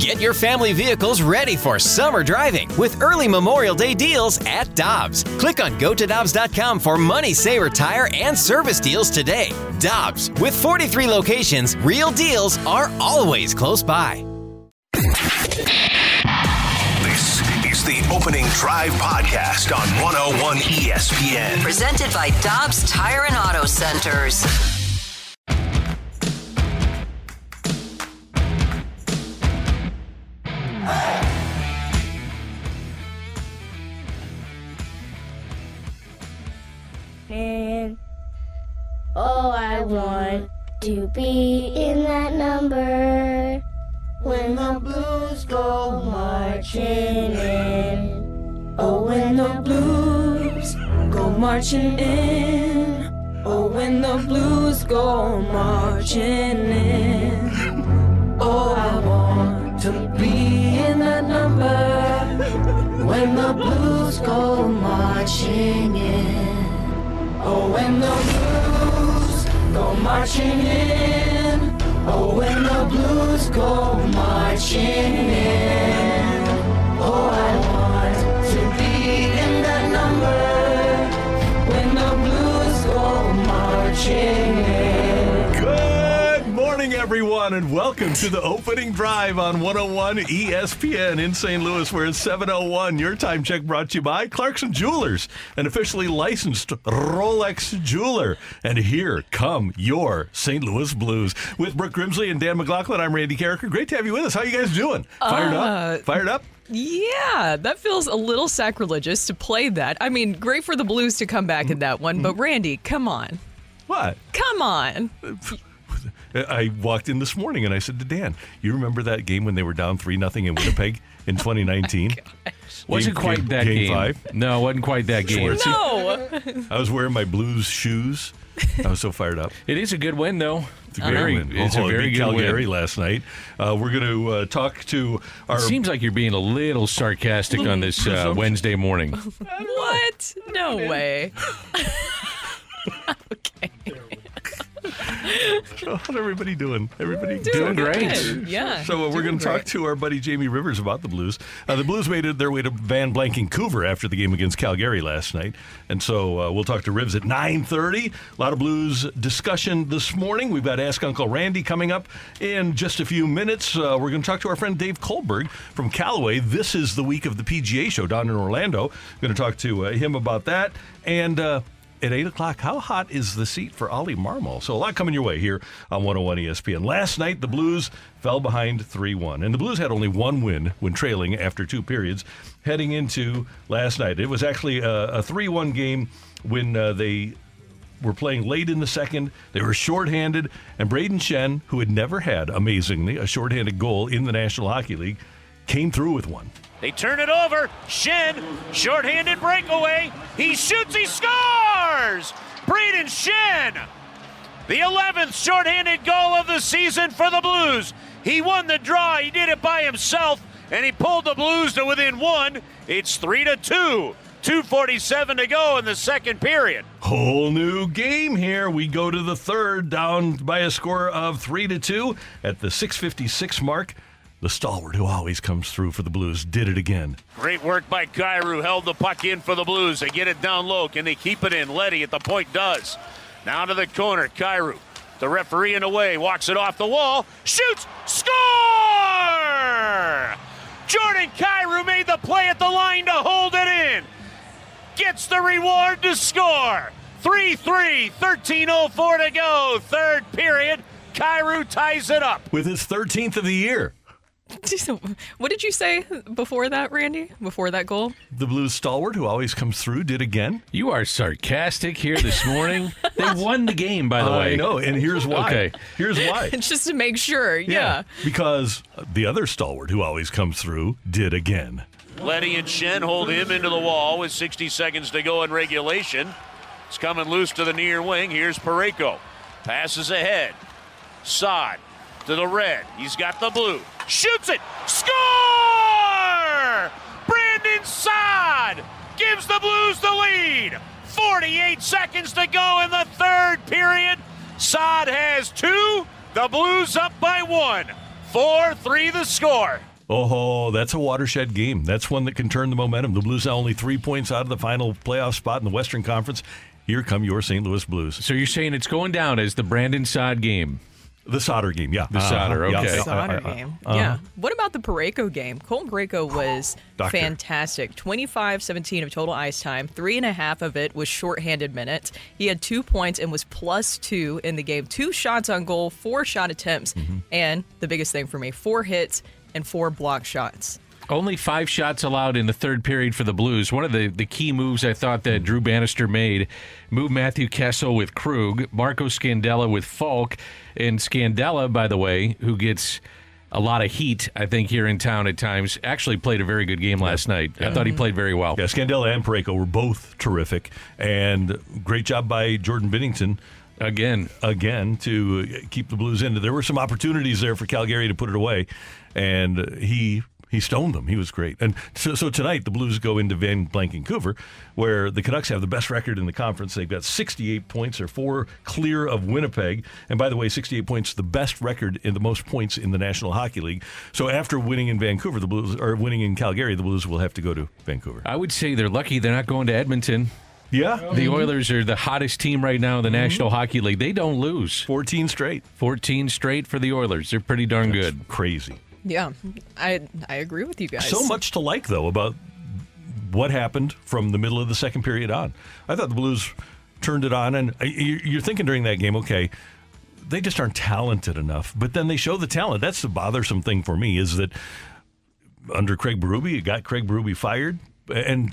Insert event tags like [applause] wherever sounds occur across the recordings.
Get your family vehicles ready for summer driving with early Memorial Day deals at Dobbs. Click on gotodobbs.com for money saver tire and service deals today. Dobbs, with 43 locations, real deals are always close by. This is the Opening Drive Podcast on 101 ESPN. Presented by Dobbs Tire and Auto Centers. Oh, I want to be in that number when the blues go marching in. Oh, when the blues go marching in. Oh, when the blues go marching in. Oh, I want to be in that number when the blues go marching in. Oh, when the blues go marching in. Oh, when the blues go marching in. Oh, I want to be in that number when the blues go marching in. Everyone, and welcome to the opening drive on 101 ESPN in St. Louis, where it's 701. Your time check brought to you by Clarkson Jewelers, an officially licensed Rolex jeweler. And here come your St. Louis Blues. With Brooke Grimsley and Dan McLaughlin, I'm Randy Karraker. Great to have you with us. How you guys doing? Fired Uh, up? Fired up? Yeah, that feels a little sacrilegious to play that. I mean, great for the Blues to come back in that one, but Randy, come on. What? Come on. I walked in this morning and I said to Dan, "You remember that game when they were down three nothing in Winnipeg in [laughs] 2019? Wasn't Game- quite game- that game game. five? No, wasn't quite that game. No. I was wearing my Blues shoes. I was so fired up. It is a good win, though. It's a great very, win. It's Oh, a very good Calgary win. last night. Uh, we're going to uh, talk to our. It seems like you're being a little sarcastic on this uh, Wednesday morning. [laughs] what? No way. [laughs] okay. [laughs] How's everybody doing? Everybody Doing great. Good. Yeah. So uh, we're going to talk to our buddy Jamie Rivers about the Blues. Uh, the Blues made it their way to Van Blanking Coover after the game against Calgary last night, and so uh, we'll talk to Rivs at 9:30. A lot of Blues discussion this morning. We've got Ask Uncle Randy coming up in just a few minutes. Uh, we're going to talk to our friend Dave Kohlberg from Callaway. This is the week of the PGA Show down in Orlando. Going to talk to uh, him about that and. At 8 o'clock, how hot is the seat for Oli Marmol? So, a lot coming your way here on 101 ESPN. Last night, the Blues fell behind 3 1. And the Blues had only one win when trailing after two periods heading into last night. It was actually a 3 1 game when uh, they were playing late in the second. They were shorthanded, and Brayden Schenn, who had never had, amazingly, a shorthanded goal in the National Hockey League, came through with one. They turn it over. Schenn, shorthanded breakaway. He shoots, he scores! Brayden Schenn, the 11th shorthanded goal of the season for the Blues. He won the draw. He did it by himself, and he pulled the Blues to within one. It's 3 to 2. 247 to go in the second period. Whole new game here. We go to the third, down by a score of three to two at the 656 mark. The stalwart who always comes through for the Blues did it again. Great work by Kyrou. Held the puck in for the Blues. They get it down low. Can they keep it in? Leddy at the point does. Now to the corner. Kyrou. The referee in the way. Walks it off the wall. Shoots. Score! Jordan Kyrou made the play at the line to hold it in. Gets the reward to score. 3 3, 13.04 to go. Third period. Kyrou ties it up. With his 13th of the year, [laughs] What did you say before that, Randy? Before that goal? the Blues stalwart who always comes through did again. You are sarcastic here this morning. [laughs] they won the game, by the way. I know, and here's why. Okay. Here's [laughs] why. Just to make sure. Yeah. Because the other stalwart who always comes through did again. Leddy and Schenn hold him into the wall with 60 seconds to go in regulation. It's coming loose to the near wing. Here's Parayko. Passes ahead. Saad to the red. He's got the blue. Shoots it. Score! Brandon Saad gives the Blues the lead. 48 seconds to go in the third period. Saad has two. The Blues up by one. 4 3 the score. Oh, that's a watershed game. That's one that can turn the momentum. The Blues are only three points out of the final playoff spot in the Western Conference. Here come your St. Louis Blues. So you're saying it's going down as the Brandon Saad game? The solder game, yeah. The Sauter, Uh-huh. okay. Yeah. Sauter Uh, uh, uh, game. uh-huh. Yeah. What about the Parayko game? Colton Parayko was [gasps] fantastic. 25 17 of total ice time. Three and a half of it was shorthanded minutes. He had two points and was plus two in the game. Two shots on goal, four shot attempts, Mm-hmm. and the biggest thing for me, four hits and four block shots. Only five shots allowed in the third period for the Blues. One of the, the key moves I thought that Drew Bannister made moved Matthew Kessel with Krug, Marco Scandella with Faulk, and Scandella, by the way, who gets a lot of heat, I think, here in town at times, actually played a very good game last night. I thought he played very well. Yeah, Scandella and Parayko were both terrific, and great job by Jordan Binnington Again, again to uh, keep the Blues in. There were some opportunities there for Calgary to put it away, and he he stoned them. He was great. And so, so tonight the Blues go into Van Blankencover, where the Canucks have the best record in the conference. They've got 68 points. They're four clear of Winnipeg. And by the way, 68 points, the best record in the most points in the National Hockey League. So after winning in Vancouver, the Blues or winning in Calgary, the Blues will have to go to Vancouver. I would say they're lucky they're not going to Edmonton. Yeah, The Oilers are the hottest team right now in the mm-hmm. National Hockey League. They don't lose. 14 straight. 14 straight for the Oilers. They're pretty darn good. Crazy. Yeah, I I agree with you guys. So much to like, though, about what happened from the middle of the second period on. I thought the Blues turned it on, and you- you're thinking during that game, okay, they just aren't talented enough. But then they show the talent. That's the bothersome thing for me is that under Craig Berube, you got Craig Berube fired, and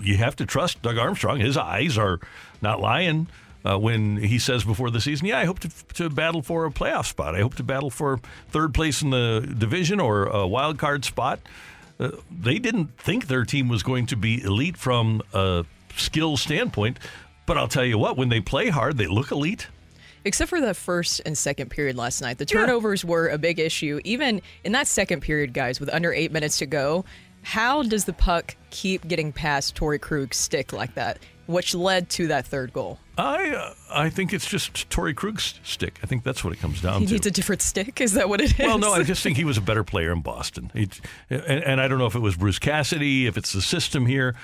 you have to trust Doug Armstrong. His eyes are not lying. Uh, when he says before the season, yeah, I hope to, to battle for a playoff spot. I hope to battle for third place in the division or a wild card spot. Uh, they didn't think their team was going to be elite from a skill standpoint, but I'll tell you what, when they play hard, they look elite. Except for the first and second period last night. The turnovers were a big issue. Even in that second period, guys, with under eight minutes to go, how does the puck keep getting past Torrey Krug's stick like that, which led to that third goal? I uh, I think it's just Torrey Krug's stick. I think that's what it comes down He to. He needs a different stick? Is that what it is? Well, no, I just think he was a better player in Boston. He, and, and I don't know if it was Bruce Cassidy, if it's the system here.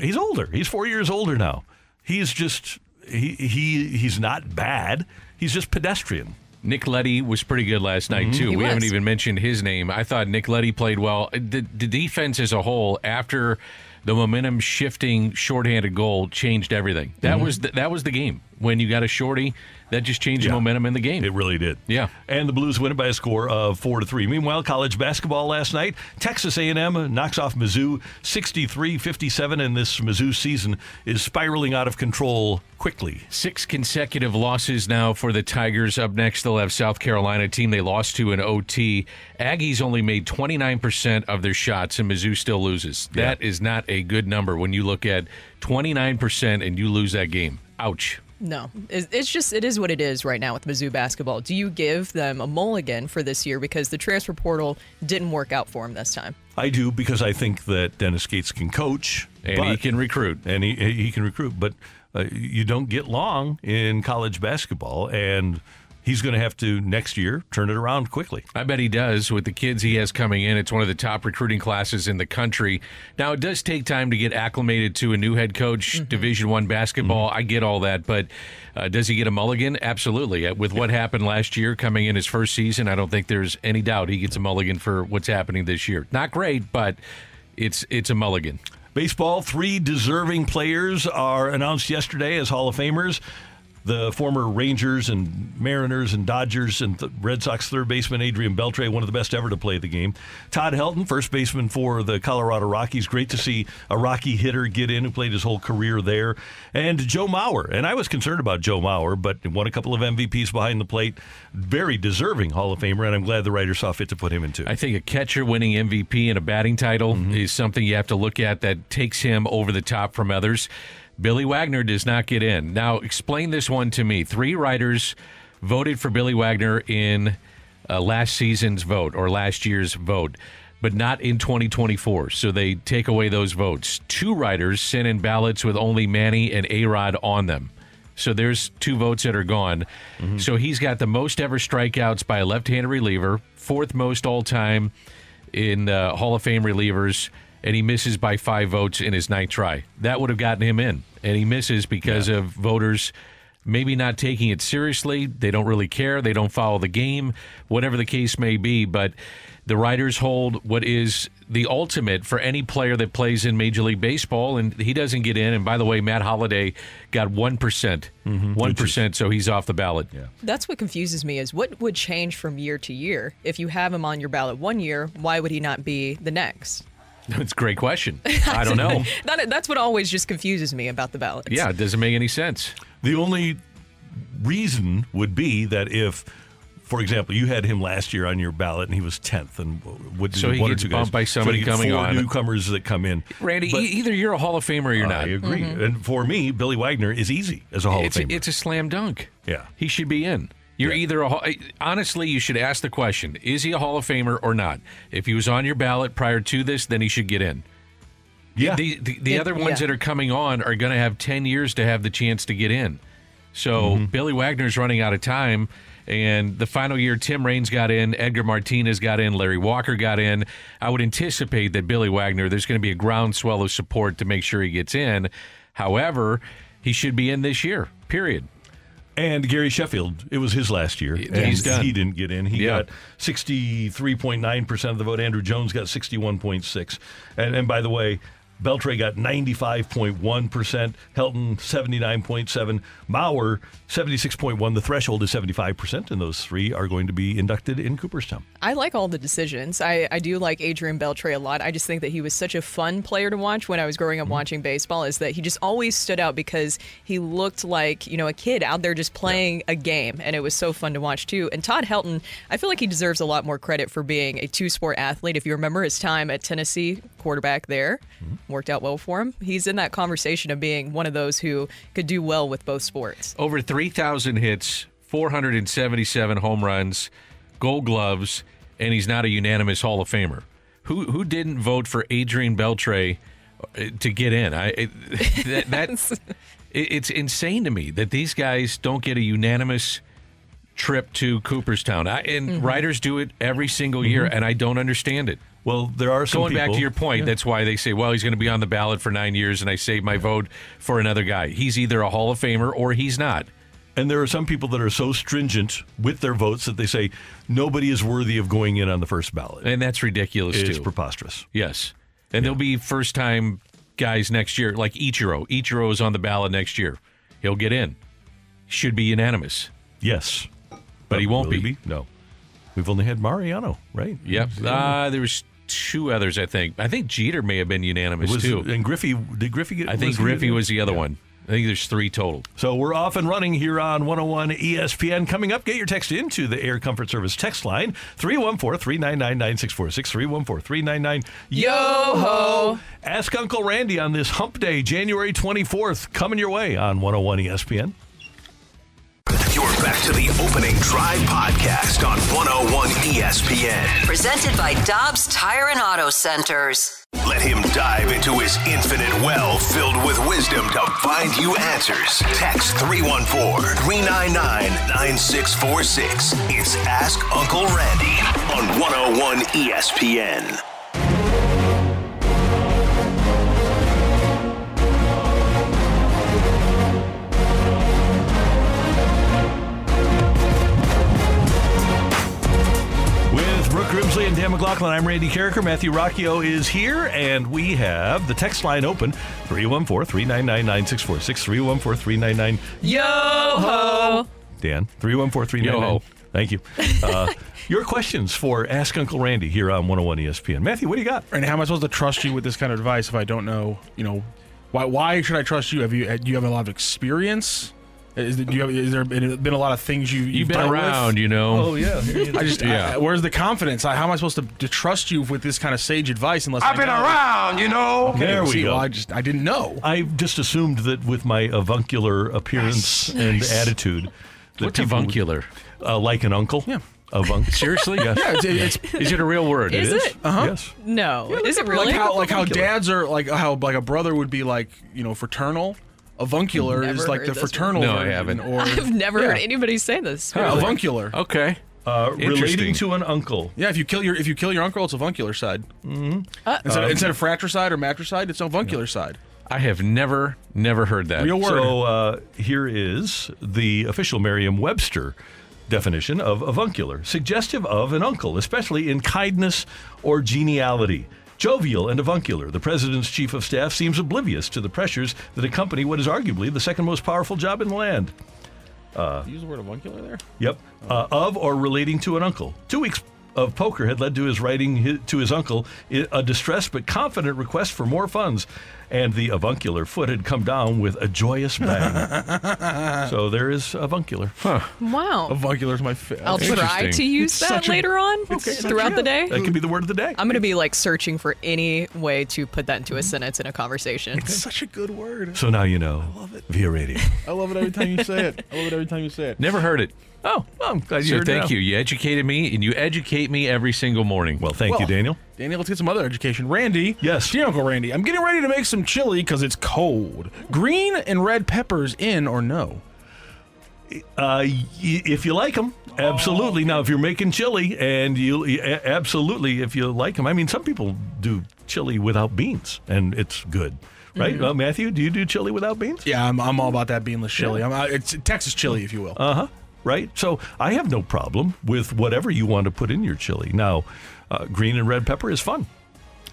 He's older. He's four years older now. He's just he he he's not bad. He's just pedestrian. Nick Leddy was pretty good last night, too. He we haven't even mentioned his name. I thought Nick Leddy played well. The, the defense as a whole, after the momentum shifting shorthanded goal, changed everything. That mm-hmm. was the, that was the game. When you got a shorty, that just changed the momentum in the game. It really did. Yeah. And the Blues win it by a score of four to three. Meanwhile, college basketball last night, Texas A&M knocks off Mizzou 63-57, and this Mizzou season is spiraling out of control quickly. Six consecutive losses now for the Tigers. Up next, they'll have South Carolina, team they lost to in OT. Aggies only made 29% of their shots, and Mizzou still loses. That is not a good number when you look at 29% and you lose that game. Ouch. No, It's- it's just it is what it is right now with Mizzou basketball. Do you give them a mulligan for this year because the transfer portal didn't work out for him this time? I do because I think that Dennis Gates can coach And he can recruit. and he he can recruit, but uh, you don't get long in college basketball, and he's going to have to next year turn it around quickly. I bet he does with the kids he has coming in. It's one of the top recruiting classes in the country. Now it does take time to get acclimated to a new head coach, Division One basketball. I get all that, but uh, does he get a mulligan? Absolutely. Uh, With what happened last year, coming in his first season, I don't think there's any doubt he gets a mulligan for what's happening this year. Not great, but it's it's a mulligan. Baseball, three deserving players are announced yesterday as Hall of Famers. The former Rangers and Mariners and Dodgers and th- Red Sox third baseman Adrian Beltre, one of the best ever to play the game. Todd Helton, first baseman for the Colorado Rockies. Great to see a Rocky hitter get in who played his whole career there. And Joe Mauer. And I was concerned about Joe Mauer, but won a couple of MVPs behind the plate. Very deserving Hall of Famer, and I'm glad the writers saw fit to put him in too. I think a catcher winning MVP and a batting title mm-hmm. is something you have to look at that takes him over the top from others. Billy Wagner does not get in. Now, explain this one to me. Three writers voted for Billy Wagner in uh, last season's vote or last year's vote, but not in 2024. So they take away those votes. Two writers sent in ballots with only Manny and A Rod on them. So there's two votes that are gone. So he's got the most ever strikeouts by a left-handed reliever, fourth most all time in uh, Hall of Fame relievers, and he misses by five votes in his ninth try. That would have gotten him in, and he misses because of voters maybe not taking it seriously. They don't really care. They don't follow the game, whatever the case may be. But the writers hold what is the ultimate for any player that plays in Major League Baseball, and he doesn't get in. And by the way, Matt Holliday got one mm-hmm. one percent, so he's off the ballot. Yeah. That's what confuses me is what would change from year to year? If you have him on your ballot one year, why would he not be the next? [laughs] It's a great question. [laughs] I don't know. [laughs] That, that's what always just confuses me about the ballots. Yeah, it doesn't make any sense. The only reason would be that if, for example, you had him last year on your ballot and he was tenth, and would So he one or gets two guys, bumped by somebody you get coming four on. newcomers that come in. Randy, But- e- either you're a Hall of Famer or you're not. I agree, mm-hmm. and for me, Billy Wagner is easy as a Hall it's, of a, Famer. it's a slam dunk. Yeah. He should be in. You're Yeah. either a Hall- honestly, you should ask the question: Is he a Hall of Famer or not? If he was on your ballot prior to this, then he should get in. yeah, The the, the It- other ones yeah. that are coming on are going to have ten years to have the chance to get in. So Mm-hmm. Billy Wagner's running out of time. And the final year, Tim Raines got in, Edgar Martinez got in, Larry Walker got in. I would anticipate that Billy Wagner, there's going to be a groundswell of support to make sure he gets in. However, he should be in this year, period. And Gary Sheffield, it was his last year. and he's done. He didn't get in. He Yeah. got 63.9% of the vote. Andruw Jones got 61.6. And, and by the way, Beltre got 95.1%, Helton 79.7, Mauer 76.1. The threshold is 75%, and those three are going to be inducted in Cooperstown. I like all the decisions. I, I do like Adrian Beltre a lot. I just think that he was such a fun player to watch when I was growing up Mm-hmm. watching baseball. Is that he just always stood out because he looked like you know a kid out there just playing a game, and it was so fun to watch too. And Todd Helton, I feel like he deserves a lot more credit for being a two-sport athlete. If you remember his time at Tennessee, quarterback there, Mm-hmm. worked out well for him. He's in that conversation of being one of those who could do well with both sports. Over 3,000 hits, 477 home runs, gold gloves, and he's not a unanimous Hall of Famer. Who who didn't vote for Adrian Beltre uh, to get in? I it, [laughs] that, that it, it's insane to me that these guys don't get a unanimous trip to Cooperstown. I, and writers do it every single year, and I don't understand it. Well, there are some Going back to your point, that's why they say, well, he's going to be on the ballot for nine years, and I save my vote for another guy. He's either a Hall of Famer or he's not. And there are some people that are so stringent with their votes that they say nobody is worthy of going in on the first ballot. And that's ridiculous, it's too. preposterous. Yes. And there'll be first time guys next year, like Ichiro. Ichiro is on the ballot next year. He'll get in. Should be unanimous. Yes. But he won't will he be. No. We've only had Mariano, right? Yep. Uh, there was two others, I think. I think Jeter may have been unanimous, Was, too. and Griffey, did Griffey get I think Griffey was the other Yeah. one. I think there's three total. So we're off and running here on 101 ESPN. Coming up, get your text into the Air Comfort Service text line 314 399 9646 314 399 Yo ho! Ask Uncle Randy on this hump day, January 24th, coming your way on 101 ESPN. You're back to the opening drive podcast on 101 ESPN. Presented by Dobbs Tire and Auto Centers. Let him dive into his infinite well filled with wisdom to find you answers. Text 314 399 9646. It's Ask Uncle Randy on 101 ESPN. Grimsley and Dan McLaughlin, I'm Randy Karraker. Matthew Rocchio is here, and we have the text line open 314 399 9646 314 399 Yo ho! Dan, 314 399. Thank you. Uh, [laughs] your questions for Ask Uncle Randy here on 101 ESPN. Matthew, what do you got? And how am I supposed to trust you with this kind of advice if I don't know? You know, why? Why should I trust you? Have you? Do you have a lot of experience? Is, do you have, is there been, been a lot of things you, You've been around, you know. Oh, yeah. I just, Yeah. I- where's the confidence? I, how am I supposed to, to trust you with this kind of sage advice? Unless I've I been know? around, you know. Okay, There we see, go. Well, I just, I didn't know. I just assumed that with my avuncular appearance and attitude, that What's people would- avuncular? uh, like an uncle. Yeah. Avunc. [laughs] Seriously? Yes. Yeah, it's, it's [laughs] Is it a real word? Is it? Uh-huh. Yes. No, is it really? like how like how dads are like how like a brother would be like you know fraternal. Avuncular is like the fraternal No, I version, haven't. Or [laughs] I've never heard anybody say this. Yeah, avuncular. Okay. Uh, relating Interesting. to an uncle. Yeah, if you kill your if you kill your uncle, it's avuncular side. Mm-hmm. Instead, of, instead of fratricide or matricide, it's avuncular side. I have never, never heard that. Real word. So uh, here is the official Merriam-Webster definition of avuncular: suggestive of an uncle, especially in kindness or geniality. Jovial and avuncular, the president's chief of staff seems oblivious to the pressures that accompany what is arguably the second most powerful job in the land. Use the word avuncular there. Yep. Uh, of or relating to an uncle. Two weeks of poker had led to his writing hi- to his uncle a distressed but confident request for more funds, and the avuncular foot had come down with a joyous bang. [laughs] so there is avuncular. Wow. Avuncular is my favorite. I'll try to use that such a- later on throughout the day. That could be the word of the day. I'm going to be like searching for any way to put that into a mm-hmm. sentence in a conversation. It's such a good word. So now you know I love it. via radio. I love it every time you say it. I love it every time you say it. Never heard it. Oh, well, I'm glad you So heard thank you. You educated me, and you educate me every single morning. Well, thank you, Well, Daniel. Daniel, let's get some other education. Randy. Yes. Dear Uncle Randy, I'm getting ready to make some chili because it's cold. Green and red peppers in or no? Uh, y- if you like them, absolutely. Now, if you're making chili, and you a- absolutely, if you like them, I mean, some people do chili without beans, and it's good, right? Uh, Matthew, do you do chili without beans? Yeah, I'm, I'm all about that beanless chili. I'm, uh, it's Texas chili, if you will. Uh huh. Right. So I have no problem with whatever you want to put in your chili. Now, uh, green and red pepper is fun,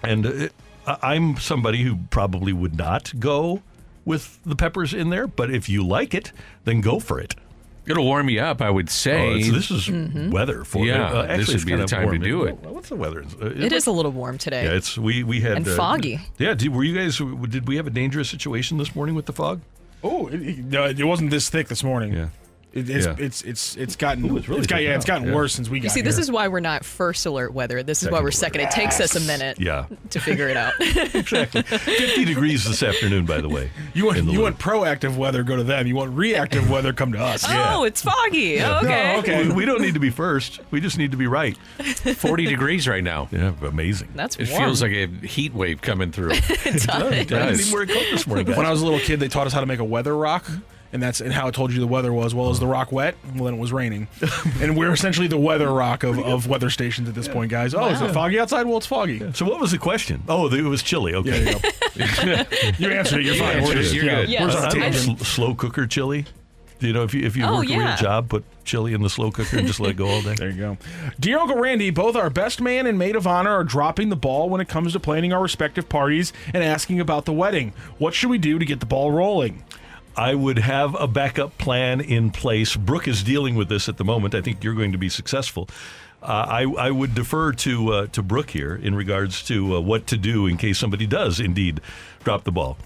and uh, it, I- I'm somebody who probably would not go with the peppers in there, but if you like it, then go for it. It'll warm you up, I would Oh, say. it's- this is weather for Yeah, uh, this actually, would it's be kind the time to do it. Well, What's the weather? Uh, It is a little warm today. Yeah, it's we we had And uh, foggy. Yeah, did, were you guys? Did we have a dangerous situation this morning with the fog? Oh, it, it, it wasn't this thick this morning. Yeah. It, it's, Yeah. it's it's it's gotten Ooh, it's really got, thick yeah it's gotten Yeah. worse since we got You see, this is why we're not first alert weather. This is why we're Second second. It takes us a minute Yeah, to figure it out. [laughs] exactly. Fifty degrees this afternoon, by the way. you want you loop. want proactive weather, go to them. You want reactive weather, come to us. Oh, it's foggy. Yeah. Oh, okay. Oh, okay. We, we don't need to be first. We just need to be right. 40 degrees right now. Yeah, amazing. That's It warm. feels like a heat wave coming through. [laughs] it I does. didn't even wear a coat this morning. When I was a little kid, they taught us how to make a weather rock. And that's and how it told you the weather was. Well, is the rock wet? Well, then it was raining, [laughs] and we're essentially the weather rock of, of weather stations at this point, guys. Oh, is it foggy outside? Well, it's foggy. So what was the question? Oh, it was chili. Yeah, Okay. there you go. [laughs] you answered it. You're fine. We're just, You're yeah, good. Yeah. we're Yes. on a Uh, tangent. slow cooker chili. You know if you if you Oh, work a real job, put chili in the slow cooker and just let it go all day. [laughs] There you go. Dear Uncle Randy, both our best man and maid of honor are dropping the ball when it comes to planning our respective parties and asking about the wedding. What should we do to get the ball rolling? I would have a backup plan in place. Brooke is dealing with this at the moment. I think you're going to be successful. Uh, I, I would defer to uh, to Brooke here in regards to uh, what to do in case somebody does indeed drop the ball.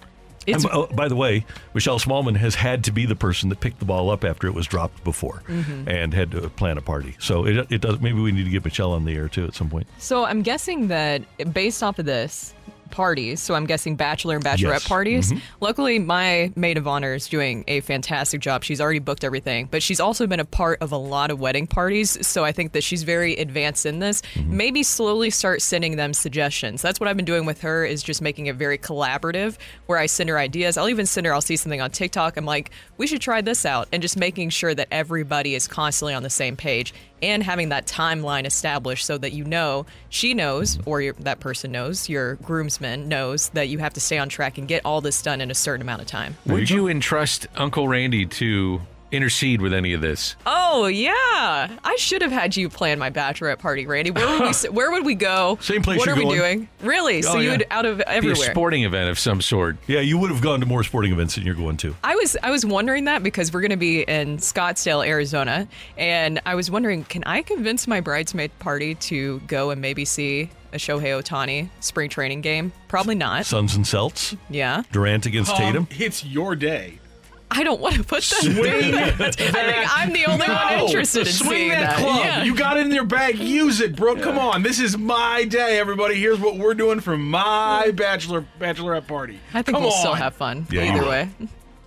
And, by- by the way, Michelle Smallman has had to be the person that picked the ball up after it was dropped before, Mm-hmm. and had to plan a party. So it, it does. Maybe we need to get Michelle on the air too at some point. So I'm guessing that based off of this parties, so I'm guessing bachelor and bachelorette Yes. Mm-hmm. parties. Luckily, my maid of honor is doing a fantastic job. She's already booked everything, but she's also been a part of a lot of wedding parties. So I think that she's very advanced in this. Mm-hmm. Maybe slowly start sending them suggestions. That's what I've been doing with her is just making it very collaborative, where I send her ideas. I'll even send her. I'll see something on TikTok. I'm like, we should try this out, and just making sure that everybody is constantly on the same page and having that timeline established so that you know she knows or your, that person knows your groomsman knows that you have to stay on track and get all this done in a certain amount of time. Would you entrust Uncle Randy to intercede with any of this? oh yeah i should have had you plan my bachelorette party randy where would we [laughs] where would we go Same place what you're are we doing really so Oh, you yeah. would out of everywhere. Be a sporting event of some sort. Yeah, you would have gone to more sporting events than you're going to. I was I was wondering that because we're going to be in Scottsdale, Arizona, and I was wondering, can I convince my bridesmaid party to go and maybe see a Shohei Ohtani spring training game? Probably not. Suns and Celts, Yeah, Durant against Tatum. Um, it's your day. I don't want to put that. Swing that. [laughs] I think I'm the only one interested in Swing seeing that, that. club. Yeah. You got it in your bag. Use it, bro. Come on. This is my day, everybody. Here's what we're doing for my bachelor bachelorette party. I think Come we'll on. still have fun Yeah, either will. way.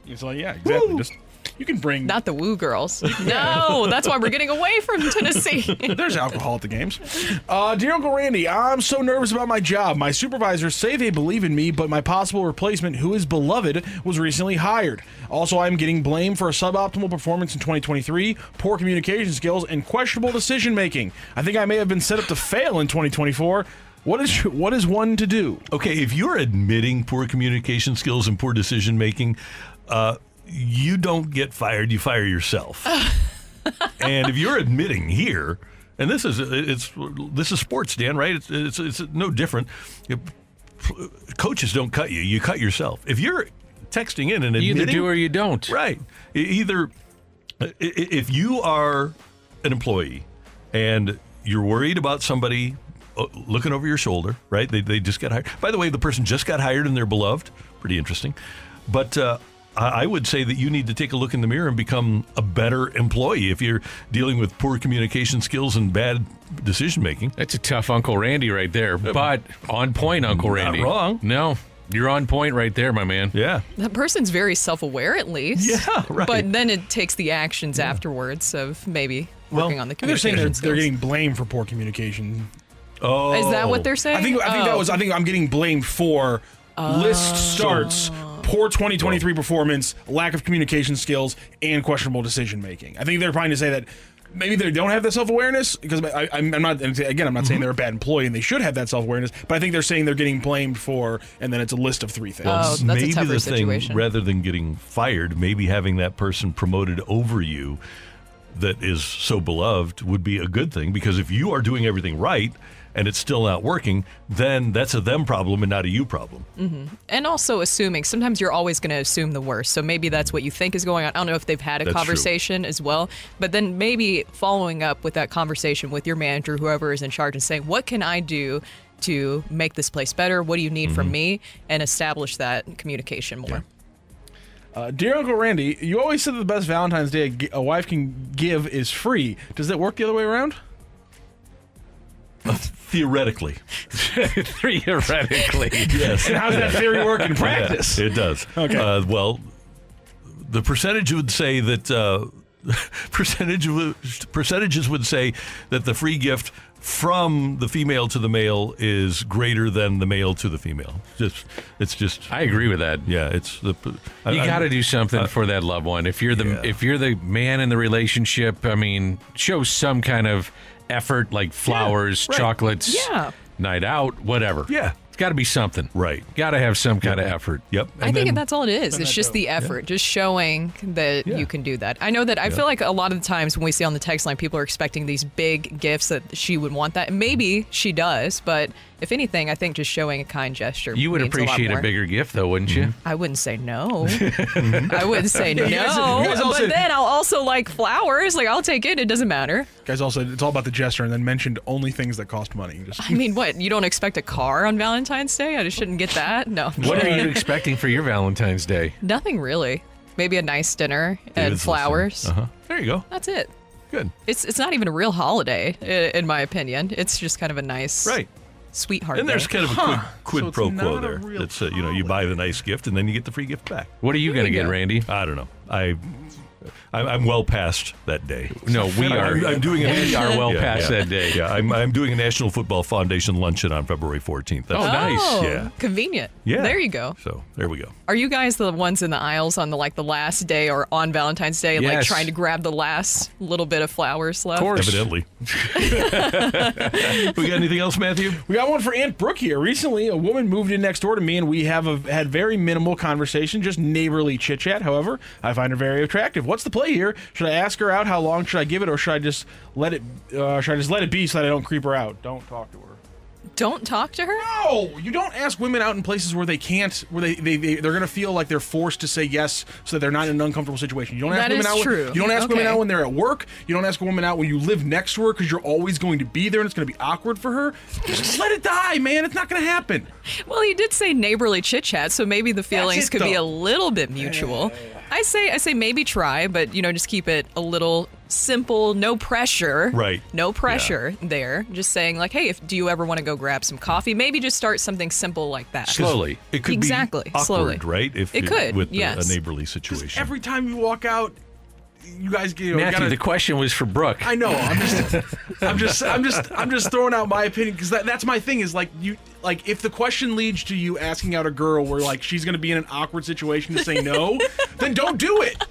It's like, yeah, exactly. Just You can bring. Not the Woo girls. No, [laughs] that's why we're getting away from Tennessee. [laughs] There's alcohol at the games. Uh, dear Uncle Randy, I'm so nervous about my job. My supervisors say they believe in me, but my possible replacement, who is beloved, was recently hired. Also, I'm getting blamed for a suboptimal performance in 2023, poor communication skills, and questionable decision making. I think I may have been set up to fail in 2024. What is what is one to do? Okay, if you're admitting poor communication skills and poor decision making, uh, you don't get fired. You fire yourself. [laughs] and if you're admitting here, and this is it's this is sports, Dan, right? It's it's, it's no different. Coaches don't cut you; you cut yourself. If you're texting in and You admitting, either do or you don't. Right. Either if you are an employee and you're worried about somebody uh, looking over your shoulder, right? They, they just got hired. By the way, the person just got hired and they're beloved. Pretty interesting. But uh, I I would say that you need to take a look in the mirror and become a better employee if you're dealing with poor communication skills and bad decision making. That's a tough Uncle Randy right there, uh, but on point, Uncle Not Randy. wrong. No, you're on point right there, my man. Yeah. that person's very self-aware at least. Yeah, [laughs] right. But then it takes the actions afterwards of maybe working on the communication. They're saying they're, they're getting blamed for poor communication. Oh. Is that what they're saying? I think I think that Oh. was I think I'm getting blamed for list oh. starts, poor 2023 performance, lack of communication skills, and questionable decision making. I think they're trying to say that maybe they don't have the self awareness because I, I'm, I'm not again I'm not saying mm-hmm. they're a bad employee and they should have that self awareness, but I think they're saying they're getting blamed for, and then it's a list of three things. Oh, that's a maybe tougher the thing, rather than getting fired, maybe having that person promoted over you that is so beloved would be a good thing because if you are doing everything right and it's still not working, then that's a them problem and not a you problem. And also assuming sometimes you're always going to assume the worst. So maybe that's what you think is going on. I don't know if they've had a That's true. conversation as well, but then maybe following up with that conversation with your manager, whoever is in charge, and saying, "What can I do to make this place better? What do you need from Mm-hmm. me?" and establish that communication more. Uh, dear Uncle Randy, you always said that the best Valentine's Day a gi- a wife can give is free. Does that work the other way around? Theoretically, [laughs] Theoretically. yes. And how's that theory work in practice? Yeah, it does. Okay. Uh, well, the percentage would say that uh, [laughs] percentage percentages would say that the free gift from the female to the male is greater than the male to the female. Just it's just I agree with that. yeah. It's the You got to do something for that loved one. If you're the yeah. if you're the man in the relationship, I mean, show some kind of effort, like flowers, right. chocolates, Yeah. night out, whatever. Yeah. it's got to be something. Right. Got to have some kind of effort. Yep. I And think then- that's all it is. It's just the effort, just showing that Yeah. you can do that. I know that I feel like a lot of the times when we see on the text line, people are expecting these big gifts that she would want that. Maybe she does, but if anything, I think just showing a kind gesture. You would means a lot appreciate a, bigger gift, though, wouldn't you? I wouldn't say no. [laughs] I wouldn't say [laughs] no. you guys- you guys but said- then I'll also like flowers. Like I'll take it. It doesn't matter. Guys also it's all about the gesture and then mentioned only things that cost money. Just I mean, what? You don't expect a car on Valentine's Day? I just shouldn't get that. No. What are you expecting for your Valentine's Day? Nothing really. Maybe a nice dinner and David's flowers. Uh huh. There you go. That's it. Good. It's it's not even a real holiday, in my opinion. It's just kind of a nice, Right. Sweetheart. And there's day. kind of a quid, quid So pro quo there. real It's uh, you know you buy the nice gift and then you get the free gift back. What are you going to get, go. Randy? I don't know. I. I'm I'm well past that day. No, we are. I'm, I'm doing a we are well Yeah, past yeah. that day. Yeah, I'm, I'm doing a National Football Foundation luncheon on February 14th. That's Oh, nice. Oh, Yeah. convenient. Yeah. There you go. So there we go. Are you guys the ones in the aisles on the like the last day or on Valentine's Day, like trying to grab the last little bit of flowers left? Of course. Evidently. [laughs] we got anything else, Matthew? We got one for Aunt Brooke here. Recently, a woman moved in next door to me, and we have a, had very minimal conversation, just neighborly chit chat. However, I find her very attractive. What's the play here? Should I ask her out? How long should I give it, or should I just let it? Uh, should I just let it be so that I don't creep her out? Don't talk to her. Don't talk to her. No, you don't ask women out in places where they can't, where they, they, they they're gonna feel like they're forced to say yes, so that they're not in an uncomfortable situation. You don't ask That women is out. when- true. you don't ask women out when they're at work. You don't ask a woman out when you live next to her because you're always going to be there and it's gonna be awkward for her. Just let it die, man. It's not gonna happen. Well, he did say neighborly chit chat, so maybe the feelings it, could be a though. little bit mutual. I say I say maybe try, but you know, just keep it a little simple, no pressure. Right. No pressure there. Just saying like, hey, if do you ever want to go grab some coffee? Maybe just start something simple like that. Slowly. It could Exactly, be awkward, slowly. right? If It could, with the- yes. a neighborly situation. Every time you walk out, you guys get you know, Matthew, gotta, the question was for Brooke. I know. I'm just, [laughs] I'm just, I'm just, I'm just throwing out my opinion because that, that's my thing. Is like you, like if the question leads to you asking out a girl where like she's going to be in an awkward situation to say no, [laughs] then don't do it.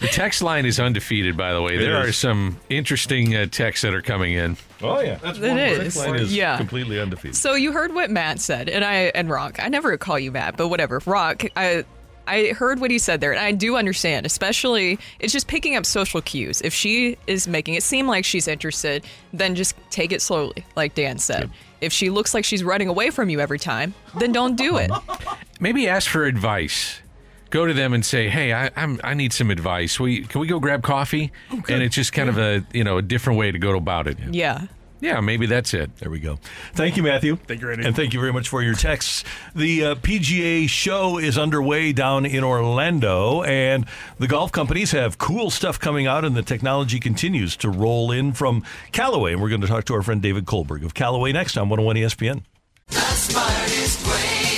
The text line is undefeated, by the way. there is. are some interesting uh, texts that are coming in. oh yeah, that's It one word. is. Line is Yeah. completely undefeated. So you heard what Matt said, and I and Rock. I never call you Matt, but whatever. Rock, I I heard what he said there, and I do understand. Especially, it's just picking up social cues. If she is making it seem like she's interested, then just take it slowly, like Dan said. If she looks like she's running away from you every time, then don't do it. [laughs] Maybe ask for advice. Go to them and say, "Hey, I, I'm I need some advice. We can we go grab coffee?" Oh, and it's just kind of a you know a different way to go about it. Yeah. Yeah, maybe that's it. There we go. Thank you, Matthew. Thank you, Randy. And thank you very much for your texts. The uh, PGA show is underway down in Orlando, and the golf companies have cool stuff coming out, and the technology continues to roll in from Callaway. And we're going to talk to our friend David Kohlberg of Callaway next on 101 ESPN. The smartest way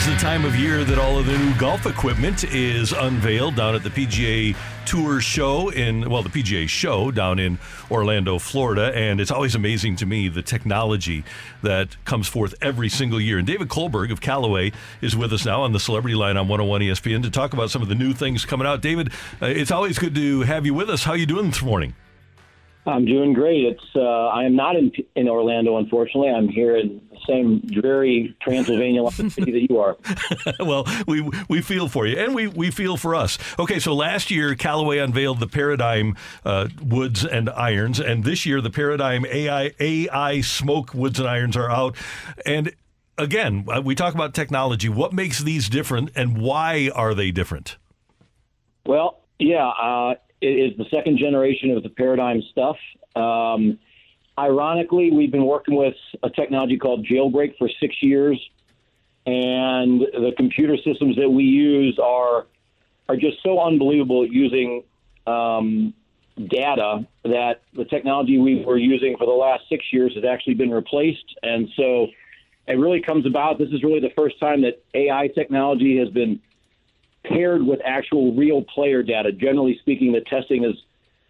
Is the time of year that all of the new golf equipment is unveiled down at the PGA Tour Show in, well, the PGA Show down in Orlando, Florida. And it's always amazing to me the technology that comes forth every single year. And David Kohlberg of Callaway is with us now on the Celebrity Line on 101 ESPN to talk about some of the new things coming out. David, uh, it's always good to have you with us. How are you doing this morning? I'm doing great. It's uh, I am not in in Orlando, unfortunately. I'm here in the same dreary Transylvania city that you are. [laughs] well, we we feel for you, and we, we feel for us. Okay, so last year Callaway unveiled the Paradym uh, woods and irons, and this year the Paradym AI AI smoke woods and irons are out. And again, uh, we talk about technology. What makes these different, and why are they different? Well, yeah, uh, is the second generation of the Paradym stuff. Um, ironically, we've been working with a technology called Jailbreak for six years, and the computer systems that we use are are just so unbelievable using um, data that the technology we were using for the last six years has actually been replaced, and so it really comes about. This is really the first time that AI technology has been paired with actual real player data. Generally speaking, the testing has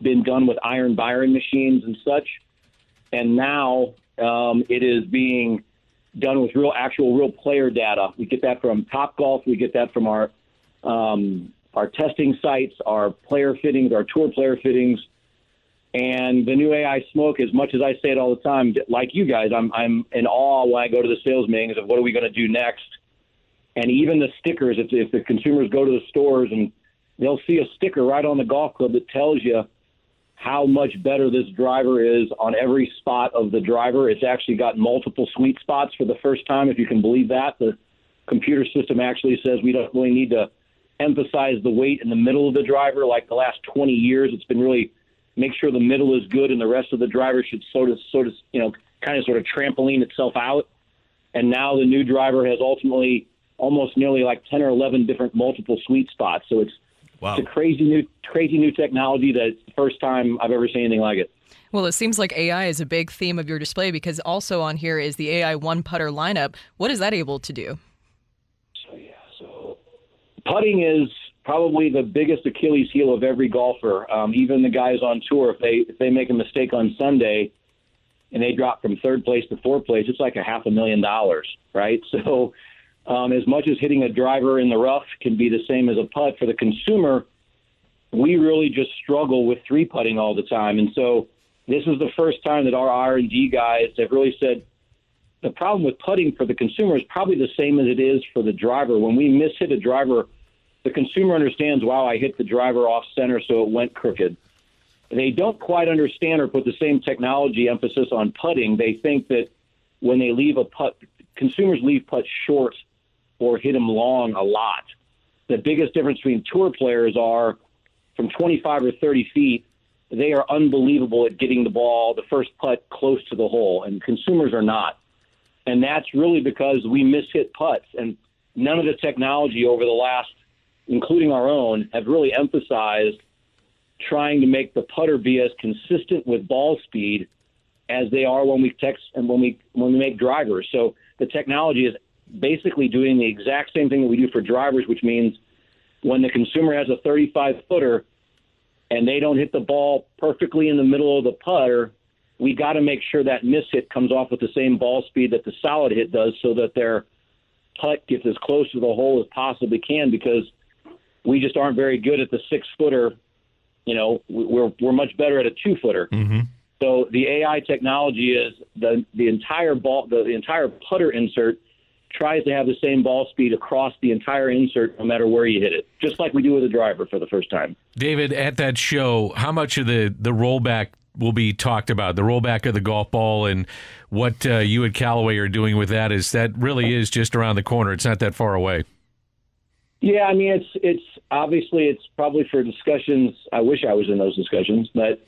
been done with iron Byron machines and such, and now um, it is being done with real, actual, real player data. We get that from Top Golf. We get that from our um, our testing sites, our player fittings, our tour player fittings, and the new AI smoke. As much as I say it all the time, like you guys, I'm I'm in awe when I go to the sales meetings of what are we going to do next and even the stickers. If, if the consumers go to the stores and they'll see a sticker right on the golf club that tells you how much better this driver is on every spot of the driver. It's actually got multiple sweet spots for the first time, if you can believe that. The computer system actually says we don't really need to emphasize the weight in the middle of the driver like the last 20 years. It's been really make sure the middle is good and the rest of the driver should sort of, sort of, you know, kind of sort of trampoline itself out. And now the new driver has ultimately almost nearly like 10 or 11 different multiple sweet spots. So it's Wow. It's a crazy new, crazy new technology that it's the first time I've ever seen anything like it. Well, it seems like AI is a big theme of your display because also on here is the AI one putter lineup. What is that able to do? So, yeah, so putting is probably the biggest Achilles heel of every golfer. Um, even the guys on tour, if they if they make a mistake on Sunday and they drop from third place to fourth place, it's like a half a million dollars, right? [laughs] So, um, as much as hitting a driver in the rough can be the same as a putt for the consumer, we really just struggle with three putting all the time, and so this is the first time that our R and D guys have really said the problem with putting for the consumer is probably the same as it is for the driver. When we miss hit a driver, the consumer understands, wow, I hit the driver off center, so it went crooked. They don't quite understand or put the same technology emphasis on putting. They think that when they leave a putt, consumers leave putts short or hit them long a lot. The biggest difference between tour players are from 25 or 30 feet, they are unbelievable at getting the ball, the first putt close to the hole, and consumers are not. And that's really because we mishit putts. And none of the technology over the last, including our own, have really emphasized trying to make the putter be as consistent with ball speed as they are when we text and when we when we make drivers. So the technology is basically doing the exact same thing that we do for drivers, which means when the consumer has a 35 footer and they don't hit the ball perfectly in the middle of the putter, we got to make sure that miss hit comes off with the same ball speed that the solid hit does so that their putt gets as close to the hole as possibly can because we just aren't very good at the six footer. You know, we're, we're much better at a two footer. Mm-hmm. So the AI technology is the, the entire ball, the, the entire putter insert tries to have the same ball speed across the entire insert no matter where you hit it, just like we do with a driver for the first time. David, at that show, how much of the, the rollback will be talked about? The rollback of the golf ball and what uh, you and Callaway are doing with that is that really is just around the corner. It's not that far away. Yeah, I mean, it's it's obviously it's probably for discussions. I wish I was in those discussions, but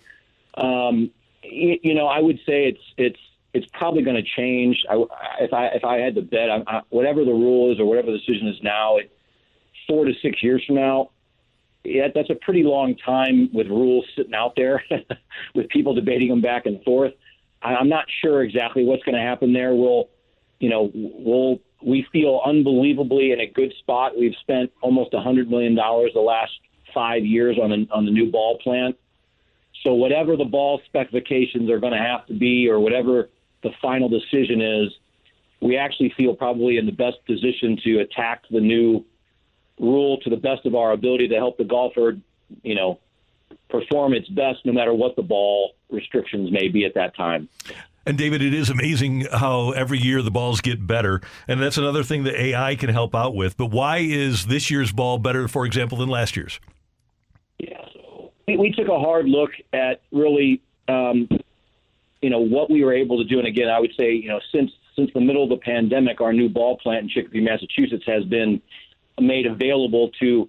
um, you, you know, I would say it's it's it's probably going to change. I, if I if I had to bet, I, I, whatever the rule is or whatever the decision is now, it, four to six years from now, yeah, that's a pretty long time with rules sitting out there, [laughs] with people debating them back and forth. I, I'm not sure exactly what's going to happen there. We'll, you know, we'll we feel unbelievably in a good spot. We've spent almost a hundred million dollars the last five years on the on the new ball plant. So whatever the ball specifications are going to have to be, or whatever the final decision is, we actually feel probably in the best position to attack the new rule to the best of our ability to help the golfer, you know, perform its best no matter what the ball restrictions may be at that time. And David, it is amazing how every year the balls get better. And that's another thing that AI can help out with. But why is this year's ball better, for example, than last year's? we, we took a hard look at really, um, you know, what we were able to do. And again, I would say, you know, since since the middle of the pandemic, our new ball plant in Chicopee, Massachusetts, has been made available to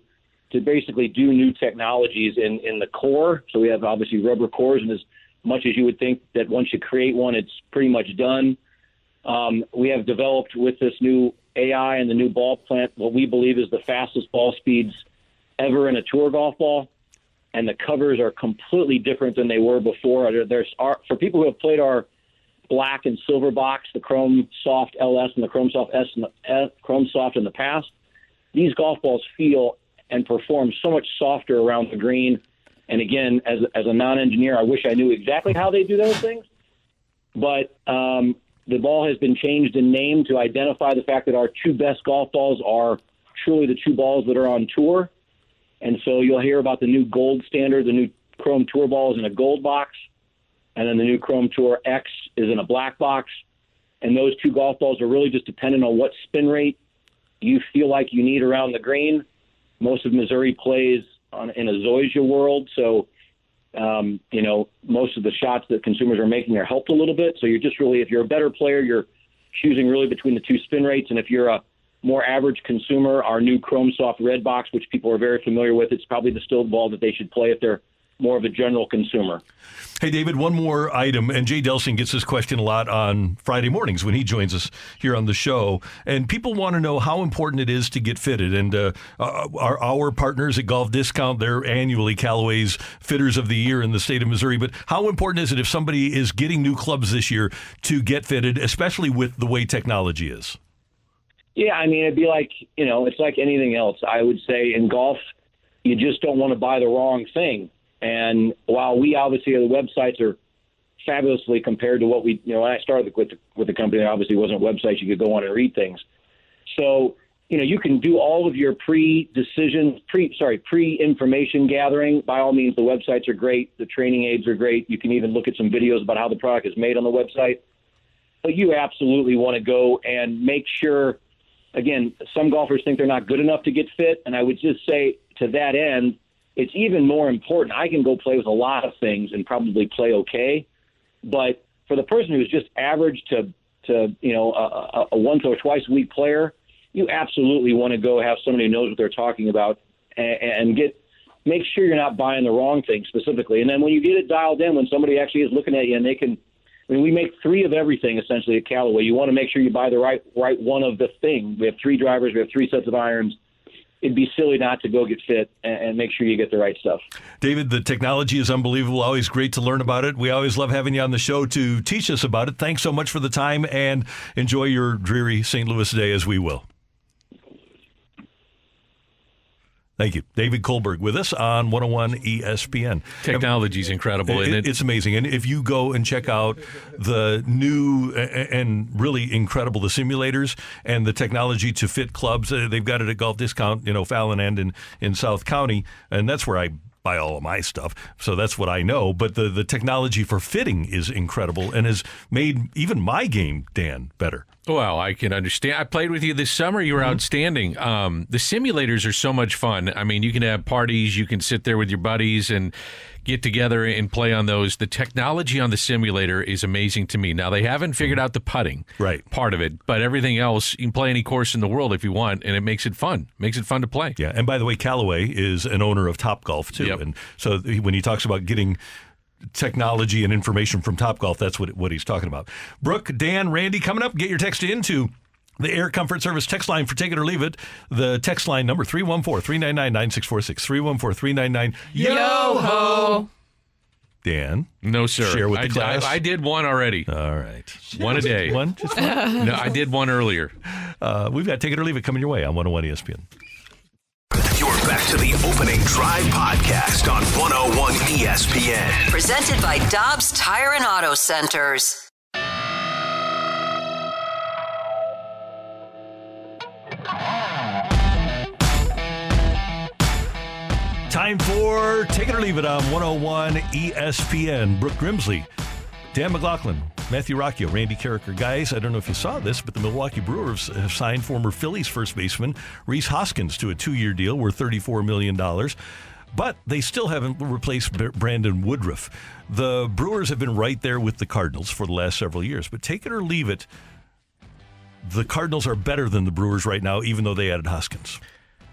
to basically do new technologies in in the core. So we have obviously rubber cores, and as much as you would think that once you create one, it's pretty much done. Um, we have developed with this new AI and the new ball plant what we believe is the fastest ball speeds ever in a tour golf ball and the covers are completely different than they were before. There's our, for people who have played our black and silver box, the Chrome Soft LS and the Chrome Soft S and the Chrome Soft in the past. These golf balls feel and perform so much softer around the green. And again, as as a non-engineer, I wish I knew exactly how they do those things. But um, the ball has been changed in name to identify the fact that our two best golf balls are truly the two balls that are on tour and so you'll hear about the new gold standard, the new Chrome Tour ball is in a gold box, and then the new Chrome Tour X is in a black box. And those two golf balls are really just dependent on what spin rate you feel like you need around the green. Most of Missouri plays on, in a Zoysia world, so um, you know most of the shots that consumers are making are helped a little bit. So you're just really, if you're a better player, you're choosing really between the two spin rates, and if you're a more average consumer, our new Chrome Soft Red Box, which people are very familiar with, it's probably the still ball that they should play if they're more of a general consumer. Hey, David, one more item. And Jay Delsing gets this question a lot on Friday mornings when he joins us here on the show. And people want to know how important it is to get fitted. And uh, our, our partners at Golf Discount, they're annually Callaway's Fitters of the Year in the state of Missouri. But how important is it if somebody is getting new clubs this year to get fitted, especially with the way technology is? Yeah, I mean, it'd be like, you know, it's like anything else. I would say in golf, you just don't want to buy the wrong thing. And while we obviously the websites are fabulously compared to what we, you know, when I started with the, with the company, there obviously wasn't websites you could go on and read things. So, you know, you can do all of your pre-decision, pre, sorry, pre-information gathering. By all means, the websites are great. The training aids are great. You can even look at some videos about how the product is made on the website. But you absolutely want to go and make sure. Again, some golfers think they're not good enough to get fit, and I would just say to that end, it's even more important. I can go play with a lot of things and probably play okay, but for the person who's just average to to you know a, a once or twice a week player, you absolutely want to go have somebody who knows what they're talking about and, and get make sure you're not buying the wrong thing specifically. And then when you get it dialed in, when somebody actually is looking at you and they can, I mean, we make three of everything essentially at Callaway. You want to make sure you buy the right right one of the thing. We have three drivers, we have three sets of irons it'd be silly not to go get fit and, and, make sure you get the right stuff. David, the technology is unbelievable. Always great to learn about it. We always love having you on the show to teach us about it. Thanks so much for the time and enjoy your dreary St. Louis day as we will. Thank you. David Kohlberg with us on 101 ESPN. Technology is incredible, it, it? It's amazing. And if you go and check out the new and really incredible, the simulators and the technology to fit clubs, uh, they've got it at Golf Discount, you know, Fallon End in, in South County. And that's where I buy all of my stuff. So that's what I know. But the, the technology for fitting is incredible and has made even my game, Dan, better. Well, I can understand. I played with you this summer. You were mm-hmm. outstanding. Um, the simulators are so much fun. I mean, you can have parties, you can sit there with your buddies and get together and play on those. The technology on the simulator is amazing to me. Now, they haven't figured out the putting right. part of it, but everything else, you can play any course in the world if you want, and it makes it fun. Makes it fun to play. Yeah. And by the way, Callaway is an owner of Top Golf, too. Yep. And so when he talks about getting technology and information from Top Golf. That's what what he's talking about. Brooke, Dan, Randy, coming up. Get your text into the Air Comfort Service text line for Take It or Leave It. The text line number 314-399-9646. 314-399 Yo-ho! Dan? No, sir. Share with the I, class? I, I, did one already. All right. One a day. One? Just one? [laughs] no, I did one earlier. Uh, we've got Take It or Leave It coming your way on 101 ESPN. You're back to the opening drive podcast on 101 ESPN. Presented by Dobbs Tire and Auto Centers. Time for Take It or Leave It on 101 ESPN. Brooke Grimsley, Dan McLaughlin, Matthew Rocchio, Randy Karraker. Guys, I don't know if you saw this, but the Milwaukee Brewers have signed former Phillies first baseman Rhys Hoskins to a two year deal worth $34 million. But they still haven't replaced Brandon Woodruff. The Brewers have been right there with the Cardinals for the last several years. But take it or leave it, the Cardinals are better than the Brewers right now, even though they added Hoskins.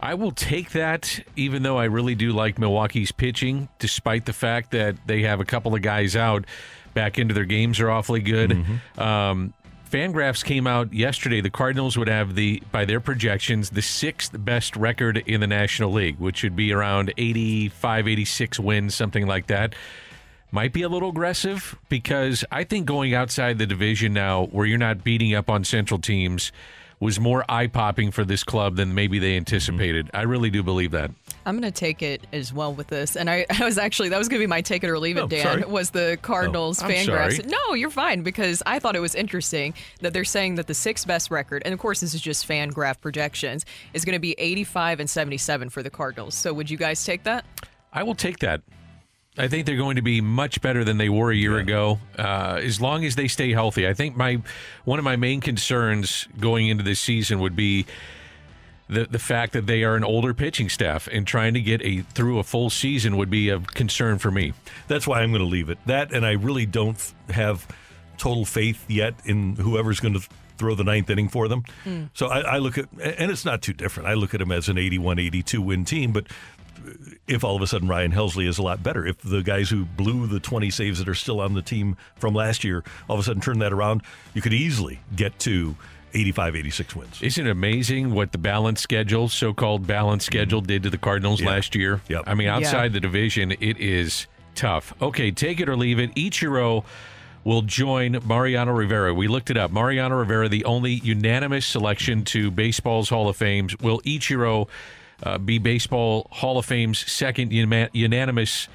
I will take that, even though I really do like Milwaukee's pitching, despite the fact that they have a couple of guys out. Back into their games are awfully good. Mm-hmm. Um, Fangraphs came out yesterday. The Cardinals would have the, by their projections, the sixth best record in the National League, which would be around 85, 86 wins, something like that. Might be a little aggressive because I think going outside the division now, where you're not beating up on Central teams, was more eye popping for this club than maybe they anticipated. Mm-hmm. I really do believe that. I'm going to take it as well with this. And I, [laughs] I was actually, that was going to be my take it or leave it, oh, Dan, sorry. was the Cardinals oh, fan sorry. graphs. No, you're fine because I thought it was interesting that they're saying that the sixth best record, and of course this is just fan graph projections, is going to be 85 and 77 for the Cardinals. So would you guys take that? I will take that. I think they're going to be much better than they were a year yeah. ago, uh, as long as they stay healthy. I think my one of my main concerns going into this season would be the the fact that they are an older pitching staff and trying to get a through a full season would be a concern for me. That's why I'm going to leave it. That and I really don't have total faith yet in whoever's going to throw the ninth inning for them. Mm. So I, I, look at, and it's not too different. I look at them as an 81 82 win team, but if all of a sudden Ryan Helsley is a lot better, if the guys who blew the 20 saves that are still on the team from last year all of a sudden turn that around, you could easily get to 85, 86 wins. Isn't it amazing what the balance schedule, so-called balance schedule, did to the Cardinals Yeah. last year? Yep. I mean, Yeah. outside the division, it is tough. Okay, take it or leave it. Ichiro will join Mariano Rivera. We looked it up. Mariano Rivera, the only unanimous selection to baseball's Hall of Fame. Will Ichiro uh, be baseball Hall of Fame's second una- unanimous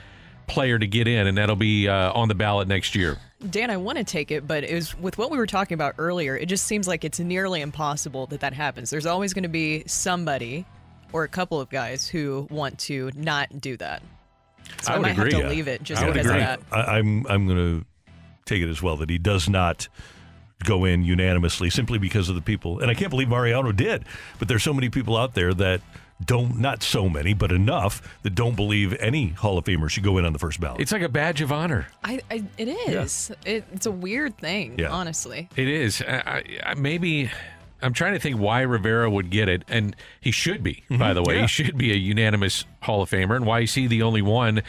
player to get in, and that'll be uh, on the ballot next year? Dan, I want to take it, but it was with what we were talking about earlier. It just seems like it's nearly impossible that that happens. There's always going to be somebody or a couple of guys who want to not do that. So I, would might agree. have to Yeah. leave it just I because agree. of that. I, I'm I'm going to take it as well that he does not go in unanimously simply because of the people. And I can't believe Mariano did. But there's so many people out there that don't not so many, but enough that don't believe any Hall of Famer should go in on the first ballot. It's like a badge of honor. I, I it is. It, it's a weird thing, Yeah. honestly. It is. I, I, I- maybe I'm trying to think why Rivera would get it, and he should be. By the way, Mm-hmm. yeah. he should be a unanimous Hall of Famer, and why is he the only one?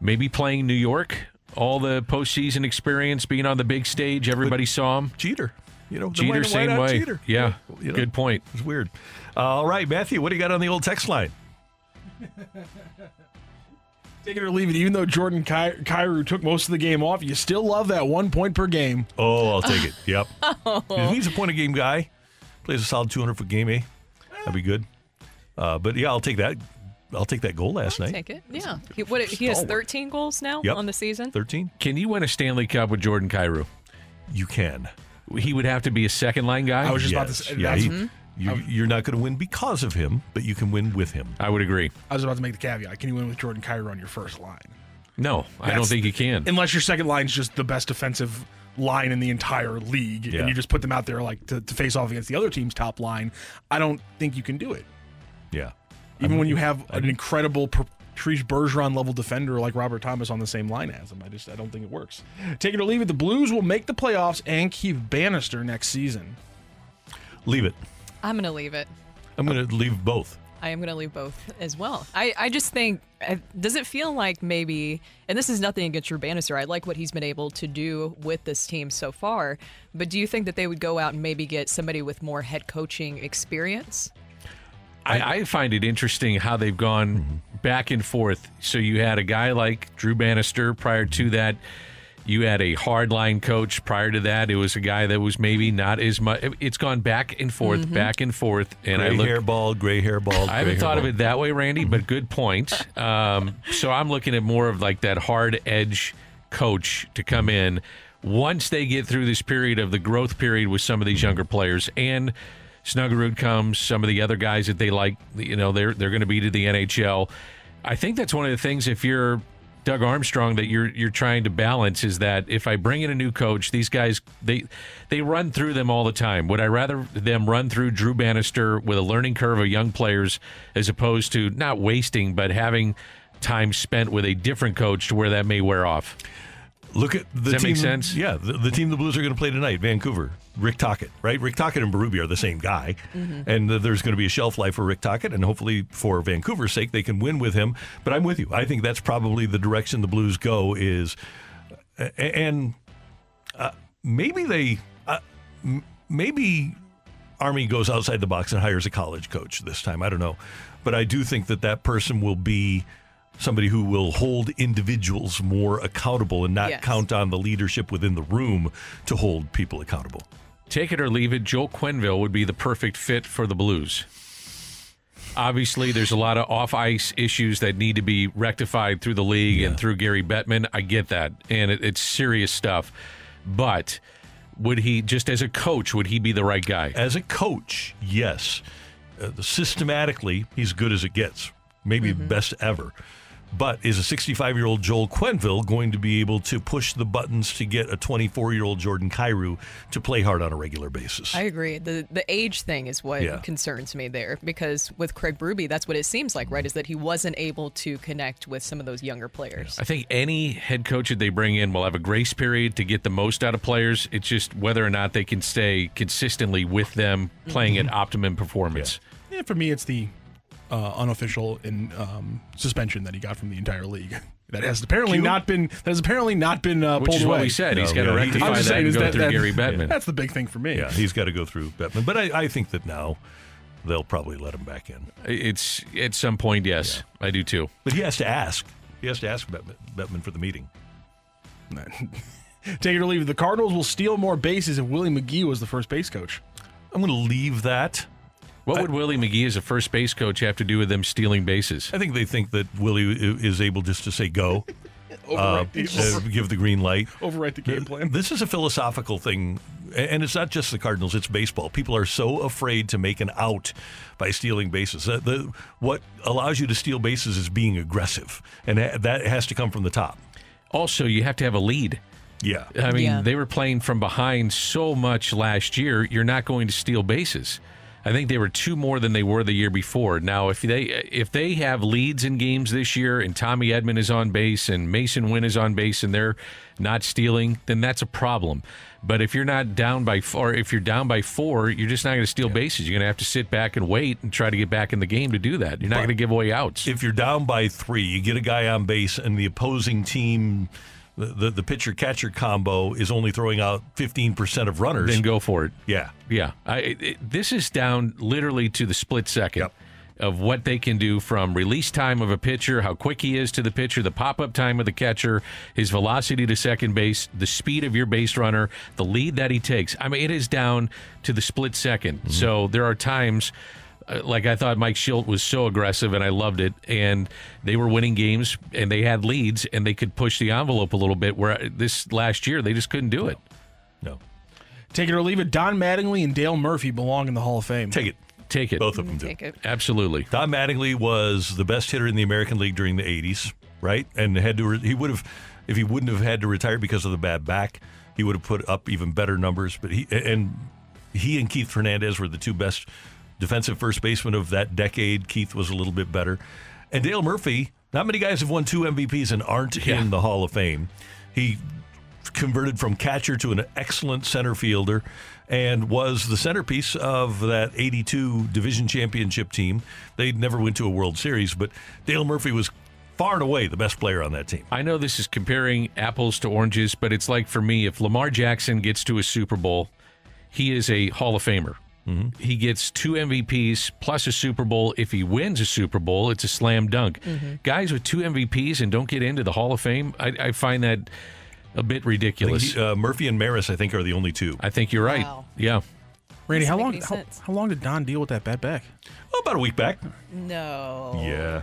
Maybe playing New York, all the postseason experience, being on the big stage, everybody saw him. Cheater, you know, the Jeter why- why same way. Jeter? Yeah, You know, good point. It's weird. Uh, all right, Matthew, what do you got on the old text line? [laughs] Take it or leave it. Even though Jordan Ky- Kyrou took most of the game off, you still love that one point per game. Oh, I'll take it. Yep. [laughs] If he's a point a game guy, plays a solid 200 foot game, eh? That'd be good. Uh, but yeah, I'll take that. I'll take that goal last night. Take it. Yeah. He, what, he has 13 goals now Yep. on the season. 13. Can you win a Stanley Cup with Jordan Kyrou? You can. He would have to be a second line guy. I was just about to say- Yeah, that's- he- Mhm. you, you're not going to win because of him, but you can win with him. I would agree. I was about to make the caveat. Can you win with Jordan Kyrou on your first line? No, I don't think you can. Unless your second line is just the best defensive line in the entire league, Yeah. and you just put them out there like to, to face off against the other team's top line. I don't think you can do it. Yeah. Even when you have an incredible Patrice Bergeron level defender like Robert Thomas on the same line as him, I just I don't think it works. Take it or leave it. The Blues will make the playoffs and keep Bannister next season. Leave it. I'm going to leave it. I'm going to leave both. I am going to leave both as well. I, I just think, does it feel like maybe, and this is nothing against Drew Bannister, I like what he's been able to do with this team so far, but do you think that they would go out and maybe get somebody with more head coaching experience? I, I find it interesting how they've gone back and forth. So you had a guy like Drew Bannister. Prior to that, you had a hardline coach. Prior to that, it was a guy that was maybe not as much. It's gone back and forth, Mm-hmm. back and forth. And gray I look, hair bald, gray hair bald. I haven't thought of it that way, Randy, but good point. Um, so I'm looking at more of like that hard edge coach to come in once they get through this period of the growth period with some of these younger players and Snuggerud comes, some of the other guys that they like, you know, they're they're going to be to the NHL. I think that's one of the things if you're Doug Armstrong that you're you're trying to balance is that if I bring in a new coach, these guys they they run through them all the time. Would I rather them run through Drew Bannister with a learning curve of young players as opposed to not wasting but having time spent with a different coach to where that may wear off? Look at the Does that team. make sense? Yeah, the, the team the Blues are going to play tonight, Vancouver. Rick Tocchet, right? Rick Tocchet and Berube are the same guy, and uh, there's going to be a shelf life for Rick Tocchet, and hopefully for Vancouver's sake, they can win with him. But I'm with you. I think that's probably the direction the Blues go. Is and uh, maybe they, uh, maybe Army goes outside the box and hires a college coach this time. I don't know, but I do think that that person will be somebody who will hold individuals more accountable and not Yes. count on the leadership within the room to hold people accountable. Take it or leave it, Joel Quenneville would be the perfect fit for the Blues. Obviously, there's a lot of off ice issues that need to be rectified through the league and through Gary Bettman. I get that. And it, it's serious stuff. But would he, just as a coach, would he be the right guy? As a coach, yes, uh, systematically he's good as it gets, maybe best ever. But is a 65 year old Joel Quenneville going to be able to push the buttons to get a 24 year old Jordan Kyrou to play hard on a regular basis? I agree. The the age thing is what Yeah. concerns me there because with Craig Berube, that's what it seems like, right? Is that he wasn't able to connect with some of those younger players. I think any head coach that they bring in will have a grace period to get the most out of players. It's just whether or not they can stay consistently with them playing at mm-hmm. optimum performance. Yeah, for me, it's the uh, unofficial in um, suspension that he got from the entire league. [laughs] That has apparently Cue? not been that has apparently not been uh, Which pulled is what away. we said. He's No, got to yeah, he- rectify I'm just that saying and is go that, through that- Gary Bettman. That's the big thing for me. Yeah, he's got to go through Bettman. But I, I think that now they'll probably let him back in. It's at some point, yes, I do too. But he has to ask. He has to ask Bettman, Bettman for the meeting. [laughs] Take it or leave it. The Cardinals will steal more bases if Willie McGee was the first base coach. I'm going to leave that. What would Willie McGee as a first base coach have to do with them stealing bases? I think they think that Willie is able just to say go, [laughs] uh, Overwrite the- uh, give the green light. Overwrite the game plan. This is a philosophical thing, and it's not just the Cardinals; it's baseball. People are so afraid to make an out by stealing bases. Uh, the, what allows you to steal bases is being aggressive, and that has to come from the top. Also, you have to have a lead. Yeah, I mean, Yeah. they were playing from behind so much last year. You're not going to steal bases. I think they were two more than they were the year before. Now, if they if they have leads in games this year, and Tommy Edman is on base and Masyn Winn is on base, and they're not stealing, then that's a problem. But if you're not down by four, if you're down by four, you're just not going to steal bases. You're going to have to sit back and wait and try to get back in the game to do that. You're not going to give away outs. if you're down by three, you get a guy on base, and the opposing team, the the, the pitcher catcher combo is only throwing out 15 percent of runners. then go for it. yeah, Yeah, I, it, this is down literally to the split second Yep. of what they can do from release time of a pitcher, how quick he is to the pitcher, the pop up time of the catcher, his velocity to second base, the speed of your base runner, the lead that he takes. I mean, it is down to the split 2nd mm-hmm. So there are times. Uh, Like I thought Mike Shildt was so aggressive and I loved it. And they were winning games and they had leads and they could push the envelope a little bit. Where this last year they just couldn't do it. no, Take it or leave it. Don Mattingly and Dale Murphy belong in the Hall of Fame. take it. Take it. Both of them do. Take it. Absolutely. Don Mattingly was the best hitter in the American League during the '80s, right? And had to re- he would have if he wouldn't have had to retire because of the bad back, he would have put up even better numbers. But he and he and Keith Hernandez were the two best defensive first baseman of that decade. Keith was a little bit better, and Dale Murphy. Not many guys have won two MVPs and aren't Yeah. in the Hall of Fame. He converted from catcher to an excellent center fielder and was the centerpiece of that 82 division championship team. They never went to a World Series, but Dale Murphy was far and away the best player on that team. I know this is comparing apples to oranges, but it's like for me, if Lamar Jackson gets to a Super Bowl, he is a Hall of Famer. He gets two MVPs plus a Super Bowl. If he wins a Super Bowl, it's a slam dunk. Guys with two MVPs and don't get into the Hall of Fame, I, I find that a bit ridiculous. he- uh, Murphy and Maris, I think, are the only two. I think you're right. Wow. Yeah. Randy, how long how, how long did Don deal with that bad back? Oh, about a week back. No. Yeah.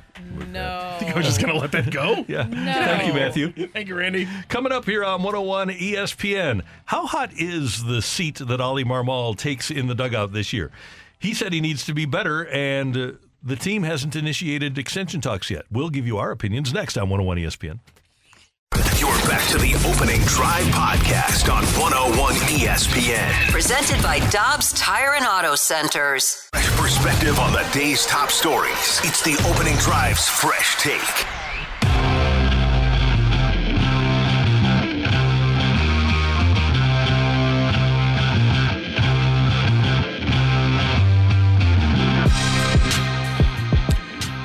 No. [laughs] I was just gonna let that go. Yeah. No. Thank you, Matthew. Thank you, Randy. Coming up here on 101 ESPN, how hot is the seat that Oli Marmol takes in the dugout this year? He said he needs to be better, and uh, the team hasn't initiated extension talks yet. We'll give you our opinions next on 101 ESPN. You're back to the opening drive podcast on 101 ESPN. Presented by Dobbs Tire and Auto Centers. Fresh perspective on the day's top stories. It's the opening drive's fresh take.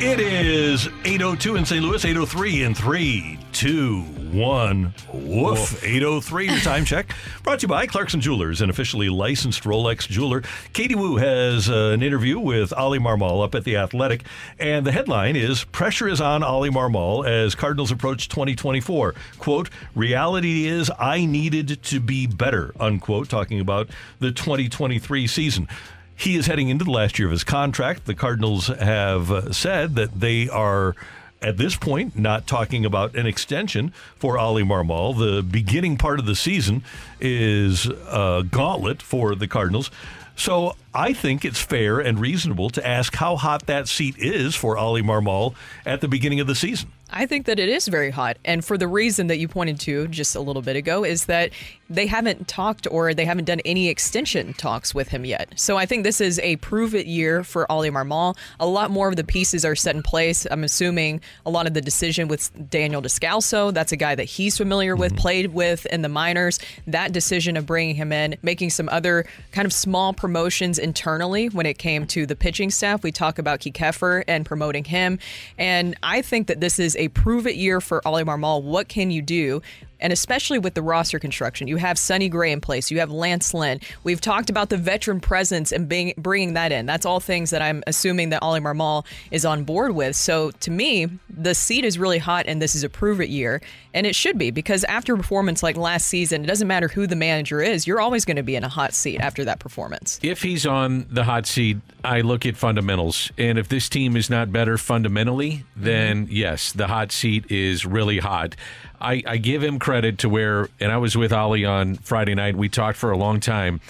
It is 802 in St. Louis, 803 in 3, 2, 1. Woof. 803, your time check. Brought to you by Clarkson Jewelers, an officially licensed Rolex jeweler. Katie Woo has uh, an interview with Oli Marmol up at the Athletic, and the headline is Pressure is on Oli Marmol as Cardinals approach 2024. Quote, reality is I needed to be better, unquote, talking about the 2023 season. He is heading into the last year of his contract. The Cardinals have uh, said that they are, at this point, not talking about an extension for Oli Marmol. The beginning part of the season is a gauntlet for the Cardinals. So I think it's fair and reasonable to ask how hot that seat is for Oli Marmol at the beginning of the season. I think that it is very hot. And for the reason that you pointed to just a little bit ago is that they haven't talked or they haven't done any extension talks with him yet. So I think this is a prove it year for Oli Marmol. A lot more of the pieces are set in place. I'm assuming a lot of the decision with Daniel Descalso, that's a guy that he's familiar with, mm-hmm. played with in the minors. That decision of bringing him in, making some other kind of small promotions internally when it came to the pitching staff. We talk about Keffer and promoting him. And I think that this is a prove it year for Oli Marmol. What can you do? And especially with the roster construction, you have Sonny Gray in place, you have Lance Lynn. We've talked about the veteran presence and being, bringing that in. That's all things that I'm assuming that Oli Marmol is on board with. So to me, the seat is really hot, and this is a prove it year, and it should be because after a performance like last season, it doesn't matter who the manager is, you're always going to be in a hot seat after that performance. If he's on the hot seat, I look at fundamentals. And if this team is not better fundamentally, then mm-hmm. yes, the hot seat is really hot. I, I give him credit to where, and I was with Oli on Friday night. We talked for a long time.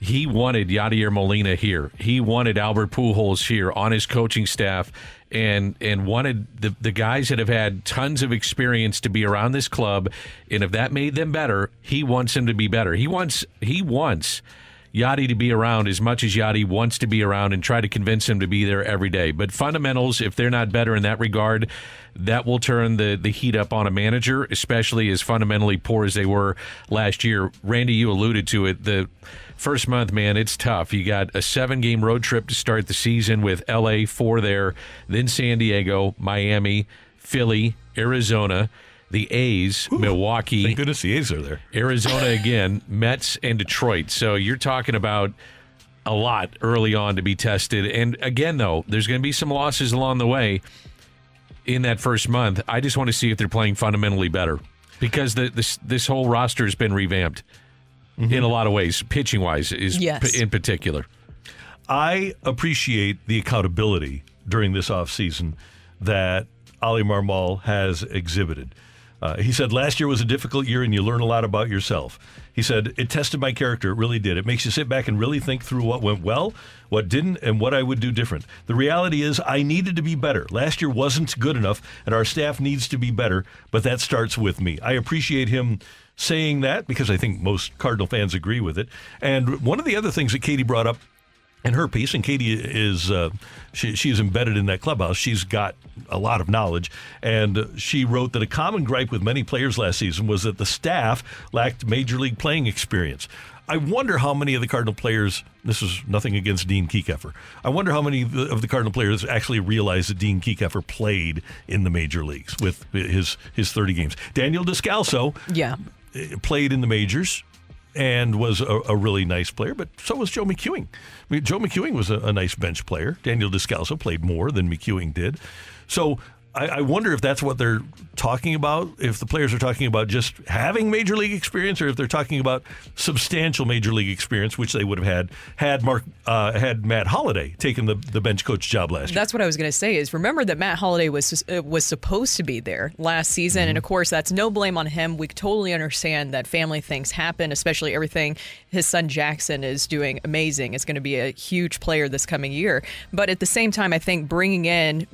He wanted Yadier Molina here. He wanted Albert Pujols here on his coaching staff, and and wanted the the guys that have had tons of experience to be around this club. And if that made them better, he wants them to be better. He wants he wants Yadi to be around as much as Yadi wants to be around and try to convince him to be there every day. But fundamentals, if they're not better in that regard, that will turn the, the heat up on a manager, especially as fundamentally poor as they were last year. Randy, you alluded to it. The first month, man, it's tough. You got a seven game road trip to start the season with LA, four there, then San Diego, Miami, Philly, Arizona the A's, Milwaukee. Thank goodness the A's are there. Arizona again, Mets, and Detroit. So you're talking about a lot early on to be tested. And again, though, there's going to be some losses along the way in that first month. I just want to see if they're playing fundamentally better because the, this this whole roster has been revamped mm-hmm. in a lot of ways, pitching wise, is Yes. p- in particular. I appreciate the accountability during this offseason that Oli Marmol has exhibited. Uh, he said, Last year was a difficult year and you learn a lot about yourself. He said, It tested my character. It really did. It makes you sit back and really think through what went well, what didn't, and what I would do different. The reality is, I needed to be better. Last year wasn't good enough, and our staff needs to be better, but that starts with me. I appreciate him saying that because I think most Cardinal fans agree with it. And one of the other things that Katie brought up in her piece, and Katie is uh, she, she is embedded in that clubhouse. She's got a lot of knowledge, and she wrote that a common gripe with many players last season was that the staff lacked major league playing experience. I wonder how many of the Cardinal players. This is nothing against Dean Kiekhefer. I wonder how many of the Cardinal players actually realize that Dean Kiekhefer played in the major leagues with his his thirty games. Daniel Descalso Yeah. played in the majors and was a, a really nice player, but so was Joe McEwing. I mean, Joe McEwing was a, a nice bench player. Daniel Descalso played more than McEwing did. So I, I wonder if that's what they're talking about, if the players are talking about just having major league experience or if they're talking about substantial major league experience, which they would have had had Mark uh, had Matt Holliday taken the, the bench coach job last year. That's what I was going to say. Is remember that Matt Holliday was uh, was supposed to be there last season, and of course that's no blame on him. We totally understand that family things happen, especially everything his son Jackson is doing amazing. It's going to be a huge player this coming year, but at the same time, I think bringing in.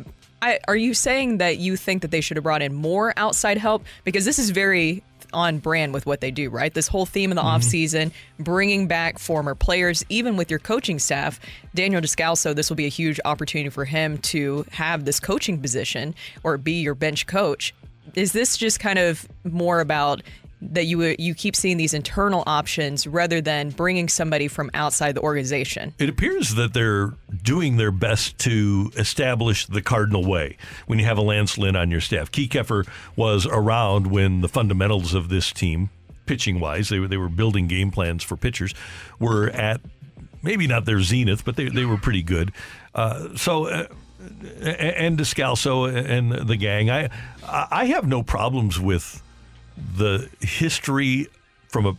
I, are you saying that you think that they should have brought in more outside help? Because this is very on brand with what they do, right? This whole theme of the mm-hmm. offseason, bringing back former players, even with your coaching staff. Daniel Descalso, this will be a huge opportunity for him to have this coaching position or be your bench coach. Is this just kind of more about that you you keep seeing these internal options rather than bringing somebody from outside the organization? It appears that they're doing their best to establish the Cardinal way when you have a Lance Lynn on your staff. Kiekhefer was around when the fundamentals of this team, pitching wise, they, were- they were building game plans for pitchers, were at maybe not their zenith, but they, they were pretty good. Uh, so. Uh, and Descalso and the gang, I I have no problems with the history from a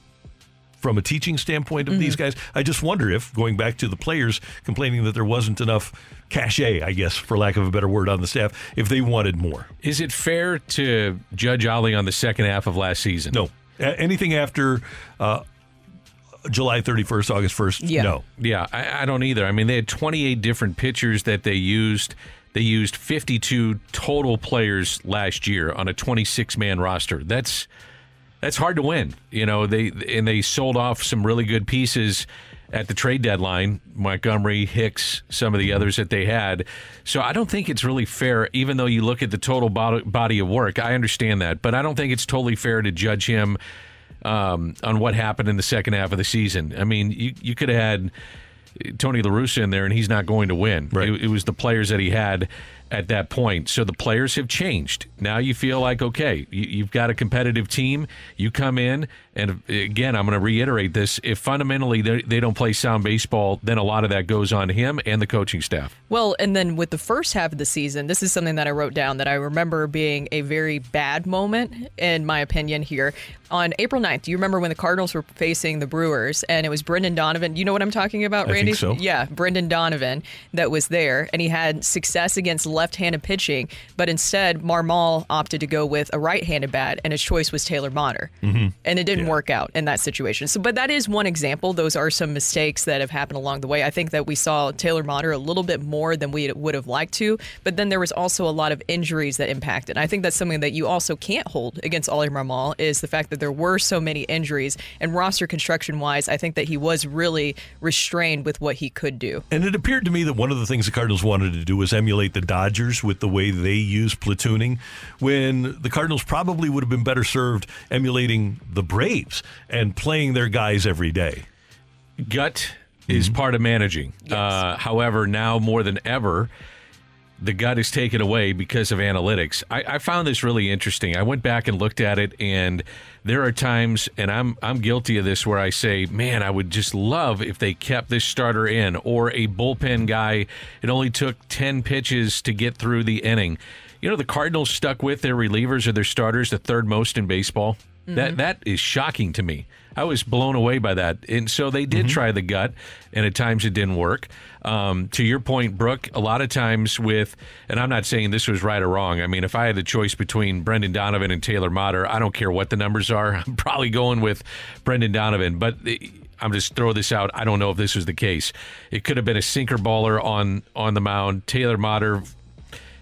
from a teaching standpoint of these guys. I just wonder if going back to the players complaining that there wasn't enough cachet, I guess, for lack of a better word, on the staff, if they wanted more. Is it fair to judge Oli on the second half of last season? No, A- anything after uh, July 31st, August 1st, Yeah. no. Yeah, I, I don't either. I mean, they had 28 different pitchers that they used. They used 52 total players last year on a 26 man roster. That's that's hard to win. You know, they and they sold off some really good pieces at the trade deadline, Montgomery, Hicks, some of the others that they had. So I don't think it's really fair, even though you look at the total body, of work. I understand that, but I don't think it's totally fair to judge him um, on what happened in the second half of the season. I mean, you, you could have had Tony LaRussa in there, and he's not going to win. Right. It, it was the players that he had at that point. So the players have changed. Now you feel like, okay, you, you've got a competitive team. You come in, and again, I'm going to reiterate this. If fundamentally they, they don't play sound baseball, then a lot of that goes on him and the coaching staff. Well, and then with the first half of the season, this is something that I wrote down that I remember being a very bad moment, in my opinion, here. On April 9th, do you remember when the Cardinals were facing the Brewers and it was Brendan Donovan? You know what I'm talking about, I Randy? think so. Yeah, Brendan Donovan that was there, and he had success against left handed pitching, but instead, Marmol opted to go with a right handed bat, and his choice was Taylor Motter. Mm-hmm. And it didn't work out in that situation. So, but that is one example. Those are some mistakes that have happened along the way. I think that we saw Taylor Motter a little bit more than we would have liked to, but then there was also a lot of injuries that impacted. I think that's something that you also can't hold against Oli Marmol is the fact that there were so many injuries and roster construction wise, I think that he was really restrained with what he could do. And it appeared to me that one of the things the Cardinals wanted to do was emulate the Dodgers with the way they use platooning, when the Cardinals probably would have been better served emulating the Braves and playing their guys every day. Gut is part of managing. Uh, however, now more than ever, the gut is taken away because of analytics. I, I found this really interesting. I went back and looked at it, and there are times, and I'm I'm guilty of this, where I say, "Man, I would just love if they kept this starter in, or a bullpen guy. It only took ten pitches to get through the inning." You know, the Cardinals stuck with their relievers or their starters the third most in baseball. That that is shocking to me. I was blown away by that, and so they did try the gut, and at times it didn't work. Um, to your point, Brooke, a lot of times with, and I'm not saying this was right or wrong. I mean, if I had the choice between Brendan Donovan and Taylor Motter, I don't care what the numbers are. [laughs] I'm probably going with Brendan Donovan, but. The, I'm just throw this out. I don't know if this was the case. It could have been a sinker baller on on the mound. Taylor Motter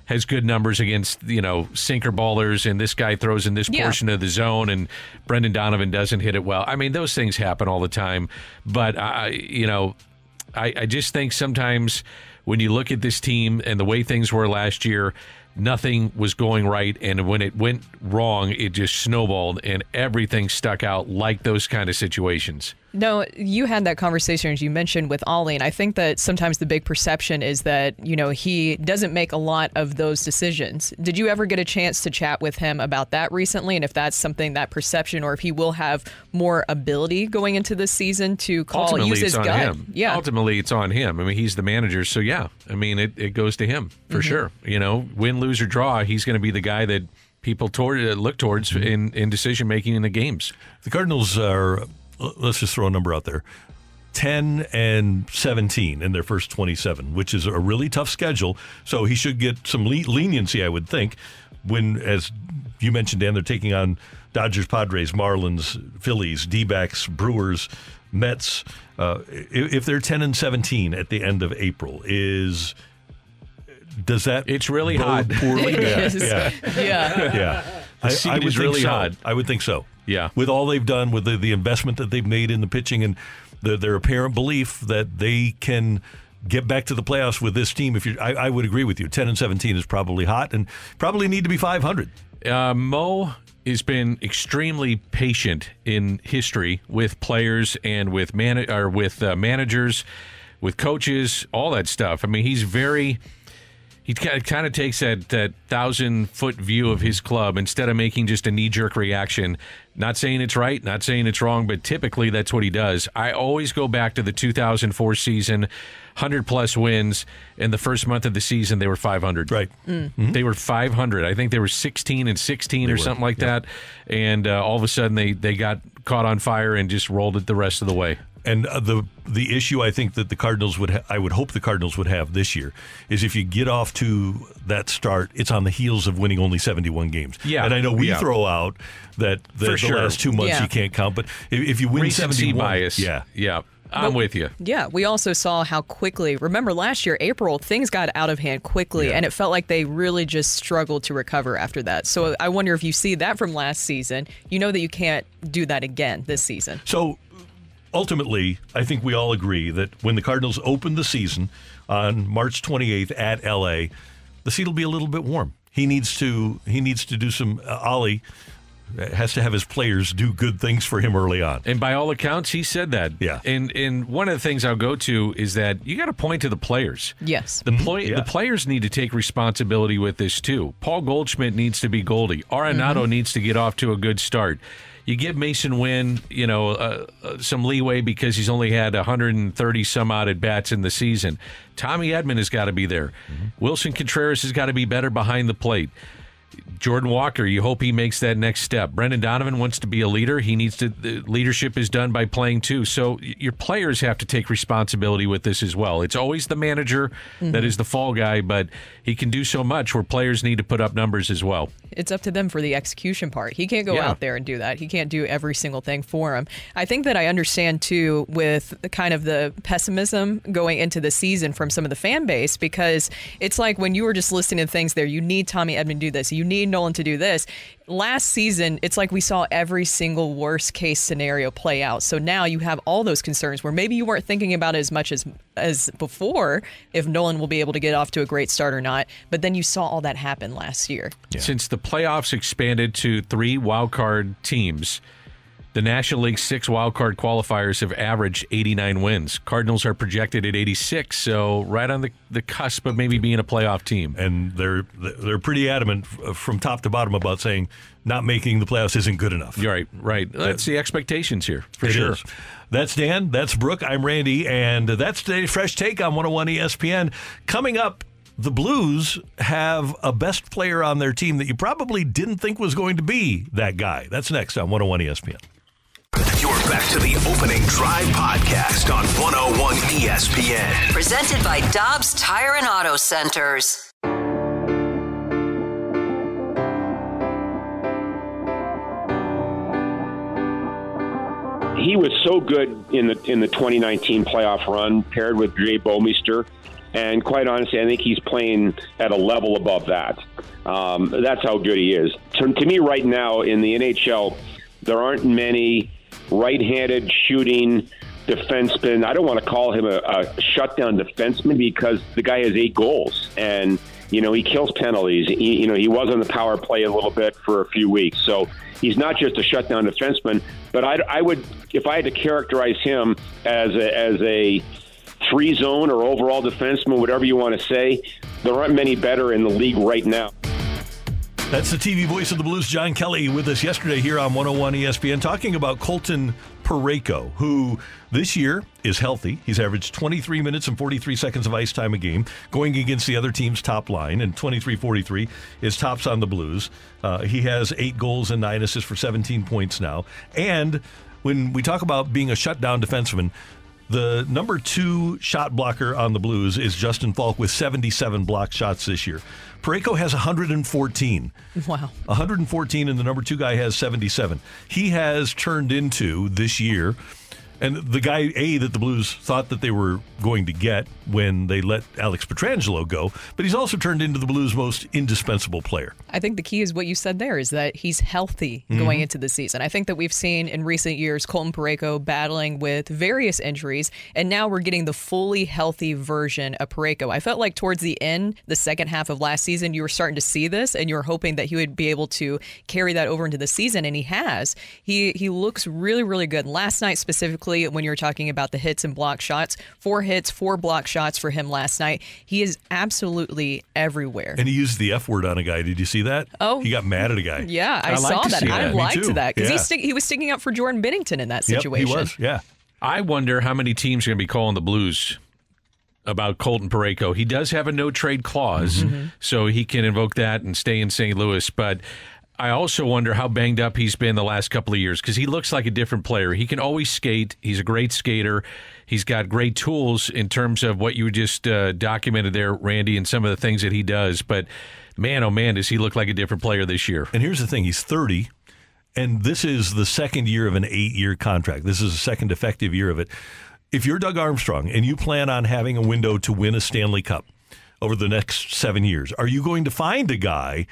has good numbers against you know sinker ballers, and this guy throws in this Yeah. portion of the zone, and Brendan Donovan doesn't hit it well. I mean, those things happen all the time, but I, you know, I, I just think sometimes when you look at this team and the way things were last year. Nothing was going right, and when it went wrong, it just snowballed, and everything stuck out like those kind of situations. No, you had that conversation as you mentioned with Oli, and I think that sometimes the big perception is that you know he doesn't make a lot of those decisions. Did you ever get a chance to chat with him about that recently, and if that's something that perception, or if he will have more ability going into this season to call Ultimately, use it's his on gut? him. Yeah, Ultimately, it's on him. I mean, he's the manager, so yeah. I mean, it, it goes to him for Mhm. sure. You know, win, lose, or draw, he's going to be the guy that people toward, uh, look towards in, in decision making in the games. The Cardinals are, let's just throw a number out there 10 and 17 in their first 27, which is a really tough schedule. So he should get some le- leniency, I would think, when, as you mentioned, Dan, they're taking on Dodgers, Padres, Marlins, Phillies, D backs, Brewers, Mets. Uh, if, if they're 10 and 17 at the end of April, is. Does that? It's really bode hot. Poorly? [laughs] It yeah, is. yeah, Yeah. yeah. The seed is really so. hot. I would think so. Yeah. With all they've done, with the, the investment that they've made in the pitching and the, their apparent belief that they can get back to the playoffs with this team, if you, I, I would agree with you. Ten and seventeen is probably hot, and probably need to be five hundred. Uh, Mo has been extremely patient in history with players and with man or with uh, managers, with coaches, all that stuff. I mean, he's very. He kind of takes that, that thousand foot view of his club instead of making just a knee jerk reaction. Not saying it's right, not saying it's wrong, but typically that's what he does. I always go back to the 2004 season, 100 plus wins. In the first month of the season, they were 500. Right. They were 500. I think they were 16 and 16 or were, something like yeah. that. And uh, all of a sudden, they, they got caught on fire and just rolled it the rest of the way. And uh, the the issue I think that the Cardinals would ha- I would hope the Cardinals would have this year is if you get off to that start, it's on the heels of winning only seventy one games. Yeah. and I know we Yeah. throw out that the, For the sure. last two months Yeah. you can't count, but if, if you win Recency seventy one, bias. yeah, Yeah. I'm with you. Yeah, we also saw how quickly. Remember last year, April, things got out of hand quickly, and it felt like they really just struggled to recover after that. So I wonder if you see that from last season, you know that you can't do that again this season. So ultimately, I think we all agree that when the Cardinals open the season on March 28th at LA, the seat will be a little bit warm. He needs to he needs to do some uh, Oli has to have his players do good things for him early on. And by all accounts, he said that. Yeah. And and one of the things I'll go to is that you got to point to the players. Yes. The play, the players need to take responsibility with this too. Paul Goldschmidt needs to be Goldie. Arenado Mm-hmm. needs to get off to a good start. You give Masyn Winn, you know, uh, uh, some leeway because he's only had 130 some odd at bats in the season. Tommy Edman has got to be there. Mm-hmm. Willson Contreras has got to be better behind the plate. Jordan Walker, you hope he makes that next step. Brendan Donovan wants to be a leader. He needs to. The leadership is done by playing too. So your players have to take responsibility with this as well. It's always the manager that Mhm. is the fall guy, but he can do so much where players need to put up numbers as well. It's up to them for the execution part. He can't go Yeah. out there and do that. He can't do every single thing for him. I think that I understand too with kind of the pessimism going into the season from some of the fan base because it's like when you were just listening to things there, you need Tommy Edman to do this, you need Nolan to do this. Last season, it's like we saw every single worst case scenario play out. So now you have all those concerns where maybe you weren't thinking about it as much as as before if Nolan will be able to get off to a great start or not. But then you saw all that happen last year. Since the playoffs expanded to three wild card teams, the National League six wild card qualifiers have averaged 89 wins. Cardinals are projected at 86, so right on the, the cusp of maybe being a playoff team. And they're they're pretty adamant uh, from top to bottom about saying not making the playoffs isn't good enough. You're right, right. That's the expectations here, for It sure. is. That's Dan. That's Brooke. I'm Randy, and that's today's fresh take on 101 ESPN. Coming up, the Blues have a best player on their team that you probably didn't think was going to be that guy. That's next on 101 ESPN. You're back to the opening drive podcast on 101 ESPN. Presented by Dobbs Tire and Auto Centers. he was so good in the in the 2019 playoff run, paired with Jay Bouwmeester, and quite honestly, I think he's playing at a level above that. Um, that's how good he is. To, to me, right now in the NHL, there aren't many right-handed shooting defensemen. I don't want to call him a, a shutdown defenseman because the guy has eight goals and. You know, he kills penalties. He, you know, he was on the power play a little bit for a few weeks. So he's not just a shutdown defenseman, but I, I would, if I had to characterize him as a, as a three zone or overall defenseman, whatever you want to say, there aren't many better in the league right now. That's the TV voice of the Blues, John Kelly, with us yesterday here on 101 ESPN, talking about Colton Parayko, who this year is healthy. He's averaged 23 minutes and 43 seconds of ice time a game, going against the other team's top line, and 23 43 is tops on the Blues. Uh, he has eight goals and nine assists for 17 points now. And when we talk about being a shutdown defenseman, the number two shot blocker on the Blues is Justin Faulk with 77 block shots this year. Parayko has 114. Wow. 114, and the number two guy has 77. He has turned into this year, and the guy A that the Blues thought that they were going to get when they let Alex Pietrangelo go, but he's also turned into the Blues' most indispensable player. I think the key is what you said there is that he's healthy going Mhm. into the season. I think that we've seen in recent years Colton Parayko battling with various injuries, and now we're getting the fully healthy version of Parayko. I felt like towards the end, the second half of last season, you were starting to see this, and you were hoping that he would be able to carry that over into the season, and he has. He he looks really really good. Last night specifically, when you were talking about the hits and block shots, four hits, four block shots for him last night. He is absolutely everywhere. And he used the F word on a guy. Did you see that? Oh. He got mad at a guy. Yeah, I, I saw to that. see I that. Me liked too. that because Yeah. he stick, he was sticking up for Jordan Binnington in that Yep, situation. he was. Yeah. I wonder how many teams are going to be calling the Blues about Colton Parayko. He does have a no trade clause, Mm-hmm. so he can invoke that and stay in St. Louis. But I also wonder how banged up he's been the last couple of years because he looks like a different player. He can always skate. He's a great skater. He's got great tools in terms of what you just uh, documented there, Randy, and some of the things that he does. But man, oh man, does he look like a different player this year? And here's the thing: he's 30, and this is the second year of an eight-year contract. This is the second effective year of it. if you're Doug Armstrong and you plan on having a window to win a Stanley Cup over the next seven years, are you going to find a guy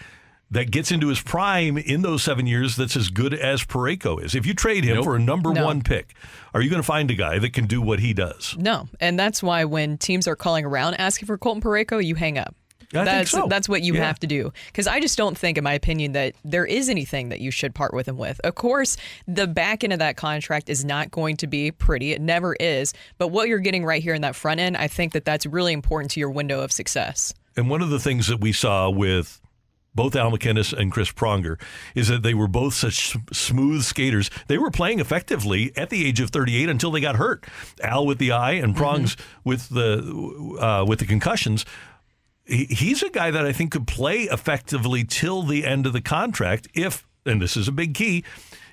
that gets into his prime in those seven years that's as good as Parayko is? If you trade him Nope. for a number No. one pick, are you going to find a guy that can do what he does? No, and that's why when teams are calling around asking for Colton Parayko, you hang up. I think that's so. that's what you Yeah. have to do because I just don't think, in my opinion, that there is anything that you should part with him with. Of course, the back end of that contract is not going to be pretty; it never is. But what you're getting right here in that front end, I think that that's really important to your window of success. And one of the things that we saw with both Al MacInnis and Chris Pronger is that they were both such smooth skaters. They were playing effectively at the age of 38 until they got hurt. Al with the eye and Prongs with the uh, with the concussions. He's a guy that I think could play effectively till the end of the contract if, and this is a big key,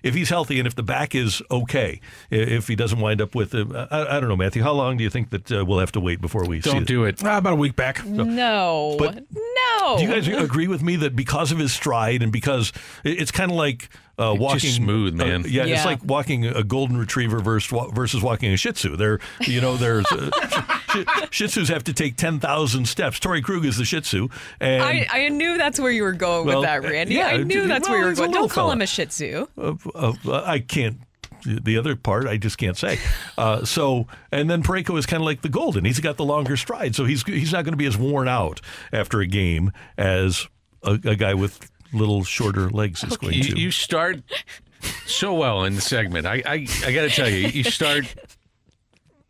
if he's healthy and if the back is okay. If he doesn't wind up with, uh, I, I don't know, Matthew. How long do you think that uh, we'll have to wait before we see Don't do it. Ah, about a week back. No, But- no. do you guys agree with me that because of his stride and because it's kind of like uh, It's walking just smooth, uh, man. yeah, it's like walking a golden retriever versus versus walking a Shih Tzu. There, you know, there's uh, Shih, Shih Tzus have to take ten thousand steps. Torey Krug is the Shih Tzu, and I, I knew that's where you were going Well, with that, Randy. yeah, I knew well, that's where you were he's a going. Don't call fella. him a Shih Tzu. uh, uh, I can't. The other part, I just can't say. Uh, so, and then Parayko is kind of like the golden. He's got the longer stride, so he's he's not going to be as worn out after a game as a, a guy with little shorter legs is going to. you start so well in the segment. I I, I got to tell you, you start,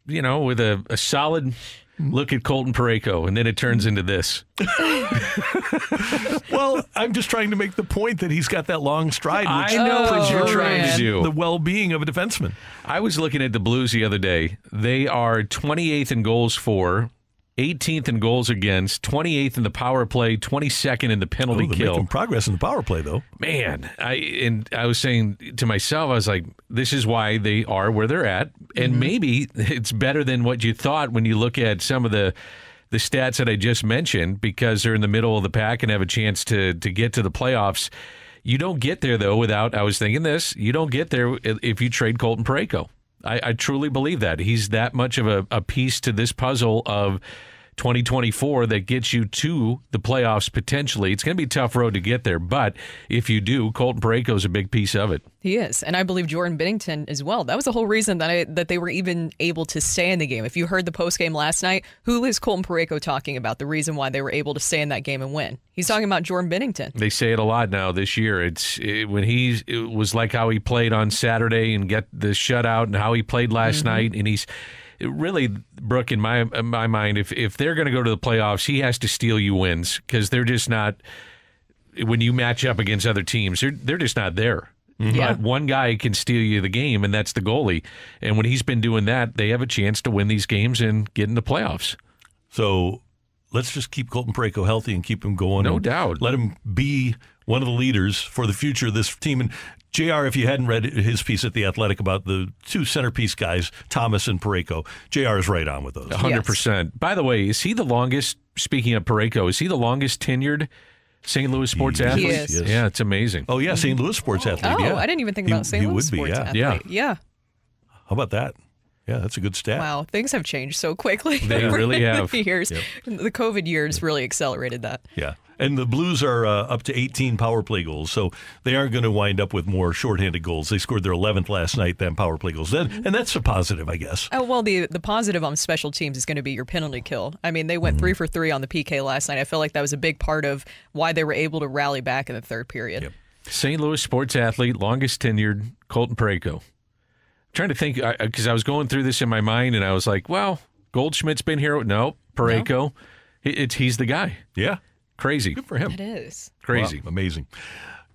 you know, with a, a solid look at Colton Parayko, and then it turns into this. [laughs] Well, I'm just trying to make the point that he's got that long stride, which I know what you're trying to do. the well-being of a defenseman. I was looking at the Blues the other day. They are 28th in goals for, 18th in goals against, 28th in the power play, 22nd in the penalty Oh, kill. making progress in the power play, though. Man, I and I was saying to myself, I was like, this is why they are where they're at, and mm-hmm. maybe it's better than what you thought when you look at some of the the stats that I just mentioned because they're in the middle of the pack and have a chance to to get to the playoffs. You don't get there though without. I was thinking this. You don't get there if you trade Colton Parayko. I, I truly believe that he's that much of a, a piece to this puzzle of 2024 that gets you to the playoffs potentially. It's going to be a tough road to get there, but if you do, Colton Parayko is a big piece of it. He is, and I believe Jordan Binnington as well. That was the whole reason that I, that they were even able to stay in the game. If you heard the post game last night, who is Colton Parayko talking about? The reason why they were able to stay in that game and win. He's talking about Jordan Binnington. They say it a lot now this year. It's it, when he it was like how he played on Saturday and get the shutout, and how he played last mm-hmm. night, and he's. It really, Brooke, in my in my mind, if if they're going to go to the playoffs, he has to steal you wins because they're just not. When you match up against other teams, they're they're just not there. Mm-hmm. Yeah. But one guy can steal you the game, and that's the goalie. And when he's been doing that, they have a chance to win these games and get in the playoffs. So let's just keep Colton Parayko healthy and keep him going. No doubt. Let him be one of the leaders for the future of this team. And JR, if you hadn't read his piece at The Athletic about the two centerpiece guys, Thomas and Parayko, JR is right on with those. hundred percent. By the way, is he the longest? Speaking of Parayko, is he the longest tenured St. Louis sports He athlete? is. Yes. Yeah, it's amazing. Oh, yeah, St. Louis sports oh, athlete. Oh, yeah. I didn't even think He- about St. he Louis would be, yeah. athlete. Yeah. yeah. How about that? Yeah, that's a good stat. Wow, things have changed so quickly. They over really the [laughs] have. Years. The COVID years really accelerated that. Yeah. And the Blues are uh, up to 18 power play goals, so they aren't going to wind up with more shorthanded goals. They scored their 11th last night than power play goals. Then, and that's a positive, I guess. Oh well, the the positive on special teams is going to be your penalty kill. I mean, they went Mm-hmm. three for three on the PK last night. I feel like that was a big part of why they were able to rally back in the third period. Yep. St. Louis sports athlete, longest tenured, Colton Parayko. trying to think because I was going through this in my mind, and I was like, well, Goldschmidt's been here. No, Parayko. He- It's he's the guy. Yeah. Crazy. Good for him. It is. Crazy. Wow, amazing.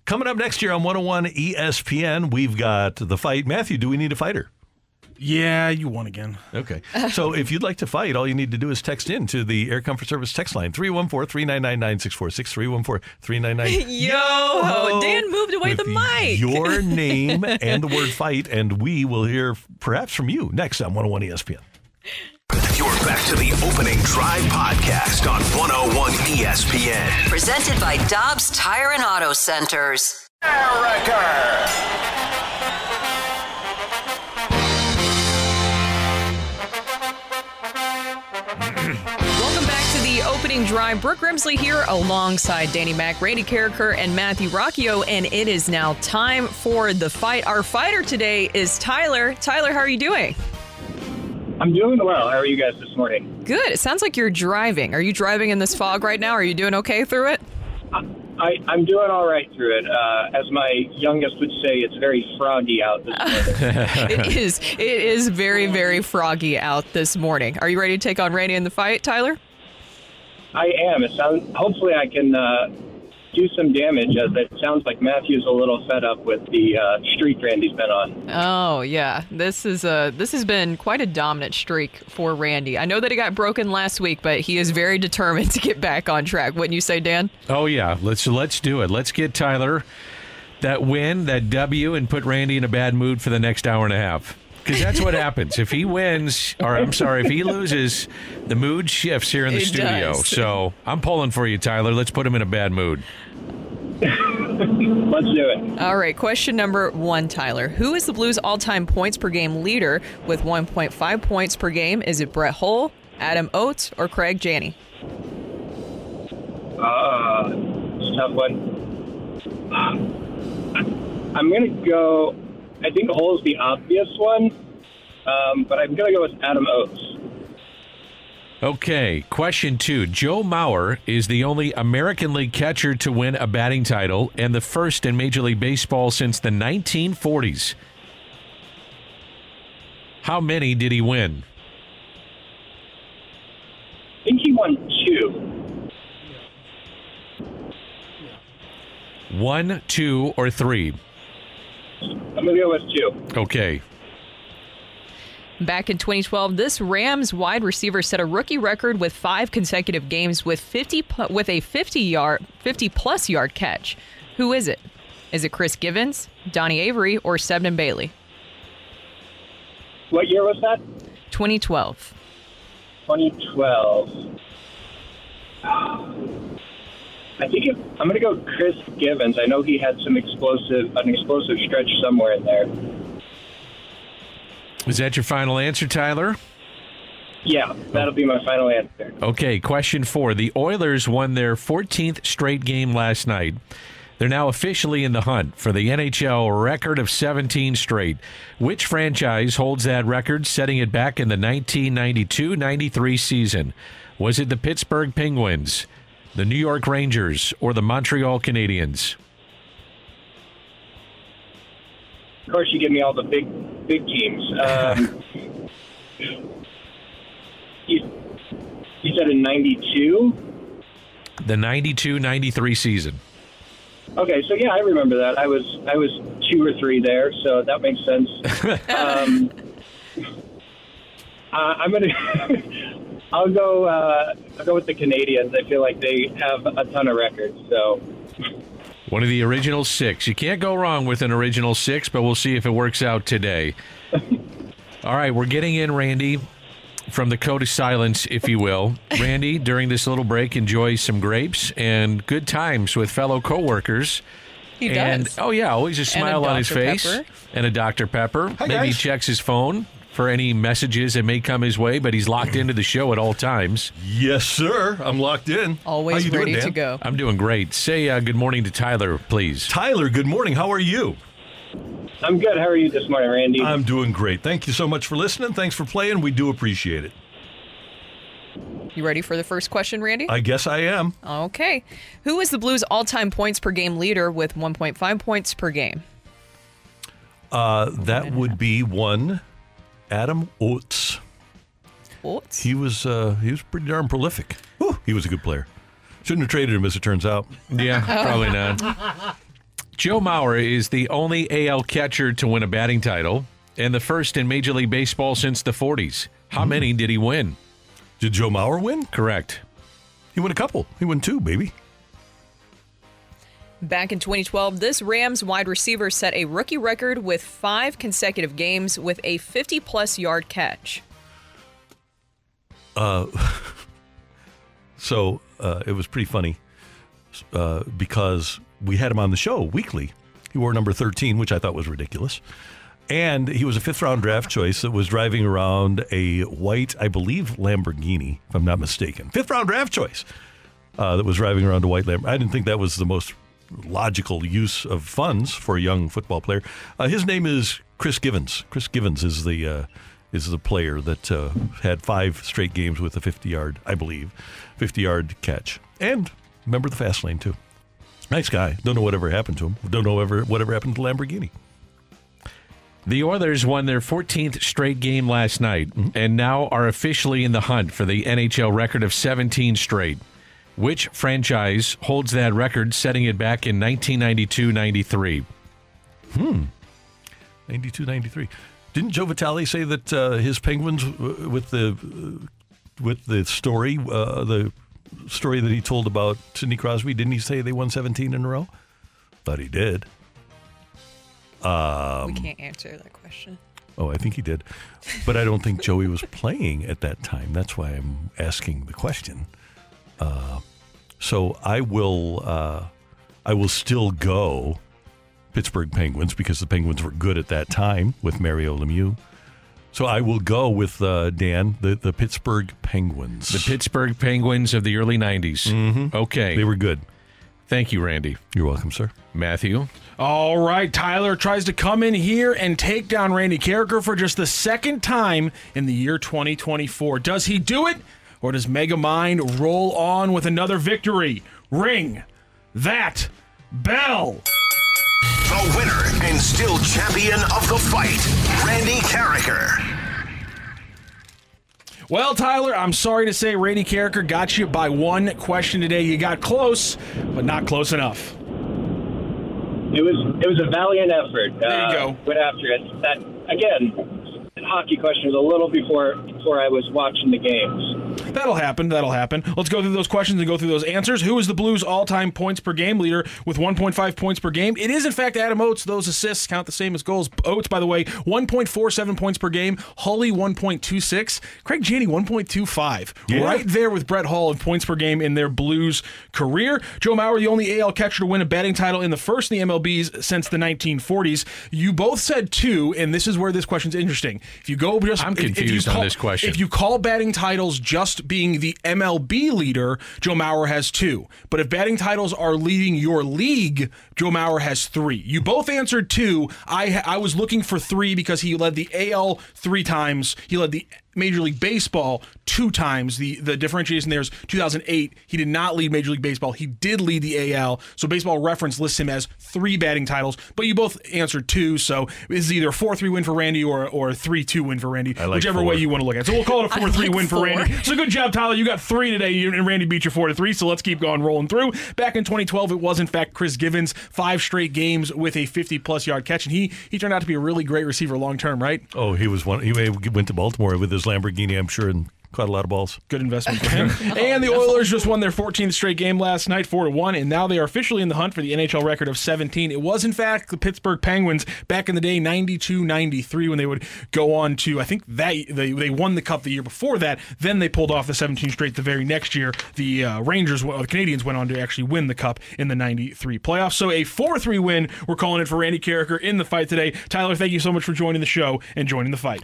Coming up next year on 101 ESPN, we've got the fight. Matthew, do we need a fighter? Yeah, you won again. Okay. So [laughs] if you'd like to fight, all you need to do is text in to the Air Comfort Service text line 314 399 9646. 314 399 Yo, Dan moved away with the mic. Your [laughs] name and the word fight, and we will hear perhaps from you next on 101 ESPN. You're back to the Opening Drive podcast on 101 ESPN. Presented by Dobbs Tire and Auto Centers. Erica. opening drive. Brooke Grimsley here alongside Danny Mack, Randy Karraker, and Matthew Rocchio. And it is now time for the fight. Our fighter today is Tyler. Tyler, how are you doing? I'm doing well. How are you guys this morning? Good. It sounds like you're driving. Are you driving in this fog right now? Are you doing okay through it? I, I'm doing all right through it. Uh, as my youngest would say, it's very froggy out this morning. [laughs] [laughs] it is. It is very, very froggy out this morning. Are you ready to take on Randy in the fight, Tyler? I am. It sounds. Hopefully, I can uh, do some damage, as it sounds like Matthew's a little fed up with the uh, streak Randy's been on. Oh yeah, this is uh this has been quite a dominant streak for Randy. I know that he got broken last week, but he is very determined to get back on track. Wouldn't you say, Dan? Oh yeah, let's let's do it. Let's get Tyler that win, that W, and put Randy in a bad mood for the next hour and a half. Because that's what happens. If he wins, or I'm sorry, if he loses, the mood shifts here in the It studio. does. So I'm pulling for you, Tyler. Let's put him in a bad mood. [laughs] Let's do it. All right, question number one, Tyler. Who is the Blues' all-time points per game leader with 1.5 points per game? Is it Brett Hull, Adam Oates, or Craig Janney? Uh, tough one. [sighs] I'm gonna go. I think Hull is the obvious one, um, but I'm gonna go with Adam Oates. Okay, question two. Joe Mauer is the only American League catcher to win a batting title and the first in Major League Baseball since the 1940s. How many did he win? I think he won two. One, two, or three? I'm gonna go with two. Okay. Back in 2012, this Rams wide receiver set a rookie record with five consecutive games with 50 with a 50 yard 50 plus yard catch. Who is it? Is it Chris Givens, Donnie Avery, or Stedman Bailey? What year was that? 2012. 2012. I think if, I'm going to go Chris Givens. I know he had some explosive, an explosive stretch somewhere in there. Is that your final answer, Tyler? Yeah, that'll be my final answer. Okay, question four. The Oilers won their 14th straight game last night. They're now officially in the hunt for the NHL record of 17 straight. Which franchise holds that record, setting it back in the 1992 93 season? Was it the Pittsburgh Penguins, the New York Rangers, or the Montreal Canadiens? Of course, you give me all the big, big teams. Um, [laughs] you, you said in '92. The 92 93 season. Okay, so yeah, I remember that. I was I was two or three there, so that makes sense. [laughs] um, [laughs] uh, I'm gonna. I'll go. Uh, I'll go with the Canadiens. I feel like they have a ton of records. So One of the original six. You can't go wrong with an original six, but we'll see if it works out today. [laughs] All right, we're getting in, Randy, from the code of silence, if you will. Randy, during this little break, enjoy some grapes and good times with fellow coworkers. He and, does. Oh, yeah, always a And a smile on his face. Pepper. And a Dr. Pepper. Hi, Maybe he checks his phone for any messages that may come his way, but he's locked into the show at all times. Yes, sir. I'm locked in. Always you ready doing, to go. I'm doing great. Say uh, good morning to Tyler, please. Tyler, good morning. How are you? I'm good. How are you this morning, Randy? I'm doing great. Thank you so much for listening. Thanks for playing. We do appreciate it. You ready for the first question, Randy? I guess I am. Okay. Who is the Blues' all-time points per game leader with 1.5 points per game? Uh, that would be one Adam Oates. Oates? He was uh, he was pretty darn prolific. Whew, he was a good player. Shouldn't have traded him, as it turns out. Yeah, [laughs] probably not. Joe Mauer is the only AL catcher to win a batting title and the first in Major League Baseball since the 40s. How many did he win? Did Joe Mauer win? Correct. He won a couple. He won two, baby. Back in 2012, this Rams wide receiver set a rookie record with five consecutive games with a 50 plus yard catch. Uh, [laughs] so uh, it was pretty funny uh, because we had him on the show weekly. He wore number 13, which I thought was ridiculous. And he was a fifth round draft choice that was driving around a white, I believe, Lamborghini, if I'm not mistaken. Fifth round draft choice uh, that was driving around a white Lamborghini. I didn't think that was the most logical use of funds for a young football player. Uh, his name is Chris Givens. Chris Givens is the uh, is the player that uh, had five straight games with a 50 yard, I believe, 50 yard catch, and member of the fast lane too. Nice guy. Don't know whatever happened to him. Don't know ever whatever happened to Lamborghini. The Oilers won their 14th straight game last night and now are officially in the hunt for the NHL record of 17 straight. Which franchise holds that record, setting it back in 1992 93? Hmm. 92 93. Didn't Joe Vitale say that uh, his Penguins, uh, with the uh, with the story, uh, the story that he told about Sidney Crosby, didn't he say they won 17 in a row? Thought he did. Um, we can't answer that question. Oh, I think he did. But I don't think Joey was playing at that time. That's why I'm asking the question. Uh, so I will uh, I will still go Pittsburgh Penguins because the Penguins were good at that time with Mario Lemieux. So I will go with uh, Dan, the, the Pittsburgh Penguins. The Pittsburgh Penguins of the early 90s. Mhm. Okay. They were good. Thank you, Randy. You're welcome, sir. Matthew. All right, Tyler tries to come in here and take down Randy Karraker for just the second time in the year 2024. Does he do it, or does Mega Mind roll on with another victory? Ring that bell. The winner and still champion of the fight, Randy Karraker. Well, Tyler, I'm sorry to say Randy Karraker got you by one question today. You got close, but not close enough. It was it was a valiant effort. There you uh, go. Went after it. That again. Hockey question was a little before before I was watching the games. That'll happen. That'll happen. Let's go through those questions and go through those answers. Who is the Blues' all-time points per game leader with 1.5 points per game? It is, in fact, Adam Oates. Those assists count the same as goals. Oates, by the way, 1.47 points per game. Hully, 1.26. Craig Janney, 1.25. Yeah. Right there with Brett Hull in points per game in their Blues career. Joe Mauer, the only AL catcher to win a batting title in the first in the MLBs since the 1940s. You both said two, and this is where this question's interesting. If you go just, I'm if- if confused on call- this question. If you call batting titles just being the MLB leader, Joe Mauer has two. But if batting titles are leading your league, Joe Mauer has three. You both answered two. I I was looking for three because he led the AL three times. He led the Major League Baseball two times. The the differentiation there is 2008. He did not lead Major League Baseball. He did lead the AL. So Baseball Reference lists him as three batting titles. But you both answered two. So this is either a four three win for Randy or or a three two win for Randy, like whichever four. way you want to look at. it. So we'll call it a [laughs] four three like win for. Randy. So good job, Tyler. You got three today, and Randy beat you four to three. So let's keep going, rolling through. Back in 2012, it was in fact Chris Givens, five straight games with a 50 plus yard catch, and he he turned out to be a really great receiver long term, right? Oh, he was one. He went to Baltimore with his Lamborghini, I'm sure, and caught a lot of balls. Good investment for him. [laughs] and the Oilers just won their 14th straight game last night, four to one, and now they are officially in the hunt for the NHL record of 17. It was in fact the Pittsburgh Penguins back in the day, 92-93, when they would go on to I think that they they won the cup the year before that. Then they pulled off the 17 straight the very next year. The uh, Rangers, well, the Canadiens went on to actually win the cup in the 93 playoffs. So a 4-3 win. We're calling it for Randy Karraker in the fight today. Tyler, thank you so much for joining the show and joining the fight.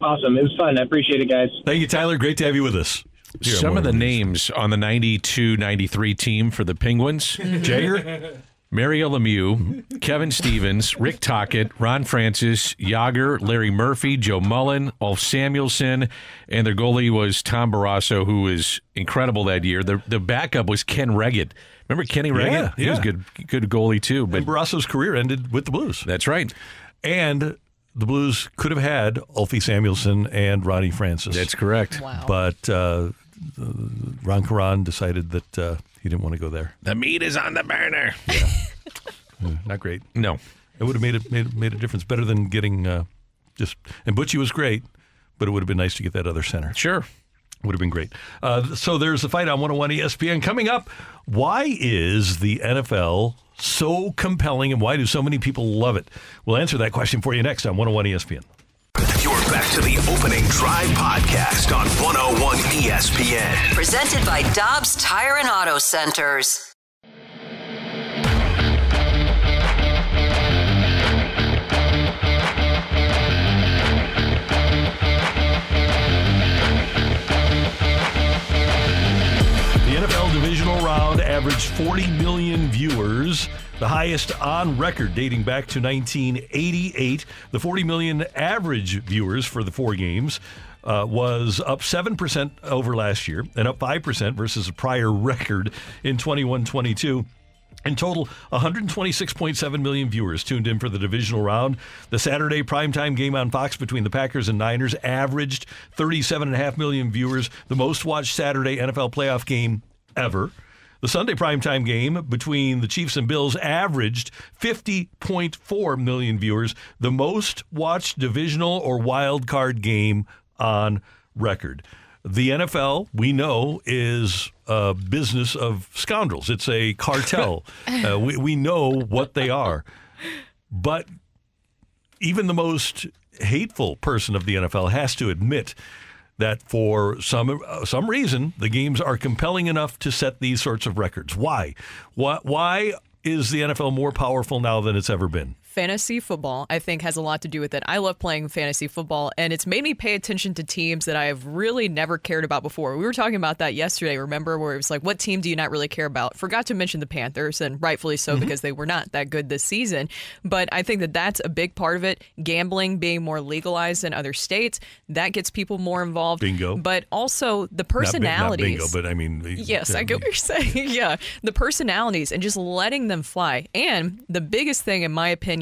Awesome. It was fun. I appreciate it, guys. Thank you, Tyler. Great to have you with us. Here Some of the Morning names on the 92 93 team for the Penguins [laughs] Jagr? Mario Lemieux, Kevin Stevens, Rick Tocchet, Ron Francis, Jagr, Larry Murphy, Joe Mullen, Ulf Samuelsson, and their goalie was Tom Barrasso, who was incredible that year. The the backup was Ken Wregget. Remember Kenny Wregget? Yeah, he was yeah. good good goalie too. But And Barrasso's career ended with the Blues. that's right. And the Blues could have had Ulfie Samuelsson and Ronnie Francis. That's correct. Wow. But uh, Ron Caron decided that uh, he didn't want to go there. The meat is on the burner. Uh, [laughs] Not great. No. It would have made it made, made a difference. Better than getting uh, just. And Butchie was great, but it would have been nice to get that other center. Sure. Would have been great. Uh, so there's the fight on 101 ESPN coming up. Why is the NFL so compelling, and why do so many people love it? We'll answer that question for you next on 101 ESPN. You're back to the opening drive podcast on 101 ESPN. Presented by Dobbs Tire and Auto Centers. Averaged 40 million viewers, the highest on record dating back to 1988. The 40 million average viewers for the four games uh, was up 7% over last year and up 5% versus a prior record in 21 22. In total, 126.7 million viewers tuned in for the divisional round. The Saturday primetime game on Fox between the Packers and Niners averaged 37.5 million viewers, the most watched Saturday NFL playoff game ever. The Sunday primetime game between the Chiefs and Bills averaged 50.4 million viewers, the most watched divisional or wild card game on record. The NFL, we know, is a business of scoundrels. It's a cartel. [laughs] uh, we, we know what they are. But even the most hateful person of the NFL has to admit that for some uh, some reason the games are compelling enough to set these sorts of records. Why? Why, why is the NFL more powerful now than it's ever been? Fantasy football, I think, has a lot to do with it. I love playing fantasy football, and it's made me pay attention to teams that I have really never cared about before. We were talking about that yesterday, remember, where it was like, what team do you not really care about? Forgot to mention the Panthers, and rightfully so, Mm-hmm. because they were not that good this season. But I think that that's a big part of it. Gambling being more legalized in other states, that gets people more involved. Bingo. But also the Not bi- personalities. Not, bingo, but I mean, Yes, I get what you're saying. [laughs] yeah, the personalities and just letting them fly. And the biggest thing, in my opinion,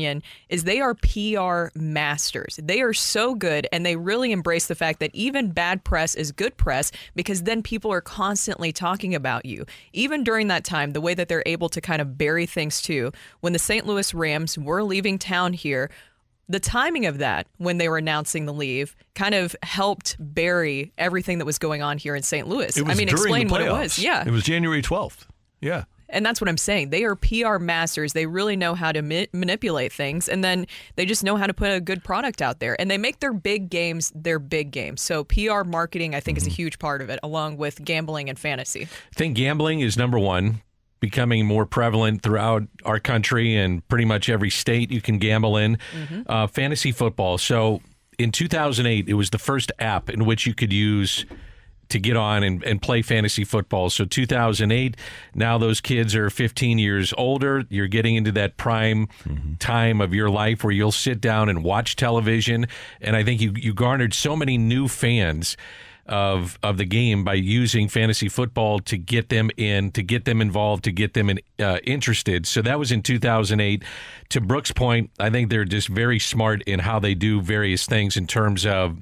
is they are PR masters. They are so good, and they really embrace the fact that even bad press is good press because then people are constantly talking about you. Even during that time, the way that they're able to kind of bury things too. When the St. Louis Rams were leaving town here, the timing of that when they were announcing the leave kind of helped bury everything that was going on here in St. Louis. It was I mean, explain what it was. Yeah. It was January 12th. Yeah. And that's what I'm saying. They are PR masters. They really know how to ma- manipulate things, and then they just know how to put a good product out there. And they make their big games their big games. So PR marketing, I think, is a huge part of it, along with gambling and fantasy. I think gambling is number one, becoming more prevalent throughout our country and pretty much every state you can gamble in. Uh, fantasy football. So in 2008, it was the first app in which you could use to get on and, and play fantasy football. So 2008, now those kids are 15 years older. You're getting into that prime time of your life where you'll sit down and watch television. And I think you, you garnered so many new fans of of the game by using fantasy football to get them in, to get them involved, to get them in, uh, interested. So that was in 2008. To Brooks' point, I think they're just very smart in how they do various things in terms of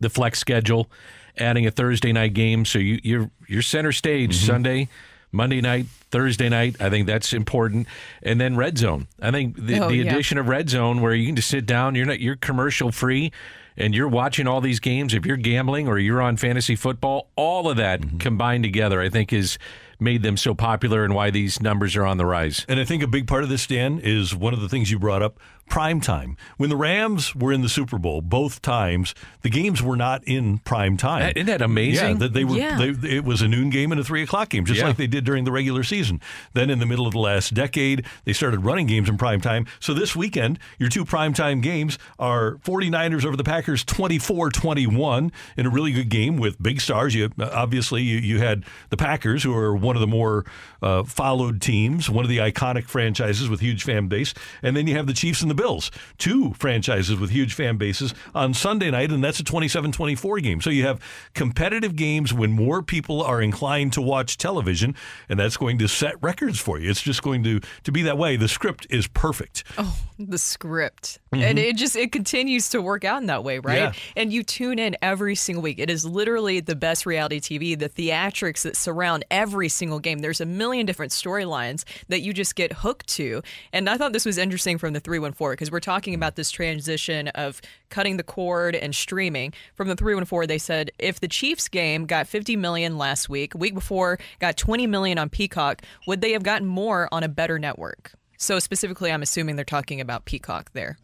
the flex schedule, adding a Thursday night game. So you, you're you're center stage mm-hmm. Sunday, Monday night, Thursday night. I think that's important. And then red zone. I think the, Oh, the yeah. addition of red zone where you can just sit down. You're not you're commercial free. And you're watching all these games. If you're gambling or you're on fantasy football, all of that mm-hmm. combined together, I think, has made them so popular and why these numbers are on the rise. And I think a big part of this, Dan, is one of the things you brought up prime time. When the Rams were in the Super Bowl, both times, the games were not in prime time. Isn't that amazing? Yeah, that they were. Yeah. They, it was a noon game and a three o'clock game, just Yeah. like they did during the regular season. Then in the middle of the last decade, they started running games in prime time. So this weekend, your two prime time games are 49ers over the Packers 24-21 in a really good game with big stars. You obviously you, you had the Packers, who are one of the more uh, followed teams, one of the iconic franchises with huge fan base, and then you have the Chiefs and the Bills, two franchises with huge fan bases on Sunday night, and that's a 27-24 game. So you have competitive games when more people are inclined to watch television, and that's going to set records for you. It's just going to to be that way. The script is perfect. Oh, the script. And mm-hmm. it just it continues to work out in that way, right? Yeah. And you tune in every single week. It is literally the best reality TV, the theatrics that surround every single game. There's a million different storylines that you just get hooked to. And I thought this was interesting from the 314 because we're talking about this transition of cutting the cord and streaming. From the 314 they said if the Chiefs game got 50 million last week, week before got 20 million on Peacock, would they have gotten more on a better network? So specifically, I'm assuming they're talking about Peacock there.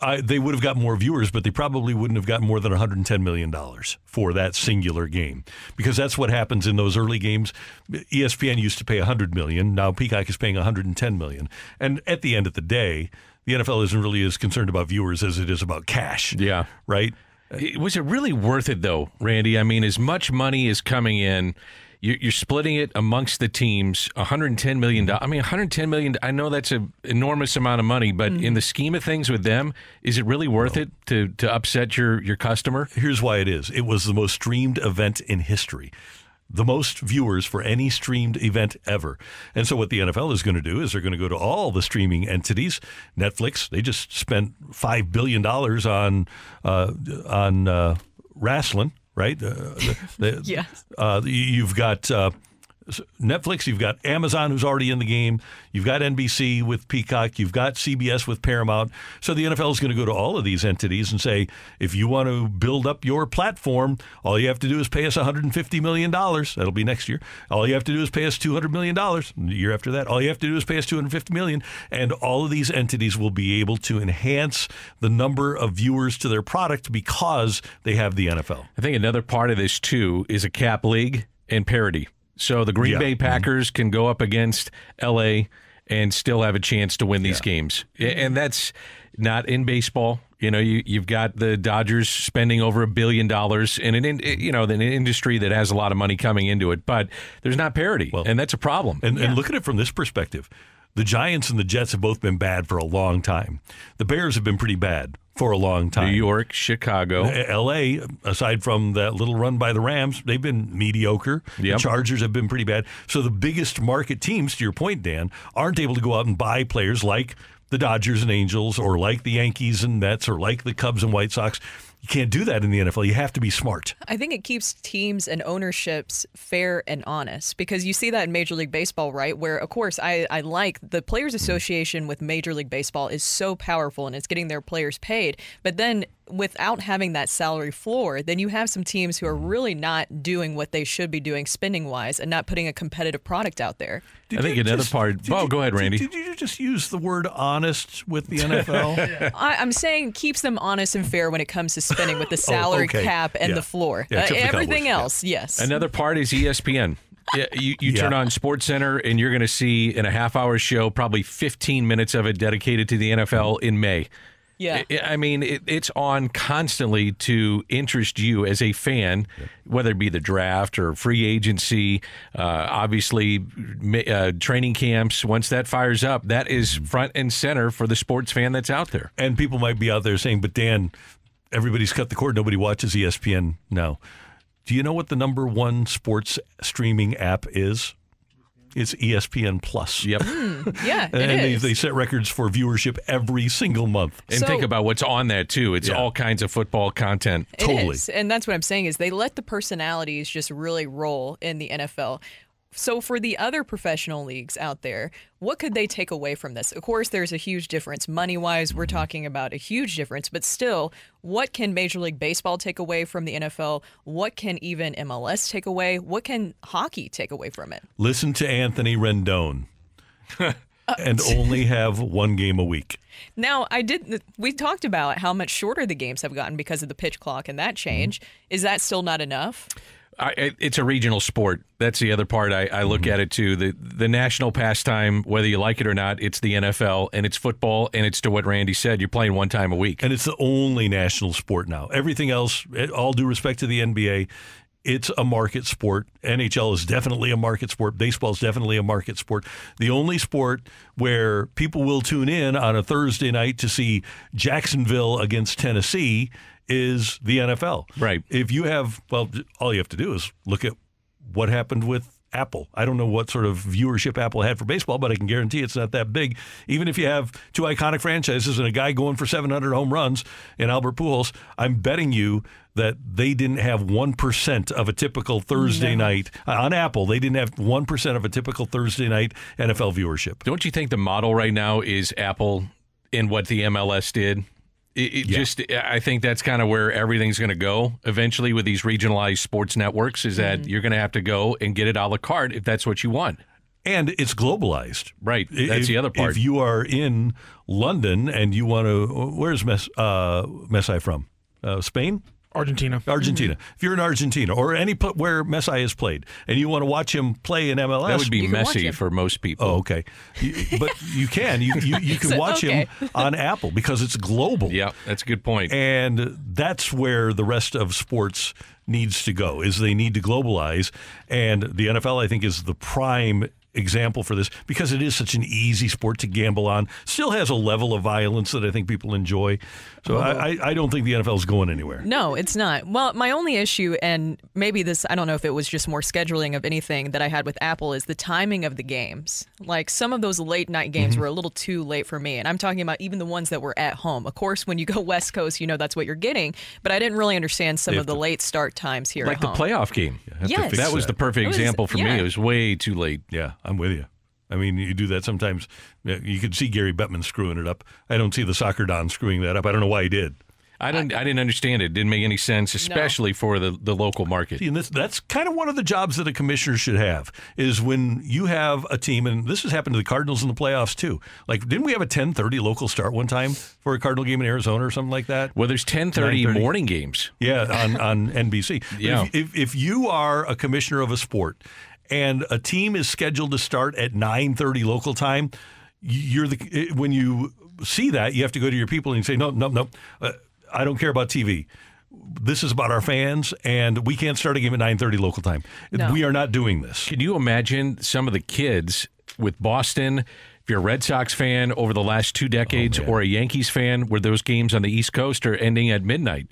I, they would have got more viewers, but they probably wouldn't have gotten more than 110 million dollars for that singular game, because that's what happens in those early games. ESPN used to pay 100 million, now Peacock is paying 110 million, and at the end of the day, the NFL isn't really as concerned about viewers as it is about cash. Yeah. right. Was it really worth it though, Randy? I mean, as much money is coming in, you're splitting it amongst the teams. 110 million. dollars. I mean, 110 million. I know that's an enormous amount of money, but in the scheme of things with them, is it really worth it to to upset your your customer? Here's why it is. It was the most streamed event in history. The most viewers for any streamed event ever. And so, what the NFL is going to do is they're going to go to all the streaming entities. Netflix, they just spent $5 billion on, uh, on uh, wrestling, right? [laughs] Uh, the, the- Yes. uh, you've got uh, Netflix, you've got Amazon, who's already in the game. You've got NBC with Peacock. You've got CBS with Paramount. So the NFL is going to go to all of these entities and say, if you want to build up your platform, all you have to do is pay us $150 million. That'll be next year. All you have to do is pay us $200 million. The year after that, all you have to do is pay us $250 million. And all of these entities will be able to enhance the number of viewers to their product because they have the NFL. I think another part of this too is a cap league and parity. So the Green Yeah. Bay mm-hmm. Packers can go up against LA and still have a chance to win these games. And that's not in baseball. You know, you, you've got the Dodgers spending over a billion dollars in an, in, you know, an industry that has a lot of money coming into it, but there's not parity, and that's a problem. And, and look at it from this perspective. The Giants and the Jets have both been bad for a long time. The Bears have been pretty bad for a long time. New York, Chicago. Uh, L.A., aside from that little run by the Rams, they've been mediocre. Yep. The Chargers have been pretty bad. So the biggest market teams, to your point, Dan, aren't able to go out and buy players like the Dodgers and Angels or like the Yankees and Mets or like the Cubs and White Sox. You can't do that in the NFL. You have to be smart. I think it keeps teams and ownerships fair and honest because you see that in Major League Baseball, right? Where, of course, I, I like the Players Association with Major League Baseball is so powerful and it's getting their players paid. But then without having that salary floor, then you have some teams who are really not doing what they should be doing spending wise and not putting a competitive product out there. I think another part. Oh, go ahead, Randy. Did, you just use the word honest with the NFL? [laughs] I, I'm saying keeps them honest and fair when it comes to spending with the [laughs] salary okay. cap and Yeah. the floor. Yeah, Uh, except the everything Cowboys. Yeah. else, yes. Another part is ESPN. Yeah, you you Yeah. turn on Sports Center and you're going to see in a half hour show probably 15 minutes of it dedicated to the NFL in May. Yeah. I- I mean, it, it's on constantly to interest you as a fan, whether it be the draft or free agency. Uh, obviously, uh, training camps. Once that fires up, that is front and center for the sports fan that's out there. And people might be out there saying, but Dan, everybody's cut the cord. Nobody watches ESPN now. Do you know what the number one sports streaming app is? It's ESPN Plus. Yep. Hmm. yeah, [laughs] it and they, is. they set records for viewership every single month. And think about what's on that too. It's Yeah. all kinds of football content. It is, And that's what I'm saying is they let the personalities just really roll in the NFL. So for the other professional leagues out there, what could they take away from this? Of course, there's a huge difference. Money wise, we're talking about a huge difference, but still, what can Major League Baseball take away from the NFL? What can even MLS take away? What can hockey take away from it? Listen to Anthony Rendon [laughs] and only have one game a week. Now, I did. We talked about how much shorter the games have gotten because of the pitch clock and that change. Mm-hmm. Is that still not enough? I, it's a regional sport. That's the other part I, I look at it too. The the national pastime, whether you like it or not, it's the NFL and it's football and it's to what Randy said. You're playing one time a week. And it's the only national sport now. Everything else, eh, all due respect to the NBA, it's a market sport. NHL is definitely a market sport. Baseball is definitely a market sport. The only sport where people will tune in on a Thursday night to see Jacksonville against Tennessee is the NFL. Right. If you have, well, all you have to do is look at what happened with Apple. I don't know what sort of viewership Apple had for baseball, but I can guarantee it's not that big. Even if you have two iconic franchises and a guy going for 700 home runs in Albert Pujols, I'm betting you that they didn't have 1% uh, of a typical Thursday night on Apple. They didn't have 1% of a typical Thursday night NFL viewership. Don't you think the model right now is Apple in what the MLS did? It, it just, I think that's kind of where everything's going to go eventually with these regionalized sports networks. Is that you're going to have to go and get it a la carte if that's what you want. and it's globalized. Right. That's If- the other part. If you are in London and you want to, where's Mess, uh, Messi from? Uh, Spain? Argentina. Argentina. Mm-hmm. If you're in Argentina or any put where Messi has played and you want to watch him play in MLS, that would be messy for most people. Oh, okay. You- but you can. You you, you can So, [laughs] watch okay. him on Apple because it's global. Yeah, that's a good point. And that's where the rest of sports needs to go. Is they need to globalize, and the NFL I think is the prime example for this because it is such an easy sport to gamble on. Still has a level of violence that I think people enjoy. So I, I, I don't think the NFL is going anywhere. No, it's not. Well, my only issue, and maybe this, I don't know if it was just more scheduling of anything that I had with Apple, is the timing of the games. Like some of those late night games Mhm. were a little too late for me. And I'm talking about even the ones that were at home. Of course, when you go [laughs] West Coast, you know that's what you're getting. But I didn't really understand some of the to- late start times here like at the home. playoff game. Yes. that was the perfect was- example for yeah. me. It was way too late. Yeah, I'm with you. I mean, you do that sometimes. You could see Gary Bettman screwing it up. I don't see the soccer don screwing that up. I don't know why he did. I didn't. I didn't understand it. Didn't make any sense, especially for the, the local market. See, and this, that's kind of one of the jobs that a commissioner should have is when you have a team, and this has happened to the Cardinals in the playoffs too. Like, didn't we have a 10:30 local start one time for a Cardinal game in Arizona or something like that? Well, there's 10:30 9:30. morning games. Yeah, on on NBC. Yeah. If, if, if you are a commissioner of a sport and a team is scheduled to start at 9:30 local time, you're the when you see that you have to go to your people and say no no no uh, I don't care about TV. This is about our fans, and we can't start a game at 9:30 local time. No. We are not doing this. Can you imagine some of the kids with Boston? If you're a Red Sox fan over the last two decades, or a Yankees fan, where those games on the East Coast are ending at midnight,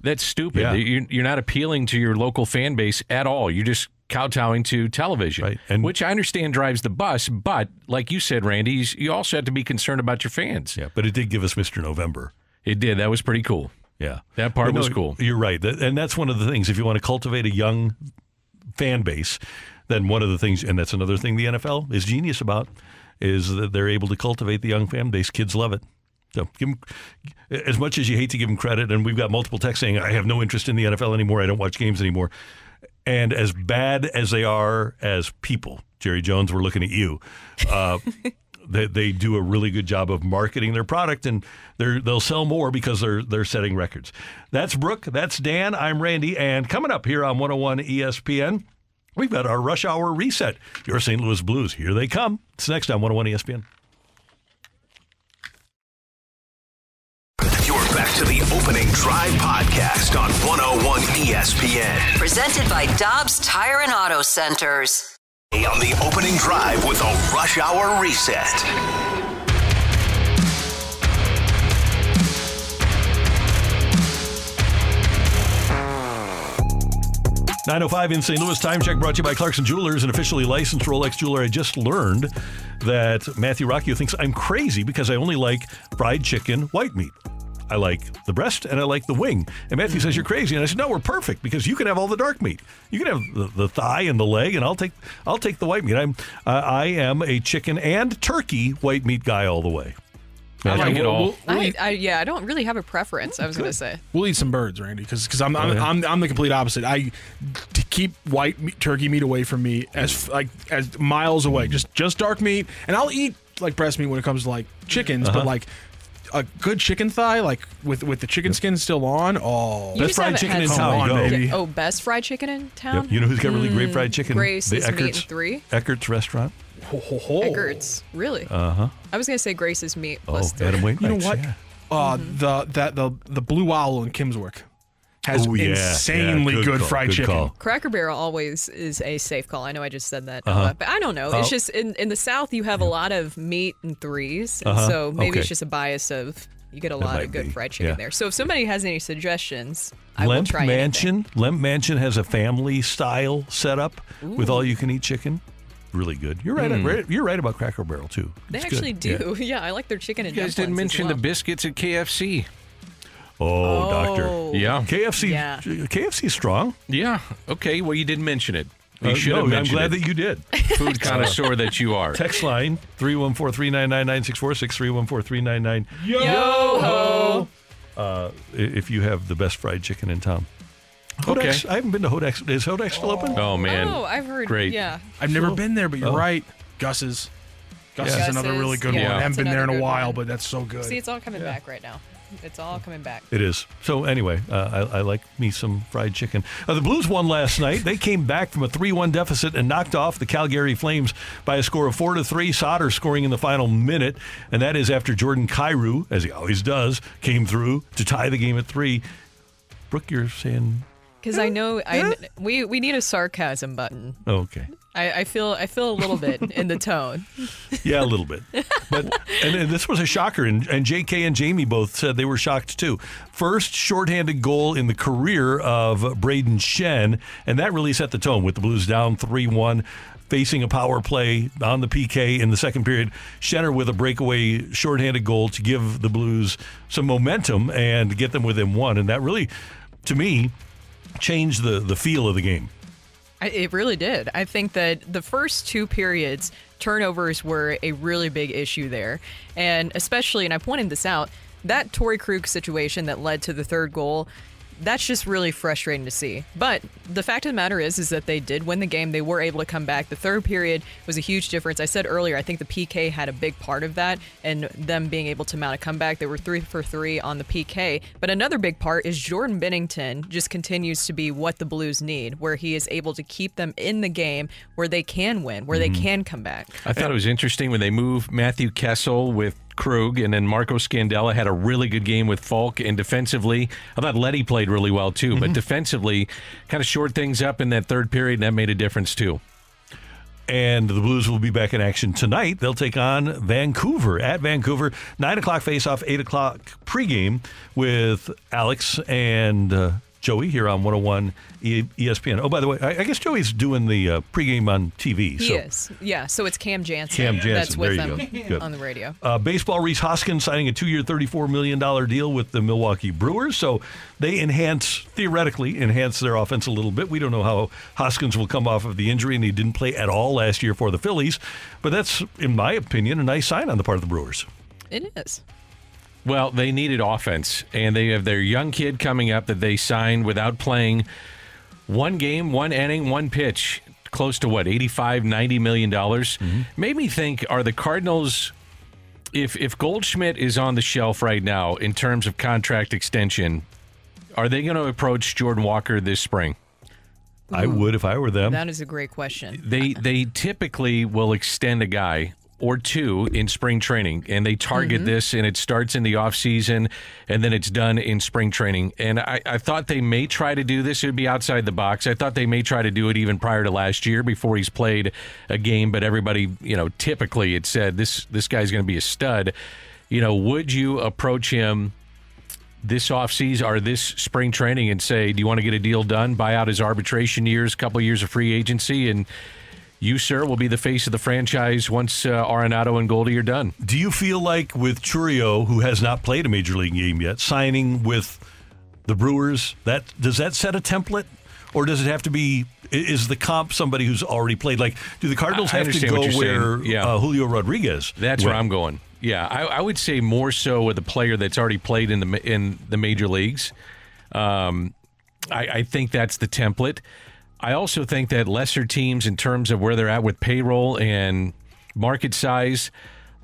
that's stupid. Yeah. You're, you're not appealing to your local fan base at all. You're just kowtowing to television, which I understand drives the bus. But like you said, Randy, you- also have to be concerned about your fans. Yeah, but it did give us Mr. November. It did. That was pretty cool. Yeah, that part no, was cool. You're right, and that's one of the things. If you want to cultivate a young fan base, then one of the things, and that's another thing the NFL is genius about, is that they're able to cultivate the young fan base. Kids love it. So give 'em- as much as you hate to give them credit, and we've got multiple texts saying I have no interest in the NFL anymore. I don't watch games anymore. And as bad as they are as people, Jerry Jones, we're looking at you. Uh, [laughs] they, they do a really good job of marketing their product, and they're, they'll sell more because they're they're setting records. That's Brooke. That's Dan. I'm Randy, and coming up here on 101 ESPN. We've got our rush hour reset. Your St. Louis Blues. Here they come. It's next on 101 ESPN. You're back to the opening drive podcast on 101 ESPN. Presented by Dobbs Tire and Auto Centers. On the opening drive with a rush hour reset. 905 in St. Louis. Time check brought to you by Clarkson Jewelers, an officially licensed Rolex jeweler. I just learned that Matthew Rocchio thinks I'm crazy because I only like fried chicken, white meat. I like the breast and I like the wing. And Matthew says you're crazy, and I said no, we're perfect because you can have all the dark meat. You can have the, the thigh and the leg, and I'll take I'll take the white meat. I'm uh, I am a chicken and turkey white meat guy all the way. I like it all. We'll, we'll I, eat, I, yeah, I don't really have a preference. I was going to say. we'll eat some birds, Randy, because I'm I'm, Oh. I'm I'm the complete opposite. I to keep white meat, turkey meat away from me as like as miles away. Just just dark meat, and I'll eat like breast meat when it comes to like chickens, Uh-huh. but like. A good chicken thigh, like with with the chicken skin still on. Oh, You just haven't had Come some- on, Go. baby. Oh, best fried chicken in town? Yep. You know who's got really great fried chicken? Grace's the Meat and Eckert's Three. Eckert's restaurant. Eckert's. Really? Uh huh. I was going to say Grace's Meat Oh, plus three. Adam Wainwright. You know what? Yeah. Uh, Mm-hmm. the that the the Blue Owl in Kimmswick has Oh, yeah. insanely Yeah, good good, call, fried good chicken. call. Cracker Barrel always is a safe call. I know I just said that, Uh-huh. uh, but I don't know. It's Oh. just in, in the South you have a lot of meat and threes, and Uh-huh. so maybe Okay. it's just a bias of you get a That lot of good be. fried chicken Yeah. there. So if somebody has any suggestions, I will Lemp try anything. Mansion. Lemp Mansion has a family style setup with all you can eat chicken. Really good. You're right. Mm. right- You're right about Cracker Barrel too. They It's good. actually do. [laughs] Yeah. I like their chicken and You guys didn't mention well. the biscuits at KFC. Oh, Oh. doctor. Yeah. KFC. Yeah. KFC strong. Yeah. Okay. Well, you didn't mention it. You Uh, should no, have I'm mentioned glad it. that you did. Food connoisseur that you are. Text line 314-399-9646 314-399 Yo-ho. uh, if you have the best fried chicken in town. Okay. Hodak's, I haven't been to Hodak's. Is Hodak's still open? Oh man. Oh, I've heard. Great. Yeah. I've never been there, but you're Oh. right. Gus's. Gus Yeah. is another really good Gus's, one. yeah. I haven't been there in another a good while, one. but that's so good. See, it's all coming back right now. It's all coming back. It is. So anyway, uh, I, I like me some fried chicken. Uh, the Blues won last night. They came back from a three-one deficit and knocked off the Calgary Flames by a score of four to three. Sauter scoring in the final minute, and that is after Jordan Kyrou, as he always does, came through to tie the game at three. Brooke, you're saying Because I know I we we need a sarcasm button. Okay. I, I feel I feel a little bit [laughs] in the tone. Yeah, a little bit. But and, and this was a shocker, and, and J.K. and Jamie both said they were shocked too. First shorthanded goal in the career of Brayden Schenn, and that really set the tone with the Blues down three one. Facing a power play on the PK in the second period, Shenner with a breakaway shorthanded goal to give the Blues some momentum and get them within one, and that really, to me, changed the the feel of the game. It really did. I think that the first two periods, turnovers were a really big issue there. And especially, and I pointed this out, that Torey Krug situation that led to the third goal, that's just really frustrating to see. But the fact of the matter is, is that they did win the game. They were able to come back. The third period was a huge difference. I said earlier, I think the PK had a big part of that, and them being able to mount a comeback. They were three for three on the PK. But another big part is Jordan Binnington just continues to be what the Blues need, where he is able to keep them in the game, where they can win, where they mm-hmm. can come back. I thought it was interesting when they moved Matthew Kessel with Krug, and then Marco Scandella had a really good game with Faulk. And defensively, I thought Leddy played really well too. But defensively, kind of short things up in that third period, and that made a difference too. And the Blues will be back in action tonight. They'll take on Vancouver at Vancouver. Nine o'clock face-off, eight o'clock pregame with Alex and uh, Joey here on 101 E- ESPN. Oh, by the way, I, I guess Joey's doing the uh, pregame on TV. He so. is. Yeah, so it's Cam Janssen. Cam Janssen, That's with there them go. On the radio. Uh, baseball, Rhys Hoskins signing a two-year, $34 million deal with the Milwaukee Brewers. So they enhance, theoretically, enhance their offense a little bit. We don't know how Hoskins will come off of the injury, and he didn't play at all last year for the Phillies. But that's, in my opinion, a nice sign on the part of the Brewers. It is. Well, they needed offense, and they have their young kid coming up that they signed without playing one game, one inning, one pitch, close to what, 85, 90 million dollars. Mm-hmm. Made me think, are the Cardinals if if Goldschmidt is on the shelf right now in terms of contract extension, are they going to approach Jordan Walker this spring? I hmm. would if I were them. That is a great question. They they typically will extend a guy or two in spring training and they target Mhm. this and it starts in the off season and then it's done in spring training. And I, I thought they may try to do this. It would be outside the box. I thought they may try to do it even prior to last year before he's played a game but everybody you know typically it said this this guy's going to be a stud. You know would you approach him this offseason or this spring training and say, do you want to get a deal done, buy out his arbitration years, couple years of free agency, and you, sir, will be the face of the franchise once uh, Arenado and Goldie are done. Do you feel like with Chourio, who has not played a major league game yet, signing with the Brewers, that does that set a template, or does it have to be? Is the comp somebody who's already played? Like, do the Cardinals I have to go what you're saying. where Yeah. uh, Julio Rodriguez? That's went? where I'm going. Yeah, I, I would say more so with a player that's already played in the in the major leagues. Um, I, I think that's the template. I also think that lesser teams, in terms of where they're at with payroll and market size,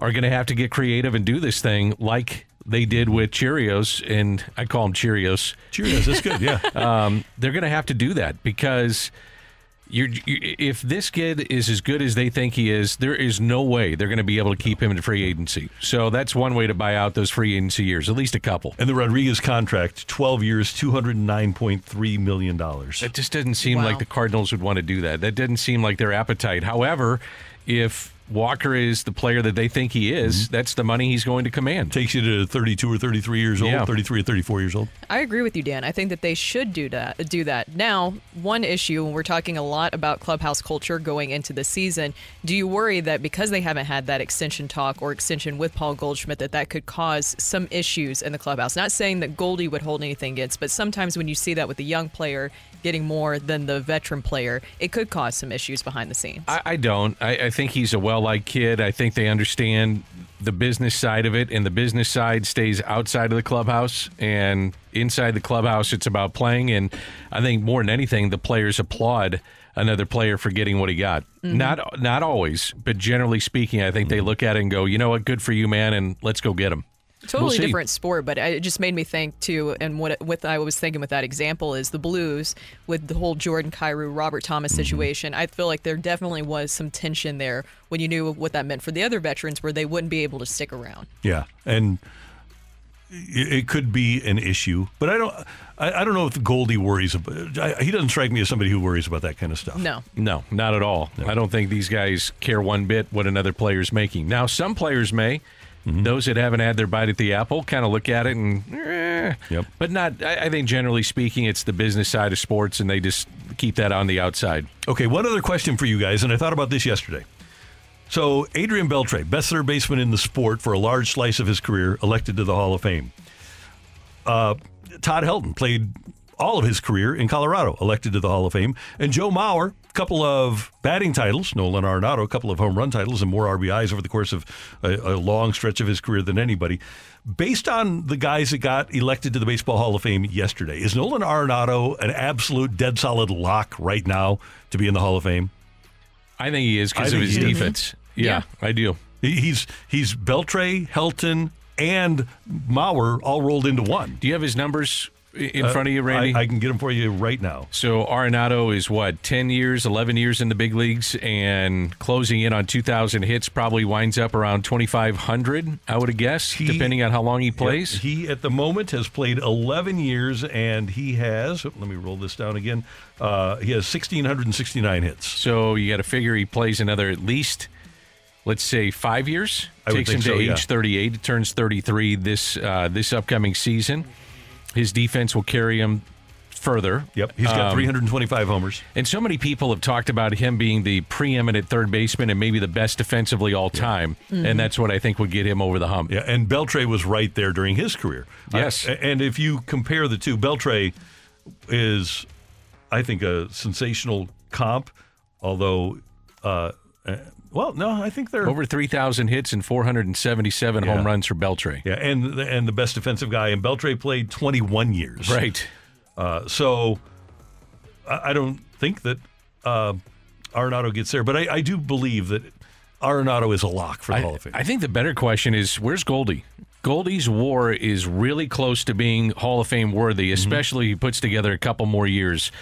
are going to have to get creative and do this thing like they did with Cheerios, and I call them Cheerios. Cheerios, that's good. Yeah, [laughs] um, they're going to have to do that because you're, you, if this kid is as good as they think he is, there is no way they're going to be able to keep him in free agency. So that's one way to buy out those free agency years, at least a couple. And the Rodriguez contract, 12 years, $209.3 million. That just doesn't seem like the Cardinals would want to do that. That doesn't seem like their appetite. However, if Walker is the player that they think he is, mm-hmm. that's the money he's going to command. Takes you to 32 or 33 years old, Yeah. 33 or 34 years old. I agree with you, Dan. I think that they should do that. Do that now. One issue, and we're talking a lot about clubhouse culture going into the season. Do you worry that because they haven't had that extension talk or extension with Paul Goldschmidt, that that could cause some issues in the clubhouse? Not saying that Goldie would hold anything against, but sometimes when you see that with the young player getting more than the veteran player, it could cause some issues behind the scenes. I, I don't. I, I think he's a well liked kid. I think they understand the business side of it, and the business side stays outside of the clubhouse. And inside the clubhouse, it's about playing. And I think more than anything, the players applaud another player for getting what he got. Mhm. Not not always, but generally speaking, I think they look at it and go, you know what, good for you, man, and let's go get him. Totally We'll different sport, but it just made me think too. And what what I was thinking with that example is the Blues with the whole Jordan Kyrou, Robert Thomas Mm-hmm. situation. I feel like there definitely was some tension there when you knew what that meant for the other veterans, where they wouldn't be able to stick around. Yeah, and it it could be an issue, but I don't. I, I don't know if Goldie worries about. I, he doesn't strike me as somebody who worries about that kind of stuff. No. No, not at all. I don't think these guys care one bit what another player's making. Now, some players may. Mm-hmm. Those that haven't had their bite at the apple kind of look at it and, eh. Yep. but not. I, I think generally speaking, it's the business side of sports, and they just keep that on the outside. Okay, one other question for you guys, and I thought about this yesterday. So, Adrian Beltre, best third baseman in the sport for a large slice of his career, elected to the Hall of Fame. Uh, Todd Helton played all of his career in Colorado, elected to the Hall of Fame. And Joe Mauer, a couple of batting titles, Nolan Arenado, a couple of home run titles, and more RBIs over the course of a, a long stretch of his career than anybody. Based on the guys that got elected to the Baseball Hall of Fame yesterday, is Nolan Arenado an absolute dead solid lock right now to be in the Hall of Fame? I think he is because of his defense. Mm-hmm. Yeah, I do. He's he's Beltre, Helton, and Mauer all rolled into one. Do you have his numbers in Uh, front of you, Randy? I, I can get them for you right now. So Arenado is what ten years, eleven years in the big leagues, and closing in on two thousand hits. Probably winds up around twenty five hundred. I would have guessed, depending on how long he plays. Yep. He at the moment has played 11 years, and he has. oh, let me roll this down again. Uh, he has 1,669 hits. So you got to figure he plays another at least, let's say, five years. I Takes him to so, age yeah. 38. He turns 33 this uh, this upcoming season. His defense will carry him further. Yep, he's got Um, 325 homers. And so many people have talked about him being the preeminent third baseman and maybe the best defensively all time. Mhm. And that's what I think would get him over the hump. Yeah, and Beltre was right there during his career. Yes. Uh, and if you compare the two, Beltre is, I think, a sensational comp. Although, uh, uh, well, no, I think they're Over 3,000 hits and 477 Yeah. home runs for Beltre. Yeah, and the- and the best defensive guy. And Beltre played 21 years. Right. Uh, so I, I don't think that uh, Arenado gets there, but I, I do believe that Arenado is a lock for the I, Hall of Fame. I think the better question is where's Goldie? Goldie's war is really close to being Hall of Fame worthy, especially he puts together a couple more years.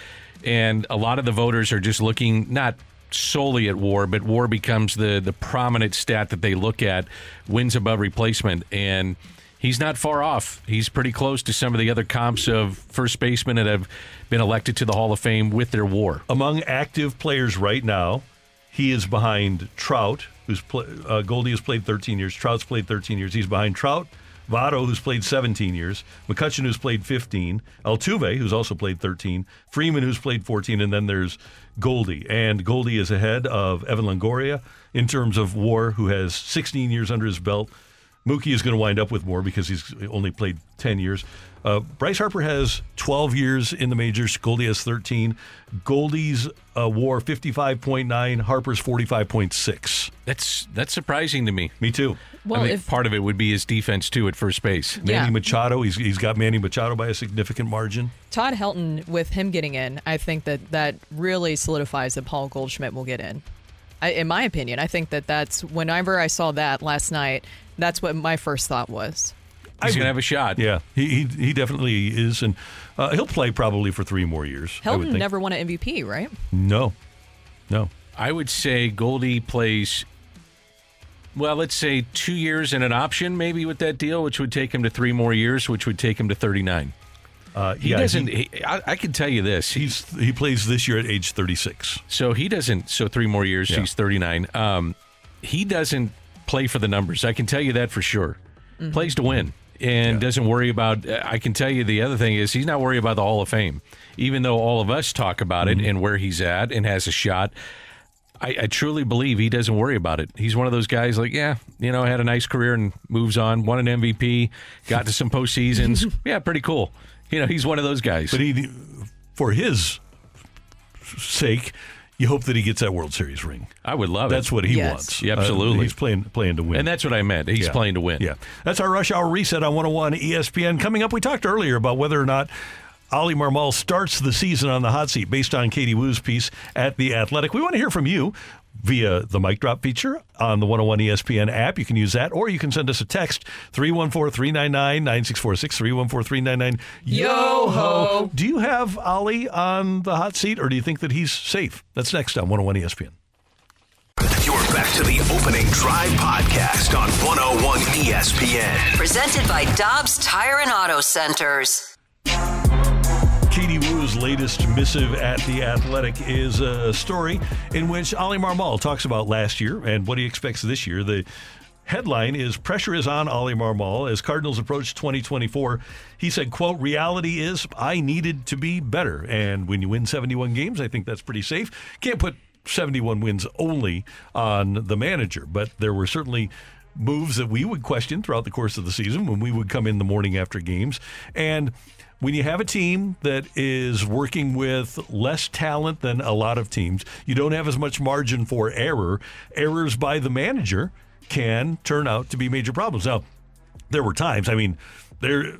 And a lot of the voters are just looking not solely at war, but war becomes the the prominent stat that they look at, wins above replacement. And he's not far off. He's pretty close to some of the other comps of first basemen that have been elected to the Hall of Fame with their war. Among active players right now, he is behind Trout, who's pl- uh, Goldie has played 13 years. Trout's played 13 years. He's behind Trout, Votto, who's played 17 years, McCutchen, who's played 15, Altuve, who's also played 13, Freeman, who's played 14, and then there's Goldie. And Goldie is ahead of Evan Longoria in terms of WAR, who has 16 years under his belt. Mookie is going to wind up with more because he's only played 10 years. Uh, Bryce Harper has 12 years in the majors. Goldie has 13. Goldie's uh, WAR 55.9. Harper's 45.6. That's that's surprising to me. Me too. Well, I think if- part of it would be his defense too at first base. Manny Yeah. Machado, he's, he's got Manny Machado by a significant margin. Todd Helton, with him getting in, I think that that really solidifies that Paul Goldschmidt will get in. I, in my opinion, I think that that's whenever I saw that last night, that's what my first thought was. He's going to have a shot. Yeah, he, he, he definitely is. And uh, he'll play probably for three more years. I would Helton think. never won an MVP, right? No. No. I would say Goldie plays, well, let's say two years and an option maybe with that deal, which would take him to three more years, which would take him to 39. Uh, He yeah, doesn't, he, I, I can tell you this. He's He plays this year at age 36. So he doesn't, so three more years, Yeah. he's 39. Um, he doesn't play for the numbers. I can tell you that for sure. Mm-hmm. Plays to win and doesn't worry about. I can tell you the other thing is he's not worried about the Hall of Fame, even though all of us talk about Mm-hmm. it and where he's at and has a shot. I, I truly believe he doesn't worry about it. He's one of those guys like, yeah, you know, had a nice career and moves on, won an MVP, got to some postseasons. [laughs] yeah, pretty cool. You know, he's one of those guys. But he, for his sake, you hope that he gets that World Series ring. I would love That's it. That's what he Yes. wants. Yeah, Uh, absolutely. he's playing playing to win. and that's what I meant. He's Yeah. playing to win. Yeah. That's our rush hour reset on 101 ESPN. Coming up, we talked earlier about whether or not Oli Marmol starts the season on the hot seat based on Katie Woo's piece at The Athletic. We want to hear from you via the mic drop feature on the 101 ESPN app. You can use that, or you can send us a text 314 399 9646 314 399 Yo ho. Do you have Oli on the hot seat, or do you think that he's safe? That's next on 101 ESPN. You're back to the Opening Drive podcast on 101 ESPN. Presented by Dobbs Tire and Auto Centers. Katie Latest missive at The Athletic is a story in which Oli Marmol talks about last year and what he expects this year. The headline is Pressure is on Oli Marmol as Cardinals approach 2024. He said, quote, reality is I needed to be better. And when you win 71 games, I think that's pretty safe. Can't put 71 wins only on the manager, but there were certainly moves that we would question throughout the course of the season when we would come in the morning after games. And when you have a team that is working with less talent than a lot of teams, you don't have as much margin for error. Errors by the manager can turn out to be major problems. Now, there were times, I mean, there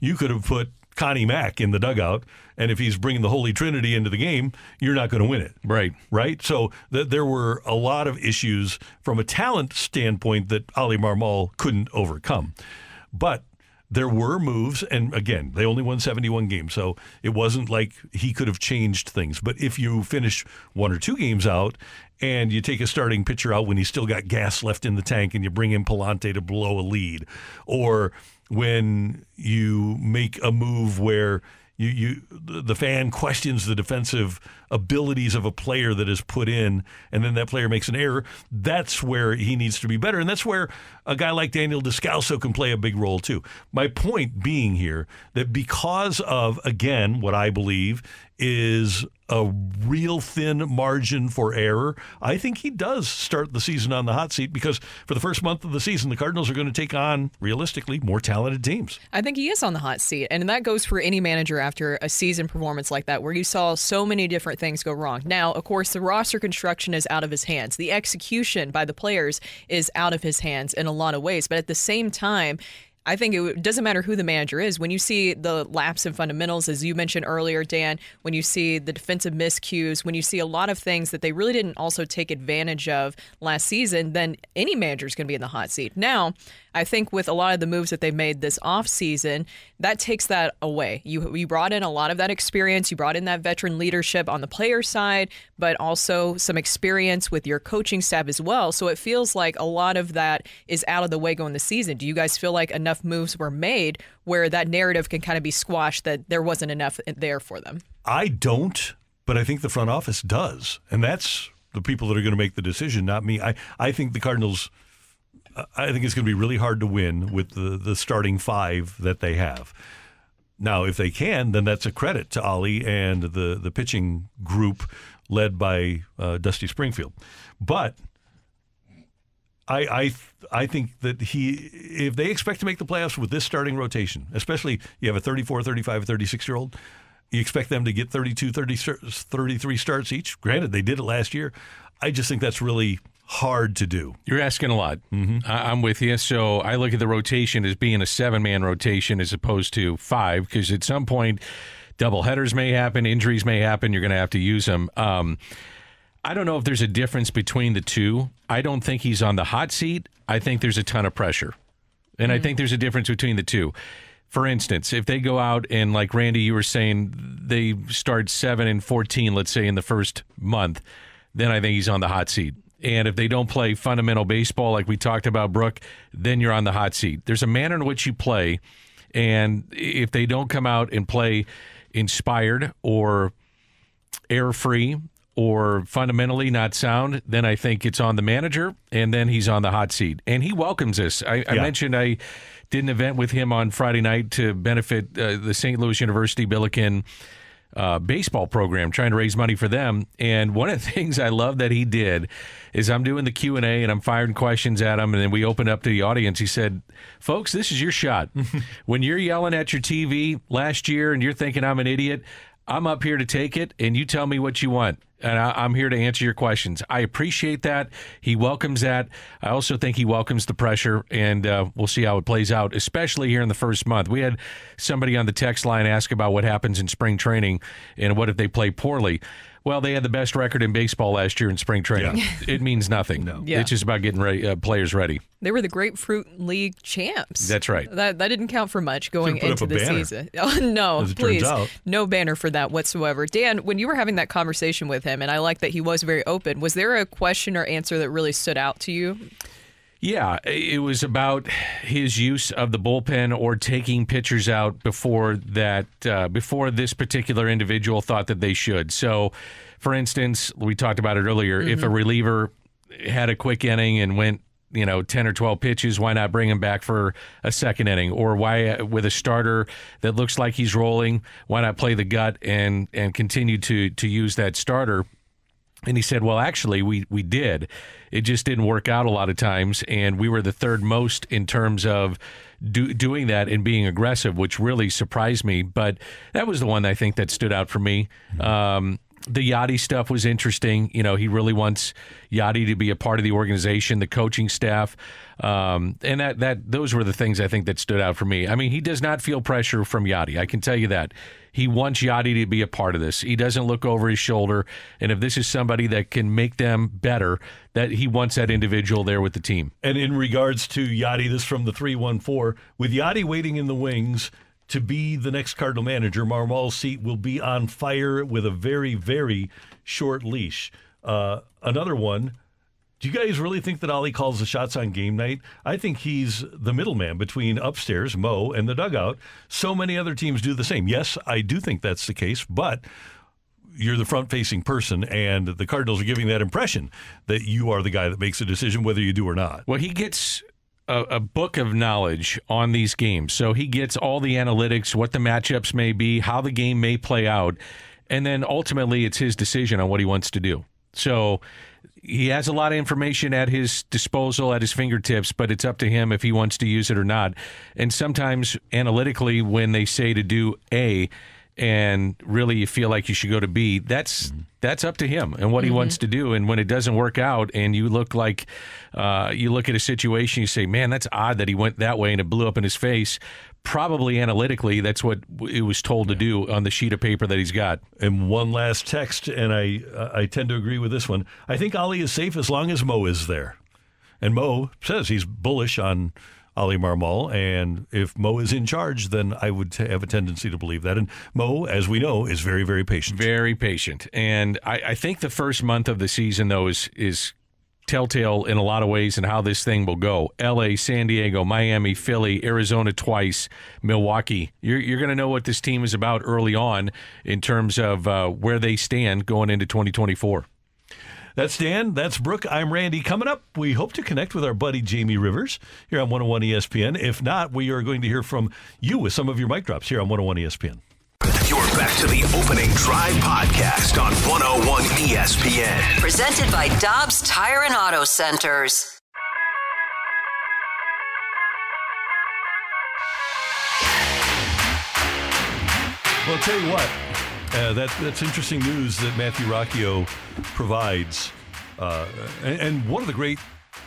you could have put Connie Mack in the dugout, and if he's bringing the Holy Trinity into the game, you're not going to win it. Right. Right? So th- there were a lot of issues from a talent standpoint that Oli Marmol couldn't overcome. But there were moves, and again, they only won 71 games, so it wasn't like he could have changed things. But if you finish one or two games out and you take a starting pitcher out when he's still got gas left in the tank and you bring in Pallante to blow a lead, or when you make a move where you, you the fan questions the defensive abilities of a player that is put in and then that player makes an error. That's where he needs to be better and that's where a guy like Daniel Descalso can play a big role too. My point being here that because of again what I believe is a real thin margin for error I think he does start the season on the hot seat because for the first month of the season the Cardinals are going to take on realistically more talented teams I think he is on the hot seat. And that goes for any manager after a season performance like that, where you saw so many different things go wrong. Now, of course, the roster construction is out of his hands. The execution by the players is out of his hands in a lot of ways. But at the same time, I think it doesn't matter who the manager is. When you see the lapse in fundamentals, as you mentioned earlier, Dan, when you see the defensive miscues, when you see a lot of things that they really didn't also take advantage of last season, then any manager is going to be in the hot seat. Now, I think with a lot of the moves that they made this offseason, that takes that away. You you brought in a lot of that experience, you brought in that veteran leadership on the player side, but also some experience with your coaching staff as well. So it feels like a lot of that is out of the way going the season. Do you guys feel like enough moves were made where that narrative can kind of be squashed that there wasn't enough there for them? I don't, but I think the front office does, and that's the people that are going to make the decision, not me. I I think the Cardinals. I think it's going to be really hard to win with the the starting five that they have. Now, if they can, then that's a credit to Oli and the the pitching group led by uh, Dusty Springfield. But I, I I think that he if they expect to make the playoffs with this starting rotation, especially you have a 34, 35, 36 year old, you expect them to get 32, 30, 33 starts each. Granted, they did it last year. I just think that's really hard to do. You're asking a lot. Mm-hmm. I- I'm with you. So I look at the rotation as being a seven man rotation as opposed to five, because at some point, double headers may happen, injuries may happen. You're going to have to use them. Um, I don't know if there's a difference between the two. I don't think he's on the hot seat. I think there's a ton of pressure. And I think there's a difference between the two. For instance, if they go out and, like Randy, you were saying, they start 7 and 14, let's say, in the first month, then I think he's on the hot seat. And if they don't play fundamental baseball like we talked about, Brooke, then you're on the hot seat. There's a manner in which you play. And if they don't come out and play inspired or error free or fundamentally not sound, then I think it's on the manager, and then he's on the hot seat. And he welcomes this. I, I mentioned I did an event with him on Friday night to benefit uh, the St. Louis University Billiken uh, baseball program, trying to raise money for them. And one of the [laughs] things I love that he did is I'm doing the Q and A and I'm firing questions at him, and then we opened up to the audience. He said, "Folks, this is your shot. [laughs] when you're yelling at your TV last year and you're thinking I'm an idiot." I'm up here to take it, and you tell me what you want. And I, I'm here to answer your questions. I appreciate that. He welcomes that. I also think he welcomes the pressure, and uh, we'll see how it plays out, especially here in the first month. We had somebody on the text line ask about what happens in spring training and what if they play poorly. Well, they had the best record in baseball last year in spring training. it means nothing. No. Yeah. It's just about getting ready, uh, players ready. They were the Grapefruit League champs. That's right. That that didn't count for much going put into up the banner, season. [laughs] Oh, no, as it turns please, no banner for that whatsoever. Dan, when you were having that conversation with him, and I like that he was very open. Was there a question or answer that really stood out to you? Yeah, it was about his use of the bullpen or taking pitchers out before that uh, before this particular individual thought that they should. So, for instance, we talked about it earlier. If a Mhm. reliever had a quick inning and went, you know, ten or twelve pitches, why not bring him back for a second inning? Or why, uh, with a starter that looks like he's rolling, why not play the gut and and continue to to use that starter? And he said, "Well, actually, we we did. It just didn't work out a lot of times, and we were the third most in terms of do, doing that and being aggressive, which really surprised me. But that was the one I think that stood out for me. Um, the Yadi stuff was interesting. You know, he really wants Yadi to be a part of the organization, the coaching staff, um, and that that those were the things I think that stood out for me. I mean, he does not feel pressure from Yadi. I can tell you that. He wants Yadi to be a part of this. He doesn't look over his shoulder, and if this is somebody that can make them better, that he wants that individual there with the team. And in regards to Yadi, this from the 314, with Yadi waiting in the wings to be the next Cardinal manager, Marmol's seat will be on fire with a very, very short leash. Uh, another one. Do you guys really think that Oli calls the shots on game night? I think he's the middleman between upstairs, Mo, and the dugout. So many other teams do the same. Yes, I do think that's the case, but you're the front facing person, and the Cardinals are giving that impression that you are the guy that makes the decision whether you do or not. Well, he gets a, a book of knowledge on these games. So he gets all the analytics, what the matchups may be, how the game may play out. And then ultimately, it's his decision on what he wants to do. So he has a lot of information at his disposal, at his fingertips, but it's up to him if he wants to use it or not. And sometimes, analytically, when they say to do A, and really you feel like you should go to B, that's that's up to him and what he Mhm. wants to do. And when it doesn't work out, and you look like uh, you look at a situation, you say, "Man, that's odd that he went that way and it blew up in his face." Probably analytically, that's what it was told to do on the sheet of paper that he's got. And one last text, and I uh, I tend to agree with this one. I think Oli is safe as long as Mo is there, and Mo says he's bullish on Oli Marmol, and if Mo is in charge, then I would t- have a tendency to believe that. And Mo, as we know, is very very patient. Very patient, and I, I think the first month of the season though is is telltale in a lot of ways and how this thing will go. L.A., San Diego, Miami, Philly, Arizona twice, Milwaukee. You're you're going to know what this team is about early on in terms of uh, where they stand going into 2024. That's Dan. That's Brooke. I'm Randy. Coming up, we hope to connect with our buddy Jamie Rivers here on 101 ESPN. If not, we are going to hear from you with some of your mic drops here on 101 ESPN. You're back to the opening drive podcast on 101 ESPN. Presented by Dobbs Tire and Auto Centers. Well, I'll tell you what, uh, that, that's interesting news that Matthew Rocchio provides. Uh, and, and one of the great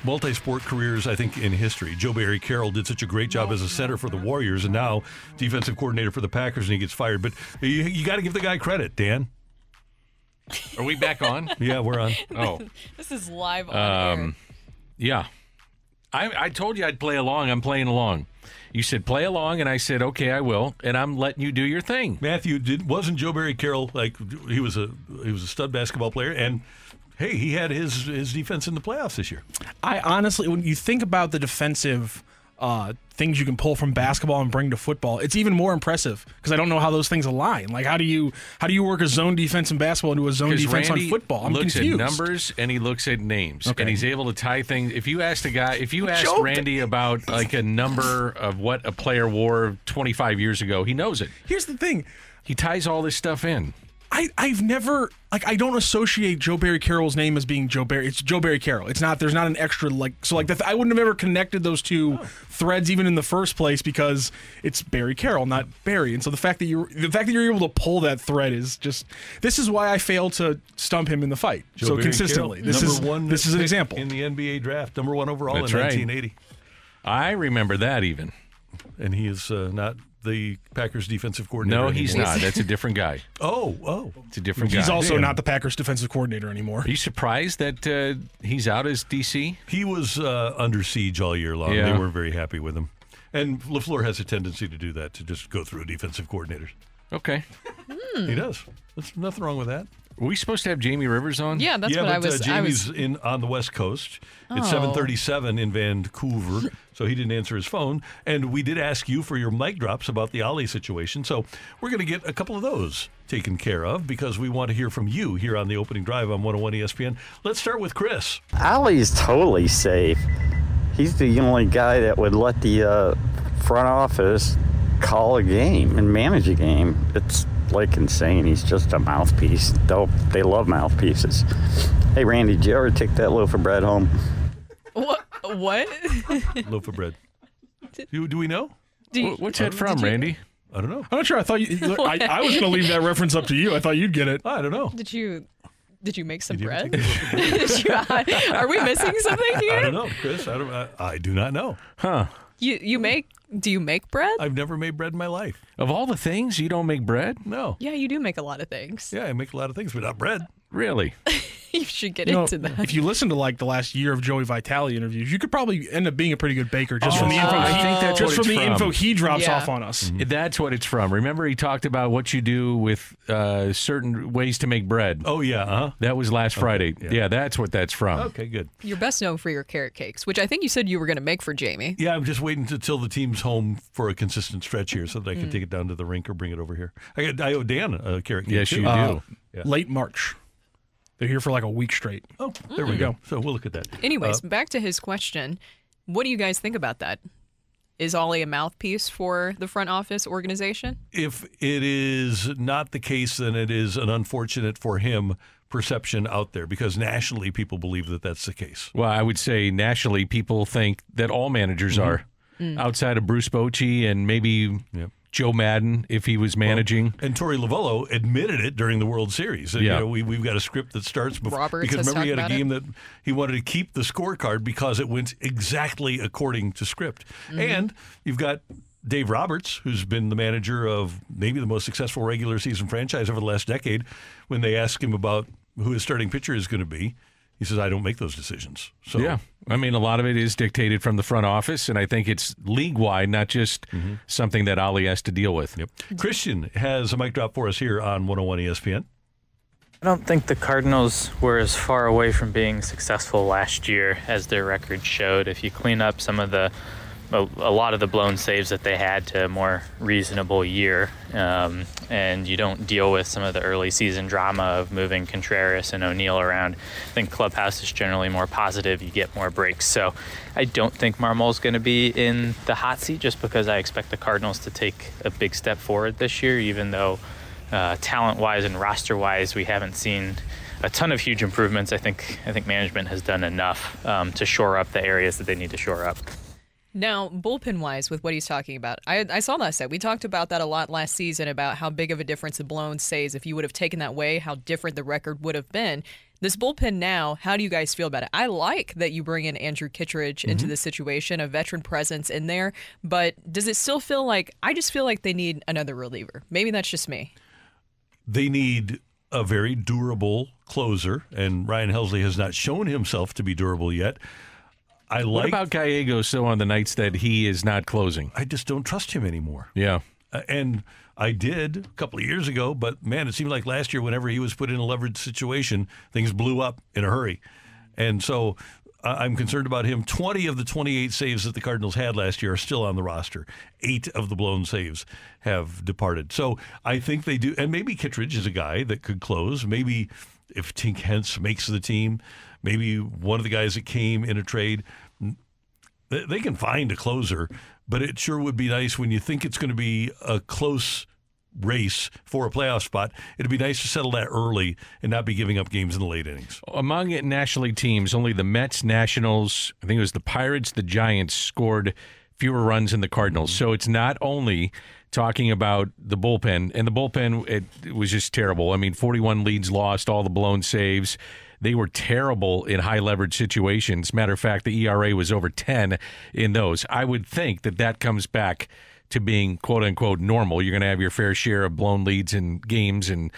multi sport careers, I think, in history. Joe Barry Carroll did such a great job as a center for the Warriors and now defensive coordinator for the Packers, and he gets fired. But you, you got to give the guy credit, Dan. Are we back on? [laughs] yeah, we're on. Oh. this is live on air. Um, yeah. I, I told you I'd play along. I'm playing along. You said play along, and I said okay, I will, and I'm letting you do your thing. Matthew, did wasn't Joe Barry Carroll like he was a he was a stud basketball player, and hey, he had his his defense in the playoffs this year. I honestly, when you think about the defensive uh, things you can pull from basketball and bring to football, it's even more impressive because I don't know how those things align. Like, how do you how do you work a zone defense in basketball into a zone defense Randy on football? I'm looks confused. at numbers and he looks at names, Okay. and he's able to tie things. If you asked a guy, if you [laughs] asked Randy about like a number of what a player wore 25 years ago, he knows it. Here's the thing. He ties all this stuff in. I, I've never like I don't associate Joe Barry Carroll's name as being Joe Barry. It's Joe Barry Carroll. It's not. There's not an extra like so like the, I wouldn't have ever connected those two threads even in the first place because it's Barry Carroll, not Barry. And so the fact that you the fact that you're able to pull that thread is just this is why I fail to stump him in the fight Joe so Barry consistently. Carroll, This is one this is an example. in the NBA draft, number one overall That's in right. 1980, I remember that even. and he is uh, not the Packers defensive coordinator. No, he's anymore. not. That's a [laughs] different guy. Oh, oh. It's a different He's guy. He's also Damn. not the Packers defensive coordinator anymore. Are you surprised that uh, he's out as DC? He was uh, under siege all year long. Yeah. They weren't very happy with him. And LaFleur has a tendency to do that, to just go through defensive coordinators. Okay. He does. There's nothing wrong with that. Were we supposed to have Jamie Rivers on? Yeah, that's yeah, what but I was. uh, I Jamie's was. in on the West Coast. It's Oh. 7:37 in Vancouver, [laughs] so he didn't answer his phone. And we did ask you for your mic drops about the Oli situation, so we're going to get a couple of those taken care of because we want to hear from you here on the opening drive on 101 ESPN. Let's start with Chris. Oli's totally safe. He's the only guy that would let the uh, front office call a game and manage a game. It's like insane. He's just a mouthpiece. They'll, they love mouthpieces. Hey, Randy, did you ever take that loaf of bread home? What? What? [laughs] Loaf of bread. Do, do we know? Do you- What's that from, Randy? I don't know. I'm not sure. I thought you. I, I was going to leave that reference up to you. I thought you'd get it. I don't know. Did you? Did you make some [laughs] Did you bread? Did you- are we missing something here? I don't know, Chris. I, don't, I, I do not know. Huh. You you make? Do you make bread? I've never made bread in my life. Of all the things, you don't make bread? No. Yeah, you do make a lot of things. Yeah, I make a lot of things, but not bread. Really? [laughs] you should get You know, into that. if you listen to like the last year of Joey Vitale interviews, you could probably end up being a pretty good baker just from the Oh, info. I he, think that's just from the from. info he drops Yeah. off on us. That's what it's from. Remember, he talked about what you do with uh, certain ways to make bread. Oh yeah, uh-huh. That was last Friday. yeah. Yeah. that's what that's from. Okay, good. You're best known for your carrot cakes, which I think you said you were going to make for Jamie. Yeah, I'm just waiting until the team's home for a consistent stretch here, so that I can take it down to the rink or bring it over here. I got I owe Dan a carrot cake. Yes, too. you do. Uh, Yeah. Late March. They're here for like a week straight. Oh, there we mm. go. So we'll look at that. Anyways, Uh, back to his question. What do you guys think about that? Is Oli a mouthpiece for the front office organization? if it is not the case, then it is an unfortunate for him perception out there because nationally people believe that that's the case. Well, I would say nationally, people think that all managers mm-hmm. are mm. outside of Bruce Bochy and maybe Yep. Joe Maddon if he was managing. And Torey Lovullo admitted it during the World Series. And, Yeah. You know, we, we've got a script that starts before. Roberts because remember, he had a about game that he wanted to keep the scorecard because it went exactly according to script. Mm-hmm. And you've got Dave Roberts, who's been the manager of maybe the most successful regular season franchise over the last decade. When they ask him about who his starting pitcher is going to be, he says, I don't make those decisions. So, Yeah. I mean, a lot of it is dictated from the front office, and I think it's league wide, not just mm-hmm. something that Oli has to deal with. Yep. Christian has a mic drop for us here on 101 ESPN. I don't think the Cardinals were as far away from being successful last year as their record showed. If you clean up some of the, a, a lot of the blown saves that they had to a more reasonable year, um, and you don't deal with some of the early season drama of moving Contreras and O'Neill around, I think clubhouse is generally more positive. You get more breaks. So I don't think Marmol's going to be in the hot seat just because I expect the Cardinals to take a big step forward this year, even though uh, talent-wise and roster-wise, we haven't seen a ton of huge improvements. I think I think management has done enough um, to shore up the areas that they need to shore up. Now, bullpen wise, with what he's talking about, I, I saw that set. We talked about that a lot last season about how big of a difference the blown saves. If you would have taken that way, how different the record would have been. This bullpen now, how do you guys feel about it? I like that you bring in Andrew Kittredge into Mm-hmm. the situation, a veteran presence in there, but does it still feel like I just feel like they need another reliever? Maybe that's just me. They need a very durable closer, and Ryan Helsley has not shown himself to be durable yet. I like. What about Gallego though, on the nights that he is not closing? I just don't trust him anymore. Yeah. Uh, and I did a couple of years ago, but man, it seemed like last year, whenever he was put in a leveraged situation, things blew up in a hurry. And so uh, I'm concerned about him. 20 of the 28 saves that the Cardinals had last year are still on the roster. Eight of the blown saves have departed. So I think they do. And maybe Kittredge is a guy that could close. Maybe if Tink Hence makes the team, maybe one of the guys that came in a trade they can find a closer, but it sure would be nice when you think it's going to be a close race for a playoff spot. It'd be nice to settle that early and not be giving up games in the late innings. Among National League teams, only the Mets, Nationals, I think it was the Pirates, the Giants scored fewer runs than the Cardinals. So it's not only talking about the bullpen, and the bullpen it, it was just terrible. I mean, 41 leads lost, all the blown saves. They were terrible in high leverage situations. Matter of fact, the ERA was over 10 in those. I would think that that comes back to being quote unquote normal. You're going to have your fair share of blown leads and games and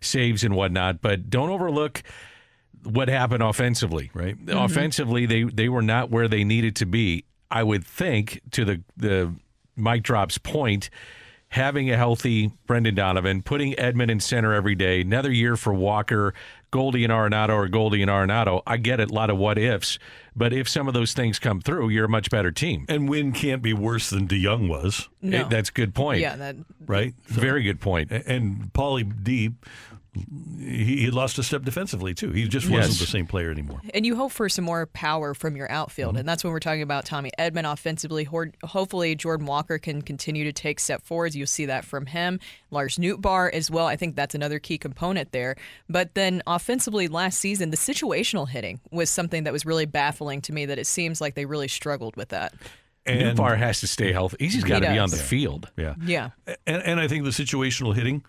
saves and whatnot, but don't overlook what happened offensively. Right. Mm-hmm. Offensively, they they were not where they needed to be. I would think to the the Mike Drop's point, having a healthy Brendan Donovan, putting Edman in center every day, another year for Walker, Goldie and Arenado or Goldie and Arenado. I get it, a lot of what ifs, but if some of those things come through, you're a much better team. And Winn can't be worse than DeJong was. No. Eh, That's a good point. Yeah, that Right? Very good point. A- And Paulie D, he, he lost a step defensively, too. He just wasn't Yes. the same player anymore. And you hope for some more power from your outfield. Mm-hmm. And that's when we're talking about Tommy Edman offensively. Hopefully, Jordan Walker can continue to take step forwards. You'll see that from him. Lars Nootbaar as well. I think that's another key component there. But then offensively, last season, the situational hitting was something that was really baffling to me that it seems like they really struggled with that. And- Nootbaar has to stay healthy. He's got to He be on the field. Yeah. Yeah. And, and I think the situational hitting,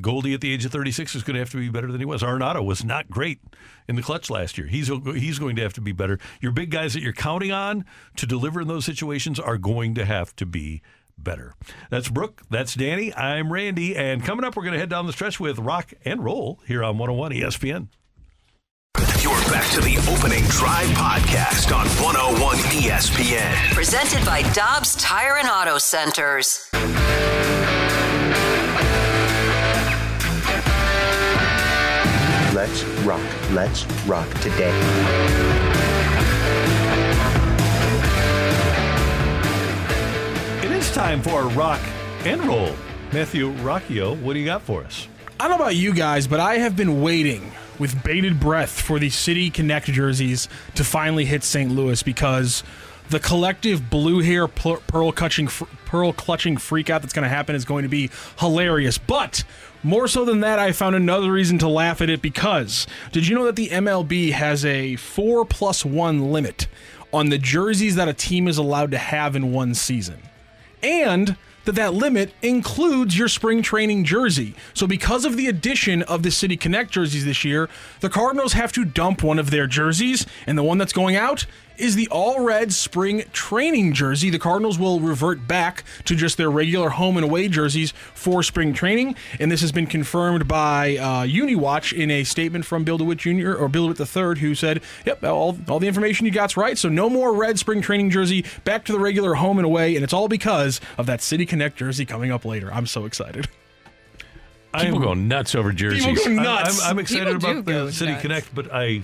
Goldie at the age of 36 is going to have to be better than he was. Arenado was not great in the clutch last year. He's he's going to have to be better. Your big guys that you're counting on to deliver in those situations are going to have to be better. That's Brooke. That's Danny. I'm Randy. And coming up, we're going to head down the stretch with Rock and Roll here on 101 ESPN. You're back to the opening drive podcast on 101 ESPN. Presented by Dobbs Tire and Auto Centers. Let's rock. Let's rock today. It is time for Rock and Roll. Matthew Rocchio, what do you got for us? I don't know about you guys, but I have been waiting with bated breath for the City Connect jerseys to finally hit St. Louis because the collective blue hair pearl clutching fr- pearl clutching freak out that's going to happen is going to be hilarious. But more so than that, I found another reason to laugh at it because did you know that the MLB has a four plus one limit on the jerseys that a team is allowed to have in one season? and that that limit includes your spring training jersey. So because of the addition of the City Connect jerseys this year, the Cardinals have to dump one of their jerseys, and the one that's going out is the all red spring training jersey. The Cardinals will revert back to just their regular home and away jerseys for spring training, and this has been confirmed by uh, UniWatch in a statement from Bill DeWitt Jr. or Bill DeWitt III, who said, "Yep, all, all the information you got's right. So no more red spring training jersey, back to the regular home and away, and it's all because of that City Connect jersey coming up later. I'm so excited." People go nuts over jerseys. People go I'm- nuts. I'm, I'm excited People about the City nuts. Connect, but I,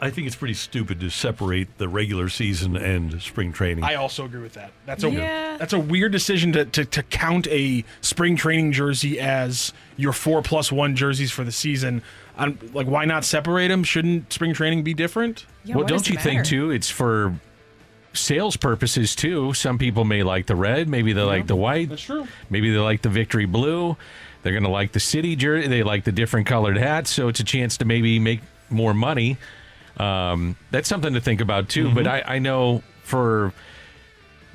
I think it's pretty stupid to separate the regular season and spring training. I also agree with that. That's a Yeah. that's a weird decision to, to, to count a spring training jersey as your four plus one jerseys for the season. I'm, like, why not separate them? Shouldn't spring training be different? Yeah, well, why don't does it you think too? It's for sales purposes too. Some people may like the red, maybe they like the white. That's true. Maybe they like the victory blue. They're going to like the city jersey. They like the different colored hats. So it's a chance to maybe make more money. Um, that's something to think about too. But Mm-hmm. I, I know for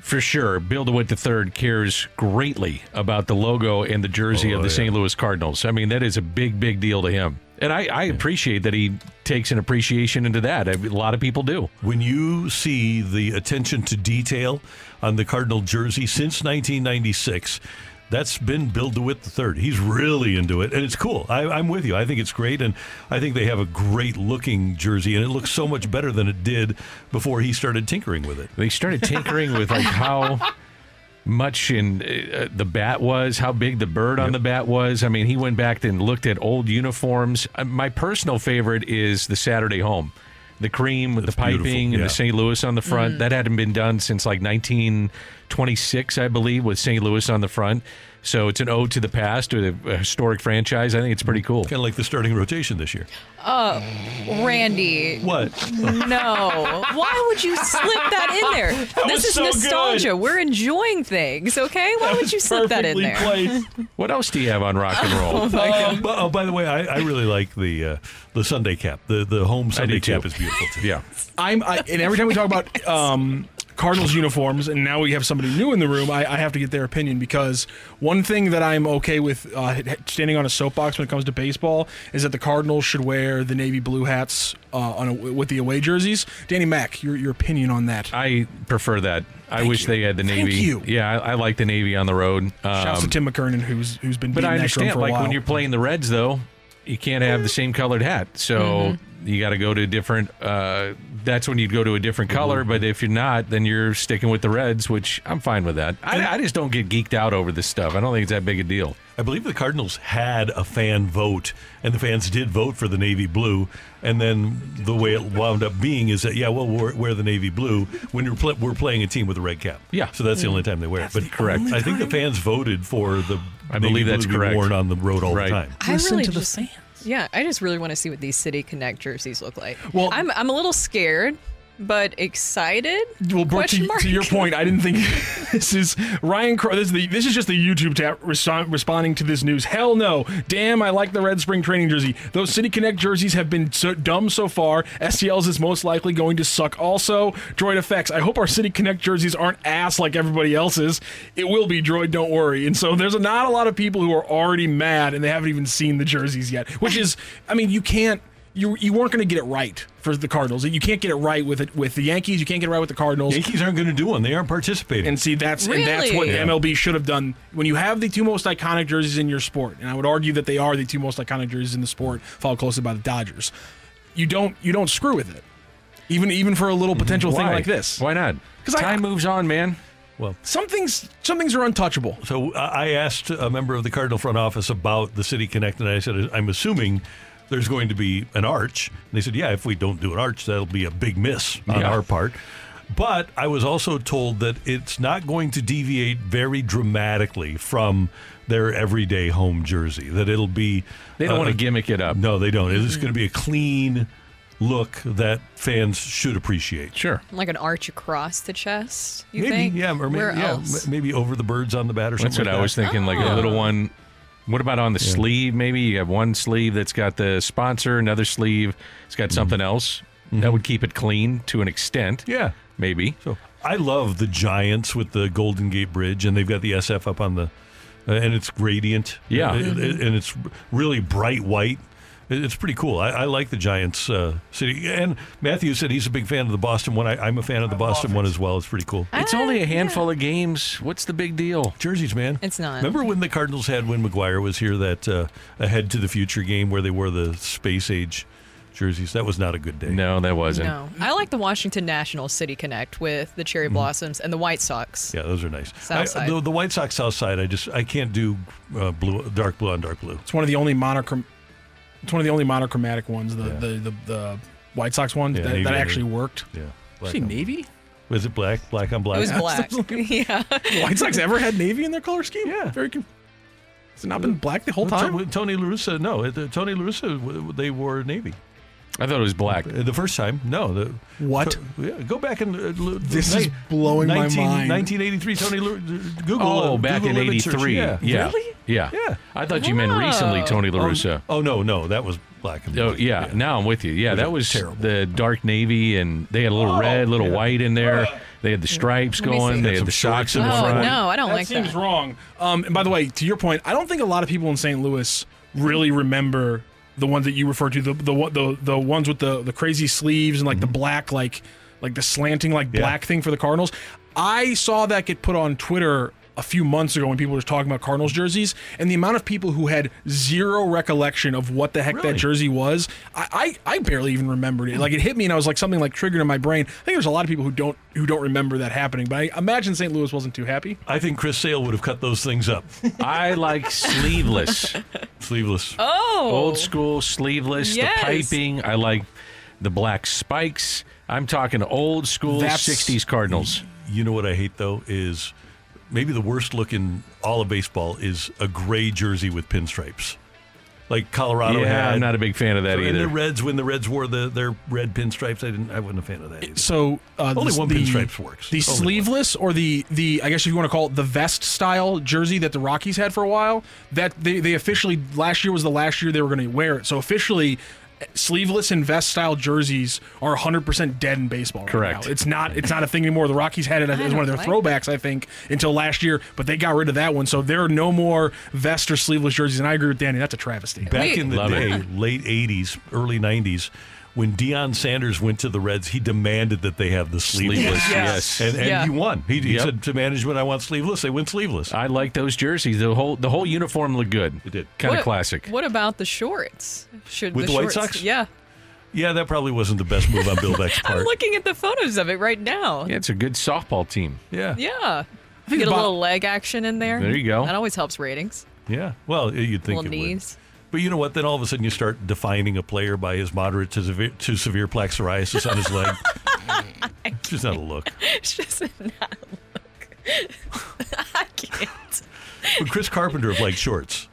for sure, Bill DeWitt III cares greatly about the logo and the jersey Oh, of the yeah. St. Louis Cardinals. I mean, that is a big, big deal to him. And I, I appreciate that he takes an appreciation into that. A lot of people do. when you see the attention to detail on the Cardinal jersey since 1996, that's been Bill DeWitt III. He's really into it, and it's cool. I, I'm with you. I think it's great, and I think they have a great looking jersey, and it looks so much better than it did before he started tinkering with it. They started tinkering with like how much in uh, the bat was, how big the bird on the bat was. I mean, he went back and looked at old uniforms. Uh, my personal favorite is the Saturday home. The cream with the piping beautiful, and the St. Louis on the front. Mm. That hadn't been done since like 1926, I believe, with St. Louis on the front. So it's an ode to the past, to a historic franchise. I think it's pretty cool. Kind of like the starting rotation this year. Uh, Randy. What? No. Why would you slip that in there? [laughs] was this is so good. nostalgia. We're enjoying things, okay? Why would you slip that in there? [laughs] Placed. What else do you have on Rocc and Roll? Oh, but- oh, by the way, I, I really like the uh, the Sunday cap. The the home Sunday cap is beautiful too. yeah. I'm I, and every time we talk about um, Cardinals uniforms, and now we have somebody new in the room. I, I have to get their opinion because one thing that I'm okay with uh, standing on a soapbox when it comes to baseball is that the Cardinals should wear the navy blue hats uh, on a, with the away jerseys. Danny Mack, your your opinion on that? I prefer that. I wish you. they had the navy. Thank Navy. you. Yeah, I, I like the Navy on the road. Shouts to Um, Tim McKernan, who's who's been But beating I that understand, for a like while. when you're playing the Reds, though, you can't have the same colored hat. So Mm-hmm. You got to go to a different. Uh, that's when you'd go to a different Mm-hmm. color. But if you're not, then you're sticking with the Reds, which I'm fine with that. I, I just don't get geeked out over this stuff. I don't think it's that big a deal. I believe the Cardinals had a fan vote, and the fans did vote for the navy blue. And then the way it wound up being is that yeah, well, wear, wear the navy blue when you're pl- we're playing a team with a red cap. Yeah. so that's the only time they wear it. But correct. I think the fans voted for the. I navy believe blue that's to be correct. Worn on the road all Right. the time. I Listen really just, Yeah, I just really want to see what these City Connect jerseys look like. Well, I'm I'm a little scared, but excited. Well, Brooke, to, to your point, I didn't think [laughs] this is Ryan. Cro- This is, the, this is just the YouTube tap reso- responding to this news. Hell no! Damn, I like the Red Spring training jersey. Those City Connect jerseys have been so dumb so far. STL's is most likely going to suck. Also, Droid Effects. I hope our City Connect jerseys aren't ass like everybody else's. It will be Droid. Don't worry. And so there's not a lot of people who are already mad and they haven't even seen the jerseys yet. Which is, I mean, you can't you you weren't going to get it right for the Cardinals. You can't get it right with it with the Yankees. You can't get it right with the Cardinals. Yankees aren't going to do one. They aren't participating. And see, that's and that's what Yeah. MLB should have done when you have the two most iconic jerseys in your sport. And I would argue that they are the two most iconic jerseys in the sport, followed closely by the Dodgers. You don't you don't screw with it, even even for a little mm-hmm. potential thing like this. Why not? Because time moves on, man. Well, some things some things are untouchable. So I I asked a member of the Cardinal front office about the City Connect, and I said, I'm assuming there's going to be an arch. And they said, yeah, if we don't do an arch, that'll be a big miss on Yeah. our part. But I was also told that it's not going to deviate very dramatically from their everyday home jersey. That it'll be. They don't uh, want to gimmick it up. No, they don't. It's going to be a clean look that fans should appreciate. Sure. like an arch across the chest. You maybe, think? yeah, or maybe, Where yeah, else? maybe over the birds on the bat or something. That's what like I that. was thinking, like a little one. What about on the sleeve? Maybe you have one sleeve that's got the sponsor, another sleeve it's got something else. That would keep it clean to an extent. Yeah, maybe. So I love the Giants with the Golden Gate Bridge, and they've got the SF up on the, uh, and it's gradient. Yeah. It- and it's really bright white. It- It's pretty cool. I, I like the Giants uh, city. And Matthew said he's a big fan of the Boston one. I, I'm a fan of the Boston one as well. It's pretty cool. It's only a handful of games. What's the big deal? Jerseys, man. It's not. Remember when the Cardinals had when McGwire was here that uh, ahead to the future game where they wore the space age jerseys? That was not a good day. No, that wasn't. No, I like the Washington National City Connect with the cherry blossoms and the White Sox. Mm-hmm. Yeah, those are nice. South I- side. the, the White Sox South Side, I just I can't do uh, blue, dark blue on dark blue. It's one of the only monochrom. It's one of the only monochromatic ones. The the, the, the White Sox one Yeah, that, that actually worked. Yeah. See navy. Was it black? Black on black? It was black. [laughs] yeah. White Sox ever had navy in their color scheme? Yeah. Very. Con- Has it not been black the whole time? Tony La Russa, no. Tony La Russa, w- w- they wore navy. I thought it was black. Uh, The first time, no. The, What? Yeah, go back and uh, This ni- is blowing my mind. 1983, Tony La, Google. Oh, uh, back Google in image '83. Yeah. yeah, Really? yeah, Yeah. I thought you meant recently, Tony La Oh, Oh, no, no, that was black and Oh blue. yeah, now I'm with you. Yeah, Was that was terrible? the dark navy, and they had a little Oh, red, little yeah. white in there. They had the stripes going. They Had had some the socks in shorts the in Oh front. no, I don't that like seems that. wrong. Um, and by the way, to your point, I don't think a lot of people in St. Louis really remember the ones that you refer to the the the, the ones with the, the crazy sleeves and like the black like like the slanting like Mm-hmm. Yeah. black thing for the Cardinals. I saw that get put on Twitter a few months ago when people were talking about Cardinals jerseys, and the amount of people who had zero recollection of what the heck Really? that jersey was, I, I I barely even remembered it. Like it hit me, and I was like something like triggered in my brain. I think there's a lot of people who don't who don't remember that happening, but I imagine St. Louis wasn't too happy. I think Chris Sale would have cut those things up. I like sleeveless, Sleeveless. Oh, old school sleeveless. Yes. The piping. I like the black spikes. I'm talking old school That's- '60s Cardinals. You know what I hate though is maybe the worst looking all of baseball is a gray jersey with pinstripes. Like Colorado Yeah, had. I'm not a big fan of that and either. the Reds, when the Reds wore the, their red pinstripes, I didn't. I wasn't a fan of that. Either. So uh, Only the- one the, pinstripes works. The Only one. sleeveless or the the I guess if you want to call it the vest style jersey that the Rockies had for a while. That they, they officially last year was the last year they were going to wear it. So officially. Sleeveless and vest style jerseys are 100% dead in baseball. Right Correct. now. It's not. It's not a thing anymore. The Rockies had it as, as one of their like throwbacks, I think, until last year, but they got rid of that one. So there are no more vest or sleeveless jerseys. And I agree with Danny. That's a travesty. Back in the Love day, it. late 80s, early 90s, when Deion Sanders went to the Reds, he demanded that they have the sleeveless. Sleeveless, yes. And, and Yeah. he won. He, he Yep. said to management, I want sleeveless. They went sleeveless. I like those jerseys. The whole the whole uniform looked good. It did. Kind of classic. What about the shorts? Should With the the White shorts, Sox? Yeah. Yeah, that probably wasn't the best move on Bill Veeck's [laughs] part. I'm looking at the photos of it right now. Yeah, it's a good softball team. Yeah. Yeah. think Get a about- little leg action in there. There you go. That always helps ratings. Yeah. Well, you'd think little it would. Knees. But you know what? Then all of a sudden you start defining a player by his moderate to severe, to severe plaque psoriasis on his leg. [laughs] it's just not a look. It's just not a look. [laughs] I can't. But Chris Carpenter of like shorts.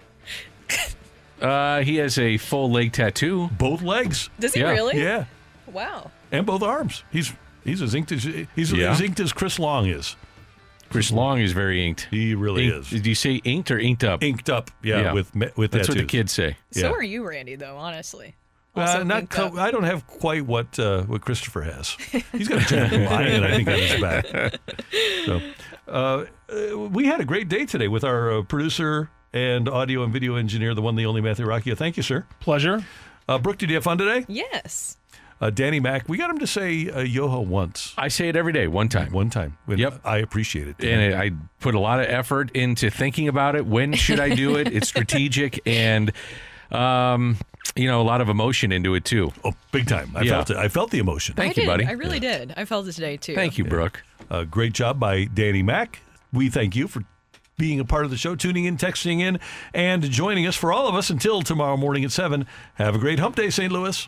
Uh, he has a full leg tattoo. Both legs. Does he Yeah. really? Yeah. Wow. And both arms. He's he's as inked as he's Yeah. as inked as Chris Long is. Chris Long is very inked. He really Inked- is. Did you say inked or inked up? Inked up. Yeah. Yeah. With me- with That's what the kids say. So Yeah. are you, Randy, though, honestly. Uh, not co- I don't have quite what uh, what Christopher has. He's got a giant [laughs] lion, I think, on his back. [laughs] So, uh, uh, we had a great day today with our uh, producer and audio and video engineer, the one, the only Matthew Rocchio. Thank you, sir. Pleasure. Uh, Brooke, did you have fun today? Yes. Uh, Danny Mack, we got him to say uh, yoho once. I say it every day, one time. One time. And Yep. I appreciate it. and I put a lot of effort into thinking about it. When should I do it? It's [laughs] strategic and, um, you know, a lot of emotion into it too. Oh, big time. I Yeah. felt it. I felt the emotion. Thank I you, did. buddy. I really did. I felt it today, too. Thank you, Brooke. Uh, great job by Danny Mack. We thank you for being a part of the show, tuning in, texting in, and joining us for all of us until tomorrow morning at 7. Have a great hump day, St. Louis.